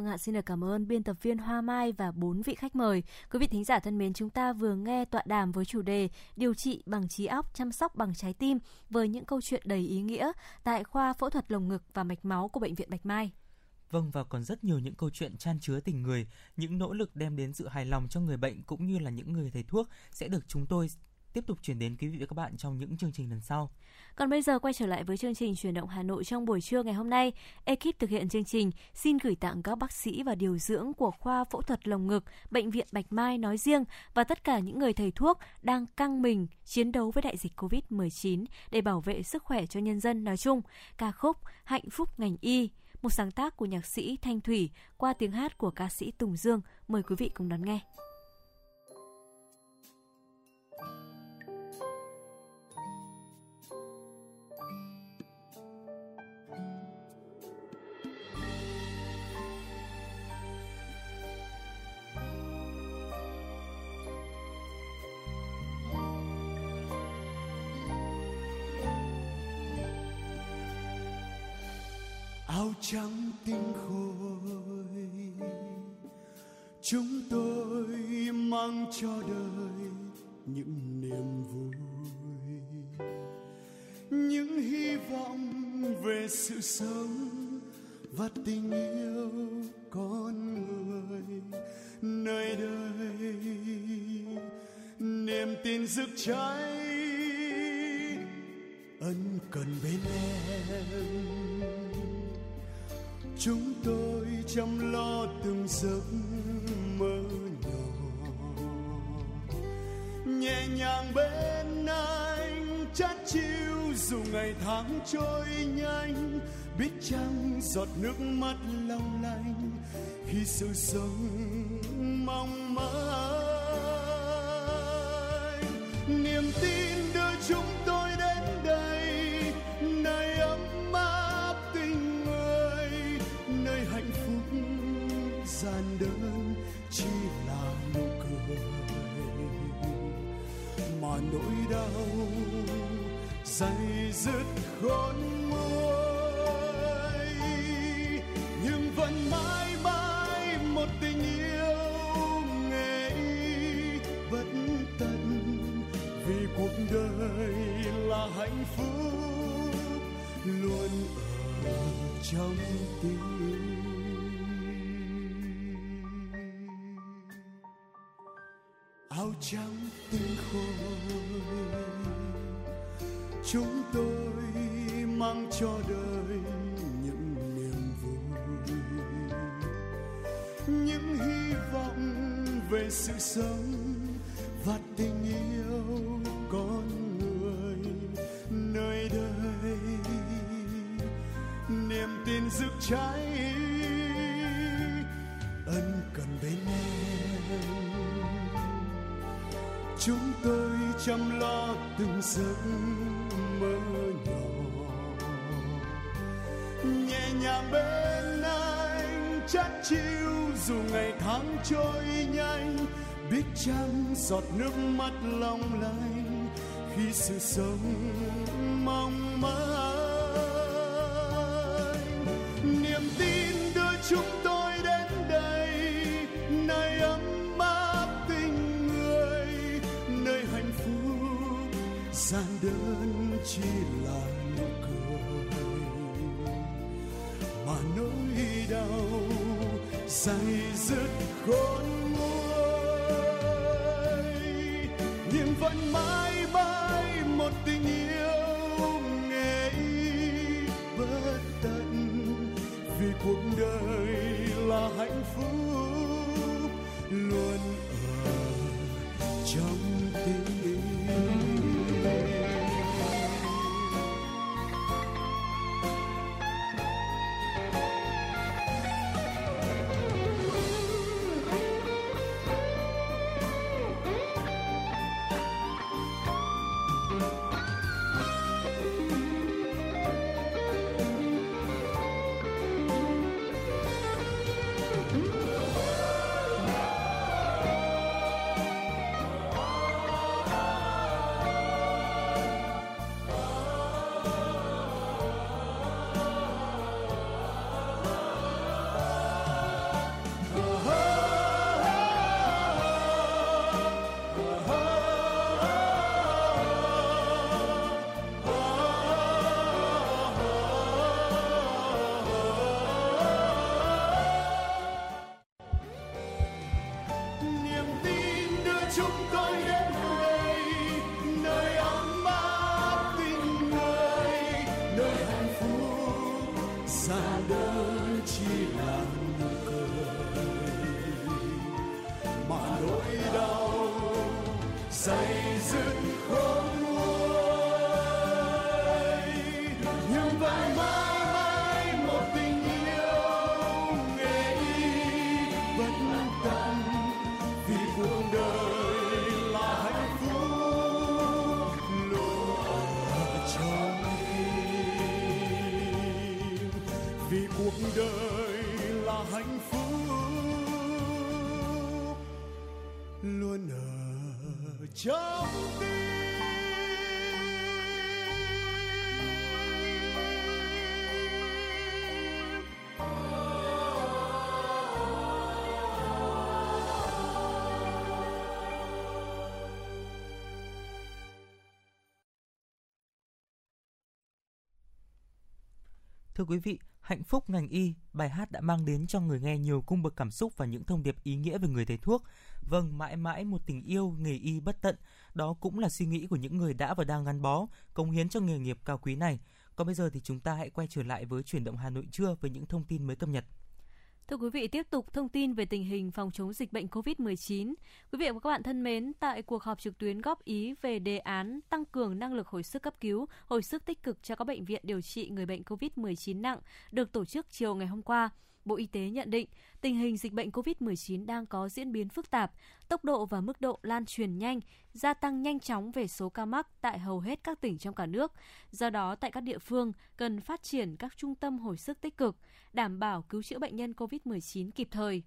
Vâng ạ, xin được cảm ơn biên tập viên Hoa Mai và bốn vị khách mời. Quý vị thính giả thân mến, chúng ta vừa nghe tọa đàm với chủ đề Điều trị bằng trí óc, chăm sóc bằng trái tim với những câu chuyện đầy ý nghĩa tại khoa phẫu thuật lồng ngực và mạch máu của Bệnh viện Bạch Mai. Vâng và còn rất nhiều những câu chuyện chan chứa tình người, những nỗ lực đem đến sự hài lòng cho người bệnh cũng như là những người thầy thuốc sẽ được chúng tôi tiếp tục chuyển đến quý vị và các bạn trong những chương trình lần sau. Còn bây giờ quay trở lại với chương trình truyền động Hà Nội trong buổi trưa ngày hôm nay. Ekip thực hiện chương trình xin gửi tặng các bác sĩ và điều dưỡng của khoa phẫu thuật lồng ngực, bệnh viện Bạch Mai nói riêng và tất cả những người thầy thuốc đang căng mình chiến đấu với đại dịch Covid-19 để bảo vệ sức khỏe cho nhân dân nói chung. Ca khúc Hạnh phúc ngành y một sáng tác của nhạc sĩ Thanh Thủy qua tiếng hát của ca sĩ Tùng Dương. Mời quý vị cùng đón nghe. Áo trắng tinh khôi? Chúng tôi mang cho đời những niềm vui, những hy vọng về sự sống và tình yêu con người nơi đây. Niềm tin rực cháy ân cần bên em chúng tôi chăm lo từng giấc mơ nhỏ. Nhẹ nhàng bên anh, chát chiu dù ngày tháng trôi nhanh, biết chăng giọt nước mắt long lanh khi sự sống mong manh. Niềm tin đưa chúng tôi chỉ là nụ cười. Mà nỗi đau dày dứt khôn nguôi, nhưng vẫn mãi mãi một tình yêu nghề y bất tận. Vì cuộc đời là hạnh phúc luôn ở trong tim. Áo trắng tinh khôi. Chúng tôi mang cho đời những niềm vui. Những hy vọng về sự sống và tình yêu con người nơi đây. Niềm tin rực cháy chúng tôi chăm lo từng giấc mơ nhỏ. Nhẹ nhàng bên anh chát chiu dù ngày tháng trôi nhanh, biết chăng giọt nước mắt long lanh khi sự sống mong say dứt khôn nguôi nhưng vẫn mãi Thưa quý vị, Hạnh phúc ngành y, bài hát đã mang đến cho người nghe nhiều cung bậc cảm xúc và những thông điệp ý nghĩa về người thầy thuốc. Vâng, mãi mãi một tình yêu nghề y bất tận, đó cũng là suy nghĩ của những người đã và đang gắn bó, cống hiến cho nghề nghiệp cao quý này. Còn bây giờ thì chúng ta hãy quay trở lại với chuyển động Hà Nội trưa với những thông tin mới cập nhật. Thưa quý vị, tiếp tục thông tin về tình hình phòng chống dịch bệnh COVID-19. Quý vị và các bạn thân mến, tại cuộc họp trực tuyến góp ý về đề án tăng cường năng lực hồi sức cấp cứu, hồi sức tích cực cho các bệnh viện điều trị người bệnh COVID-19 nặng được tổ chức chiều ngày hôm qua, Bộ Y tế nhận định tình hình dịch bệnh COVID-19 đang có diễn biến phức tạp, tốc độ và mức độ lan truyền nhanh, gia tăng nhanh chóng về số ca mắc tại hầu hết các tỉnh trong cả nước. Do đó, tại các địa phương cần phát triển các trung tâm hồi sức tích cực, đảm bảo cứu chữa bệnh nhân COVID-19 kịp thời.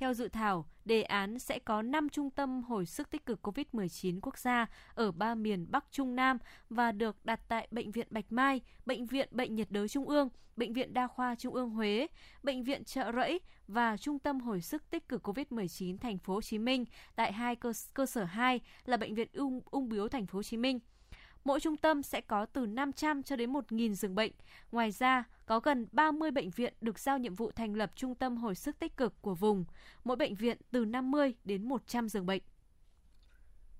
Theo dự thảo, đề án sẽ có 5 trung tâm hồi sức tích cực COVID-19 quốc gia ở ba miền Bắc Trung Nam và được đặt tại Bệnh viện Bạch Mai, Bệnh viện Bệnh nhiệt đới Trung ương, Bệnh viện Đa khoa Trung ương Huế, Bệnh viện Trợ Rẫy và Trung tâm hồi sức tích cực COVID-19 thành phố Hồ Chí Minh tại hai cơ, cơ sở 2 là Bệnh viện ung, ung biếu thành phố Hồ Chí Minh. Mỗi trung tâm sẽ có từ 500 cho đến 1.000 giường bệnh. Ngoài ra, có gần 30 bệnh viện được giao nhiệm vụ thành lập trung tâm hồi sức tích cực của vùng. Mỗi bệnh viện từ 50 đến 100 giường bệnh.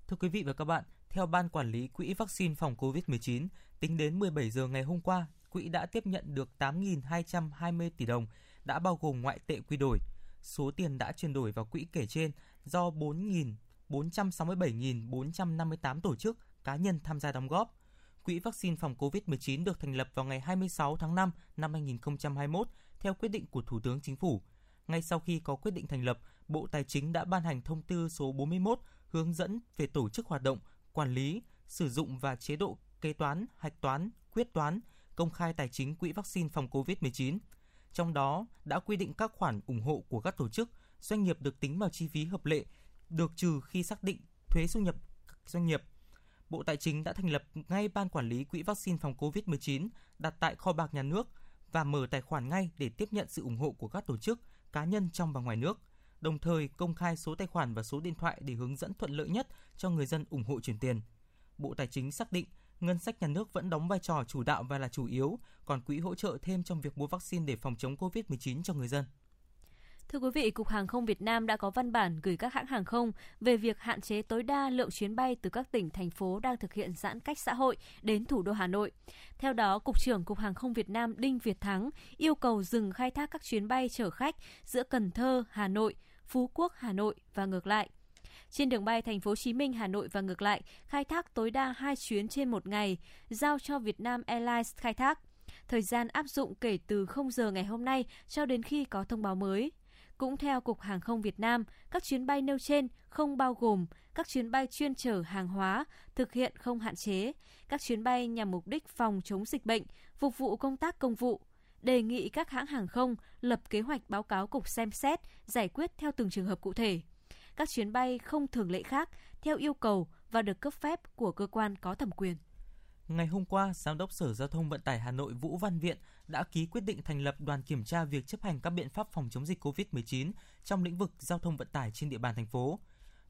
Thưa quý vị và các bạn, theo Ban Quản lý Quỹ Vaccine phòng COVID-19, tính đến 17 giờ ngày hôm qua, quỹ đã tiếp nhận được 8.220 tỷ đồng, đã bao gồm ngoại tệ quy đổi. Số tiền đã chuyển đổi vào quỹ kể trên do 4.467.458 tổ chức, cá nhân tham gia đóng góp. Quỹ vaccine phòng COVID-19 được thành lập vào ngày 26 tháng 5 năm 2021 theo quyết định của Thủ tướng Chính phủ. Ngay sau khi có quyết định thành lập, Bộ Tài chính đã ban hành thông tư số 41 hướng dẫn về tổ chức hoạt động, quản lý, sử dụng và chế độ kế toán, hạch toán, quyết toán, công khai tài chính quỹ vaccine phòng COVID-19. Trong đó đã quy định các khoản ủng hộ của các tổ chức, doanh nghiệp được tính vào chi phí hợp lệ, được trừ khi xác định thuế thu nhập doanh nghiệp. Bộ Tài chính đã thành lập ngay ban quản lý quỹ vaccine phòng COVID-19 đặt tại kho bạc nhà nước và mở tài khoản ngay để tiếp nhận sự ủng hộ của các tổ chức, cá nhân trong và ngoài nước. Đồng thời công khai số tài khoản và số điện thoại để hướng dẫn thuận lợi nhất cho người dân ủng hộ chuyển tiền. Bộ Tài chính xác định ngân sách nhà nước vẫn đóng vai trò chủ đạo và là chủ yếu, còn quỹ hỗ trợ thêm trong việc mua vaccine để phòng chống COVID-19 cho người dân. Thưa quý vị, Cục Hàng không Việt Nam đã có văn bản gửi các hãng hàng không về việc hạn chế tối đa lượng chuyến bay từ các tỉnh, thành phố đang thực hiện giãn cách xã hội đến thủ đô Hà Nội. Theo đó, Cục trưởng Cục Hàng không Việt Nam Đinh Việt Thắng yêu cầu dừng khai thác các chuyến bay chở khách giữa Cần Thơ, Hà Nội, Phú Quốc, Hà Nội và ngược lại. Trên đường bay thành phố Hồ Chí Minh, Hà Nội và ngược lại, khai thác tối đa 2 chuyến trên một ngày, giao cho Vietnam Airlines khai thác. Thời gian áp dụng kể từ 0 giờ ngày hôm nay cho đến khi có thông báo mới. Cũng theo Cục Hàng không Việt Nam, các chuyến bay nêu trên không bao gồm các chuyến bay chuyên chở hàng hóa, thực hiện không hạn chế, các chuyến bay nhằm mục đích phòng chống dịch bệnh, phục vụ công tác công vụ, đề nghị các hãng hàng không lập kế hoạch báo cáo cục xem xét, giải quyết theo từng trường hợp cụ thể. Các chuyến bay không thường lệ khác theo yêu cầu và được cấp phép của cơ quan có thẩm quyền. Ngày hôm qua, Giám đốc Sở Giao thông Vận tải Hà Nội Vũ Văn Viện đã ký quyết định thành lập đoàn kiểm tra việc chấp hành các biện pháp phòng chống dịch COVID-19 trong lĩnh vực giao thông vận tải trên địa bàn thành phố.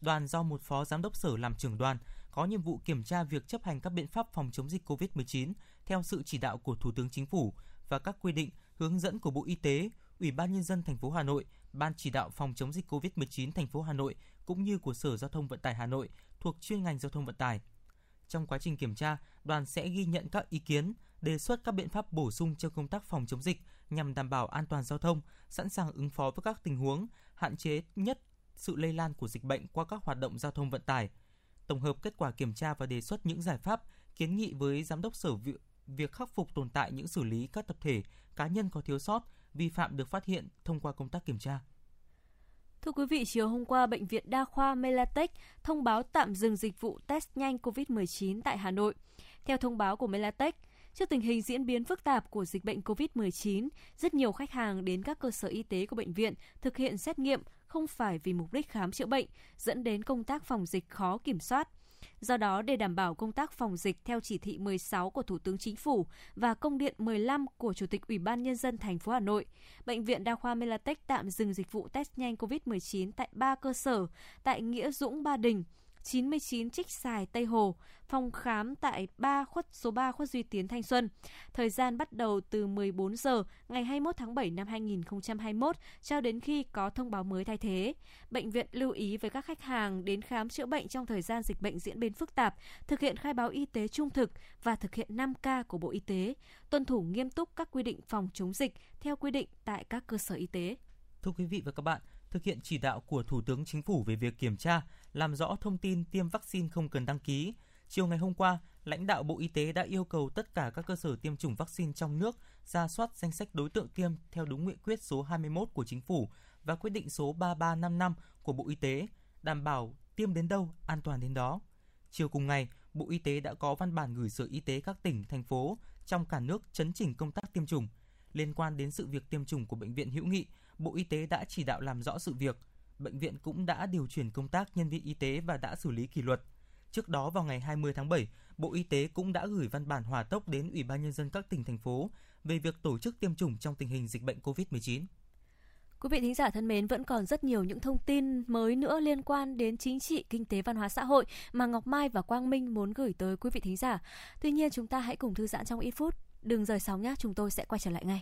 Đoàn do một phó giám đốc sở làm trưởng đoàn có nhiệm vụ kiểm tra việc chấp hành các biện pháp phòng chống dịch COVID-19 theo sự chỉ đạo của Thủ tướng Chính phủ và các quy định, hướng dẫn của Bộ Y tế, Ủy ban nhân dân thành phố Hà Nội, Ban chỉ đạo phòng chống dịch COVID-19 thành phố Hà Nội cũng như của Sở Giao thông Vận tải Hà Nội thuộc chuyên ngành giao thông vận tải. Trong quá trình kiểm tra, đoàn sẽ ghi nhận các ý kiến, đề xuất các biện pháp bổ sung cho công tác phòng chống dịch nhằm đảm bảo an toàn giao thông, sẵn sàng ứng phó với các tình huống, hạn chế nhất sự lây lan của dịch bệnh qua các hoạt động giao thông vận tải. Tổng hợp kết quả kiểm tra và đề xuất những giải pháp, kiến nghị với giám đốc sở việc khắc phục tồn tại những xử lý các tập thể, cá nhân có thiếu sót, vi phạm được phát hiện thông qua công tác kiểm tra. Thưa quý vị, chiều hôm qua, Bệnh viện Đa khoa Melatech thông báo tạm dừng dịch vụ test nhanh COVID-19 tại Hà Nội. Theo thông báo của Melatech, Trước tình hình diễn biến phức tạp của dịch bệnh COVID-19, rất nhiều khách hàng đến các cơ sở y tế của bệnh viện thực hiện xét nghiệm không phải vì mục đích khám chữa bệnh, dẫn đến công tác phòng dịch khó kiểm soát. Do đó, để đảm bảo công tác phòng dịch theo chỉ thị 16 của Thủ tướng Chính phủ và công điện 15 của Chủ tịch Ủy ban Nhân dân thành phố Hà Nội, Bệnh viện Đa khoa Melatech tạm dừng dịch vụ test nhanh COVID-19 tại 3 cơ sở tại Nghĩa Dũng Ba Đình, 99 Trích Xài Tây Hồ, phòng khám tại 3 khuất số 3 khuất Duy Tiến Thanh Xuân. Thời gian bắt đầu từ 14 giờ ngày 21 tháng 7 năm 2021 cho đến khi có thông báo mới thay thế. Bệnh viện lưu ý với các khách hàng đến khám chữa bệnh trong thời gian dịch bệnh diễn biến phức tạp, thực hiện khai báo y tế trung thực và thực hiện 5K của Bộ Y tế, tuân thủ nghiêm túc các quy định phòng chống dịch theo quy định tại các cơ sở y tế. Thưa quý vị và các bạn, thực hiện chỉ đạo của Thủ tướng Chính phủ về việc kiểm tra, làm rõ thông tin tiêm vaccine không cần đăng ký. Chiều ngày hôm qua, lãnh đạo Bộ Y tế đã yêu cầu tất cả các cơ sở tiêm chủng vaccine trong nước ra soát danh sách đối tượng tiêm theo đúng nghị quyết số 21 của Chính phủ và quyết định số 3355 của Bộ Y tế, đảm bảo tiêm đến đâu, an toàn đến đó. Chiều cùng ngày, Bộ Y tế đã có văn bản gửi Sở Y tế các tỉnh, thành phố trong cả nước chấn chỉnh công tác tiêm chủng. Liên quan đến sự việc tiêm chủng của Bệnh viện Hữu Nghị, Bộ Y tế đã chỉ đạo làm rõ sự việc. Bệnh viện cũng đã điều chuyển công tác nhân viên y tế và đã xử lý kỷ luật. Trước đó vào ngày 20 tháng 7, Bộ Y tế cũng đã gửi văn bản hòa tốc đến Ủy ban nhân dân các tỉnh thành phố về việc tổ chức tiêm chủng trong tình hình dịch bệnh COVID-19. Quý vị thính giả thân mến, vẫn còn rất nhiều những thông tin mới nữa liên quan đến chính trị, kinh tế, văn hóa xã hội mà Ngọc Mai và Quang Minh muốn gửi tới quý vị thính giả. Tuy nhiên chúng ta hãy cùng thư giãn trong ít phút. Đừng rời sóng nhé, chúng tôi sẽ quay trở lại ngay.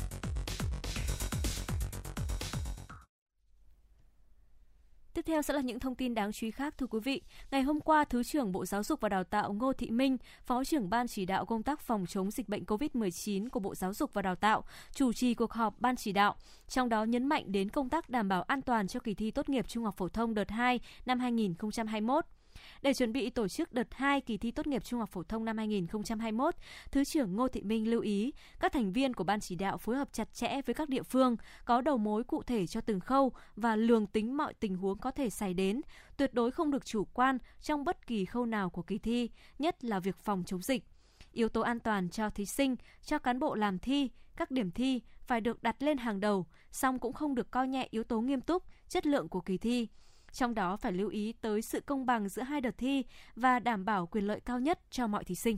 Tiếp theo sẽ là những thông tin đáng chú ý khác thưa quý vị. Ngày hôm qua, Thứ trưởng Bộ Giáo dục và Đào tạo Ngô Thị Minh, Phó trưởng Ban chỉ đạo công tác phòng chống dịch bệnh COVID-19 của Bộ Giáo dục và Đào tạo, chủ trì cuộc họp Ban chỉ đạo, trong đó nhấn mạnh đến công tác đảm bảo an toàn cho kỳ thi tốt nghiệp trung học phổ thông đợt 2 năm 2021. Để chuẩn bị tổ chức đợt 2 kỳ thi tốt nghiệp trung học phổ thông năm 2021, Thứ trưởng Ngô Thị Minh lưu ý các thành viên của ban chỉ đạo phối hợp chặt chẽ với các địa phương, có đầu mối cụ thể cho từng khâu và lường tính mọi tình huống có thể xảy đến, tuyệt đối không được chủ quan trong bất kỳ khâu nào của kỳ thi, nhất là việc phòng chống dịch. Yếu tố an toàn cho thí sinh, cho cán bộ làm thi, các điểm thi phải được đặt lên hàng đầu, song cũng không được coi nhẹ yếu tố nghiêm túc, chất lượng của kỳ thi. Trong đó phải lưu ý tới sự công bằng giữa hai đợt thi và đảm bảo quyền lợi cao nhất cho mọi thí sinh.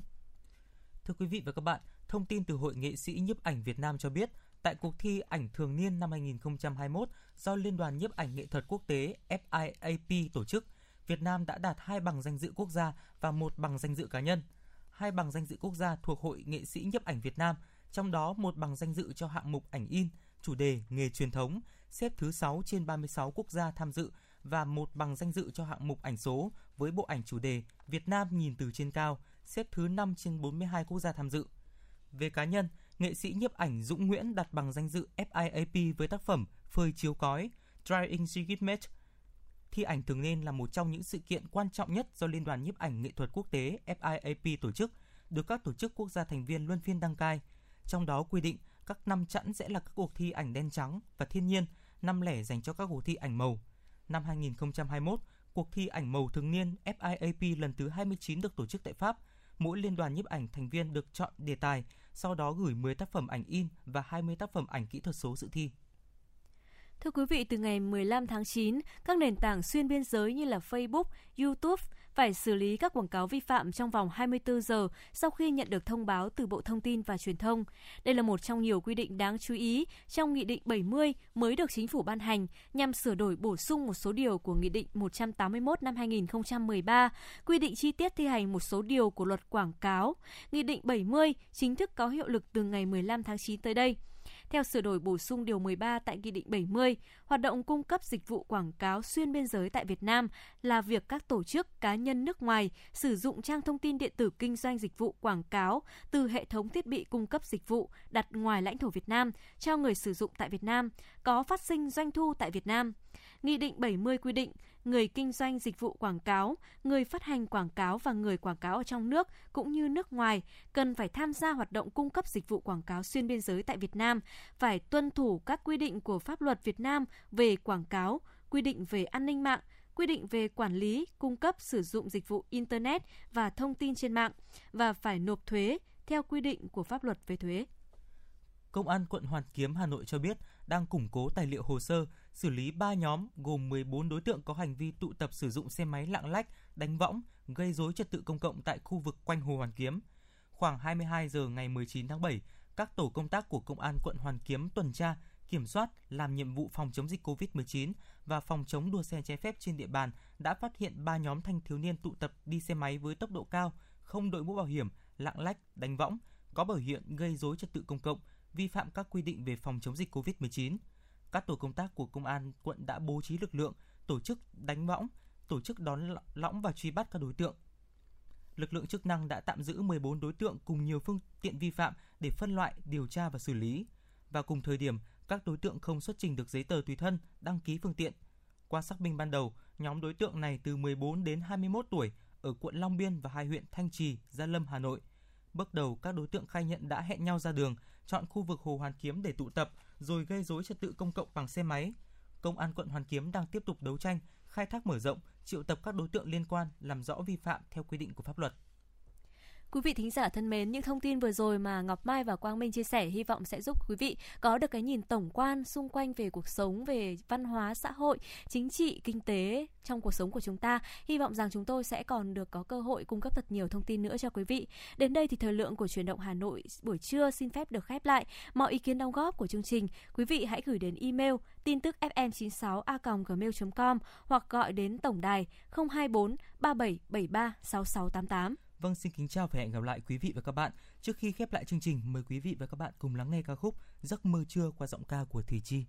Thưa quý vị và các bạn, thông tin từ Hội nghệ sĩ nhiếp ảnh Việt Nam cho biết, tại cuộc thi ảnh thường niên năm 2021 do Liên đoàn nhiếp ảnh nghệ thuật quốc tế FIAP tổ chức, Việt Nam đã đạt hai bằng danh dự quốc gia và một bằng danh dự cá nhân. Hai bằng danh dự quốc gia thuộc Hội nghệ sĩ nhiếp ảnh Việt Nam, trong đó một bằng danh dự cho hạng mục ảnh in, chủ đề nghề truyền thống, xếp thứ 6 trên 36 quốc gia tham dự và một bằng danh dự cho hạng mục ảnh số với bộ ảnh chủ đề Việt Nam nhìn từ trên cao, xếp thứ 5 trên 42 quốc gia tham dự. Về cá nhân, nghệ sĩ nhiếp ảnh Dũng Nguyễn đặt bằng danh dự FIAP với tác phẩm Phơi chiếu cói, Drying Match Thi ảnh thường nên là một trong những sự kiện quan trọng nhất do Liên đoàn nhiếp ảnh nghệ thuật quốc tế FIAP tổ chức, được các tổ chức quốc gia thành viên luân phiên đăng cai. Trong đó quy định các năm chẵn sẽ là các cuộc thi ảnh đen trắng và thiên nhiên, năm lẻ dành cho các cuộc thi ảnh màu. Năm 2021, cuộc thi ảnh màu thường niên FIAP lần thứ 29 được tổ chức tại Pháp. Mỗi liên đoàn nhiếp ảnh thành viên được chọn đề tài, sau đó gửi 10 tác phẩm ảnh in và 20 tác phẩm ảnh kỹ thuật số dự thi. Thưa quý vị, từ ngày 15 tháng 9, các nền tảng xuyên biên giới như là Facebook, YouTube phải xử lý các quảng cáo vi phạm trong vòng 24 giờ sau khi nhận được thông báo từ Bộ Thông tin và Truyền thông. Đây là một trong nhiều quy định đáng chú ý trong Nghị định 70 mới được Chính phủ ban hành nhằm sửa đổi bổ sung một số điều của Nghị định 181 năm 2013, quy định chi tiết thi hành một số điều của luật quảng cáo. Nghị định 70 chính thức có hiệu lực từ ngày 15 tháng 9 tới đây. Theo sửa đổi bổ sung điều 13 tại Nghị định 70, hoạt động cung cấp dịch vụ quảng cáo xuyên biên giới tại Việt Nam là việc các tổ chức cá nhân nước ngoài sử dụng trang thông tin điện tử kinh doanh dịch vụ quảng cáo từ hệ thống thiết bị cung cấp dịch vụ đặt ngoài lãnh thổ Việt Nam cho người sử dụng tại Việt Nam, có phát sinh doanh thu tại Việt Nam. Nghị định 70 quy định người kinh doanh dịch vụ quảng cáo, người phát hành quảng cáo và người quảng cáo ở trong nước cũng như nước ngoài cần phải tham gia hoạt động cung cấp dịch vụ quảng cáo xuyên biên giới tại Việt Nam, phải tuân thủ các quy định của pháp luật Việt Nam về quảng cáo, quy định về an ninh mạng, quy định về quản lý, cung cấp sử dụng dịch vụ internet và thông tin trên mạng và phải nộp thuế theo quy định của pháp luật về thuế. Công an quận Hoàn Kiếm Hà Nội cho biết đang củng cố tài liệu hồ sơ, xử lý 3 nhóm gồm 14 đối tượng có hành vi tụ tập sử dụng xe máy lạng lách, đánh võng, gây rối trật tự công cộng tại khu vực quanh Hồ Hoàn Kiếm. Khoảng 22 giờ ngày 19 tháng 7, các tổ công tác của Công an quận Hoàn Kiếm tuần tra, kiểm soát, làm nhiệm vụ phòng chống dịch COVID-19 và phòng chống đua xe trái phép trên địa bàn đã phát hiện 3 nhóm thanh thiếu niên tụ tập đi xe máy với tốc độ cao, không đội mũ bảo hiểm, lạng lách, đánh võng, có biểu hiện gây rối trật tự công cộng, vi phạm các quy định về phòng chống dịch COVID-19. Các tổ công tác của công an quận đã bố trí lực lượng, tổ chức đánh võng, tổ chức đón lõng và truy bắt các đối tượng. Lực lượng chức năng đã tạm giữ 14 đối tượng cùng nhiều phương tiện vi phạm để phân loại, điều tra và xử lý. Và cùng thời điểm, các đối tượng không xuất trình được giấy tờ tùy thân, đăng ký phương tiện. Qua xác minh ban đầu, nhóm đối tượng này từ 14 đến 21 tuổi ở quận Long Biên và hai huyện Thanh Trì, Gia Lâm, Hà Nội. Bước đầu, các đối tượng khai nhận đã hẹn nhau ra đường, chọn khu vực Hồ Hoàn Kiếm để tụ tập, rồi gây rối trật tự công cộng bằng xe máy. Công an quận Hoàn Kiếm đang tiếp tục đấu tranh, khai thác mở rộng, triệu tập các đối tượng liên quan làm rõ vi phạm theo quy định của pháp luật. Quý vị thính giả thân mến, những thông tin vừa rồi mà Ngọc Mai và Quang Minh chia sẻ hy vọng sẽ giúp quý vị có được cái nhìn tổng quan xung quanh về cuộc sống, về văn hóa, xã hội, chính trị, kinh tế trong cuộc sống của chúng ta. Hy vọng rằng chúng tôi sẽ còn được có cơ hội cung cấp thật nhiều thông tin nữa cho quý vị. Đến đây thì thời lượng của truyền động Hà Nội buổi trưa xin phép được khép lại. Mọi ý kiến đóng góp của chương trình, quý vị hãy gửi đến email tin tức fm96a.gmail.com hoặc gọi đến tổng đài 024 3773 6688. Vâng, xin kính chào và hẹn gặp lại quý vị và các bạn. Trước khi khép lại chương trình, mời quý vị và các bạn cùng lắng nghe ca khúc Giấc mơ trưa qua giọng ca của Thùy Chi.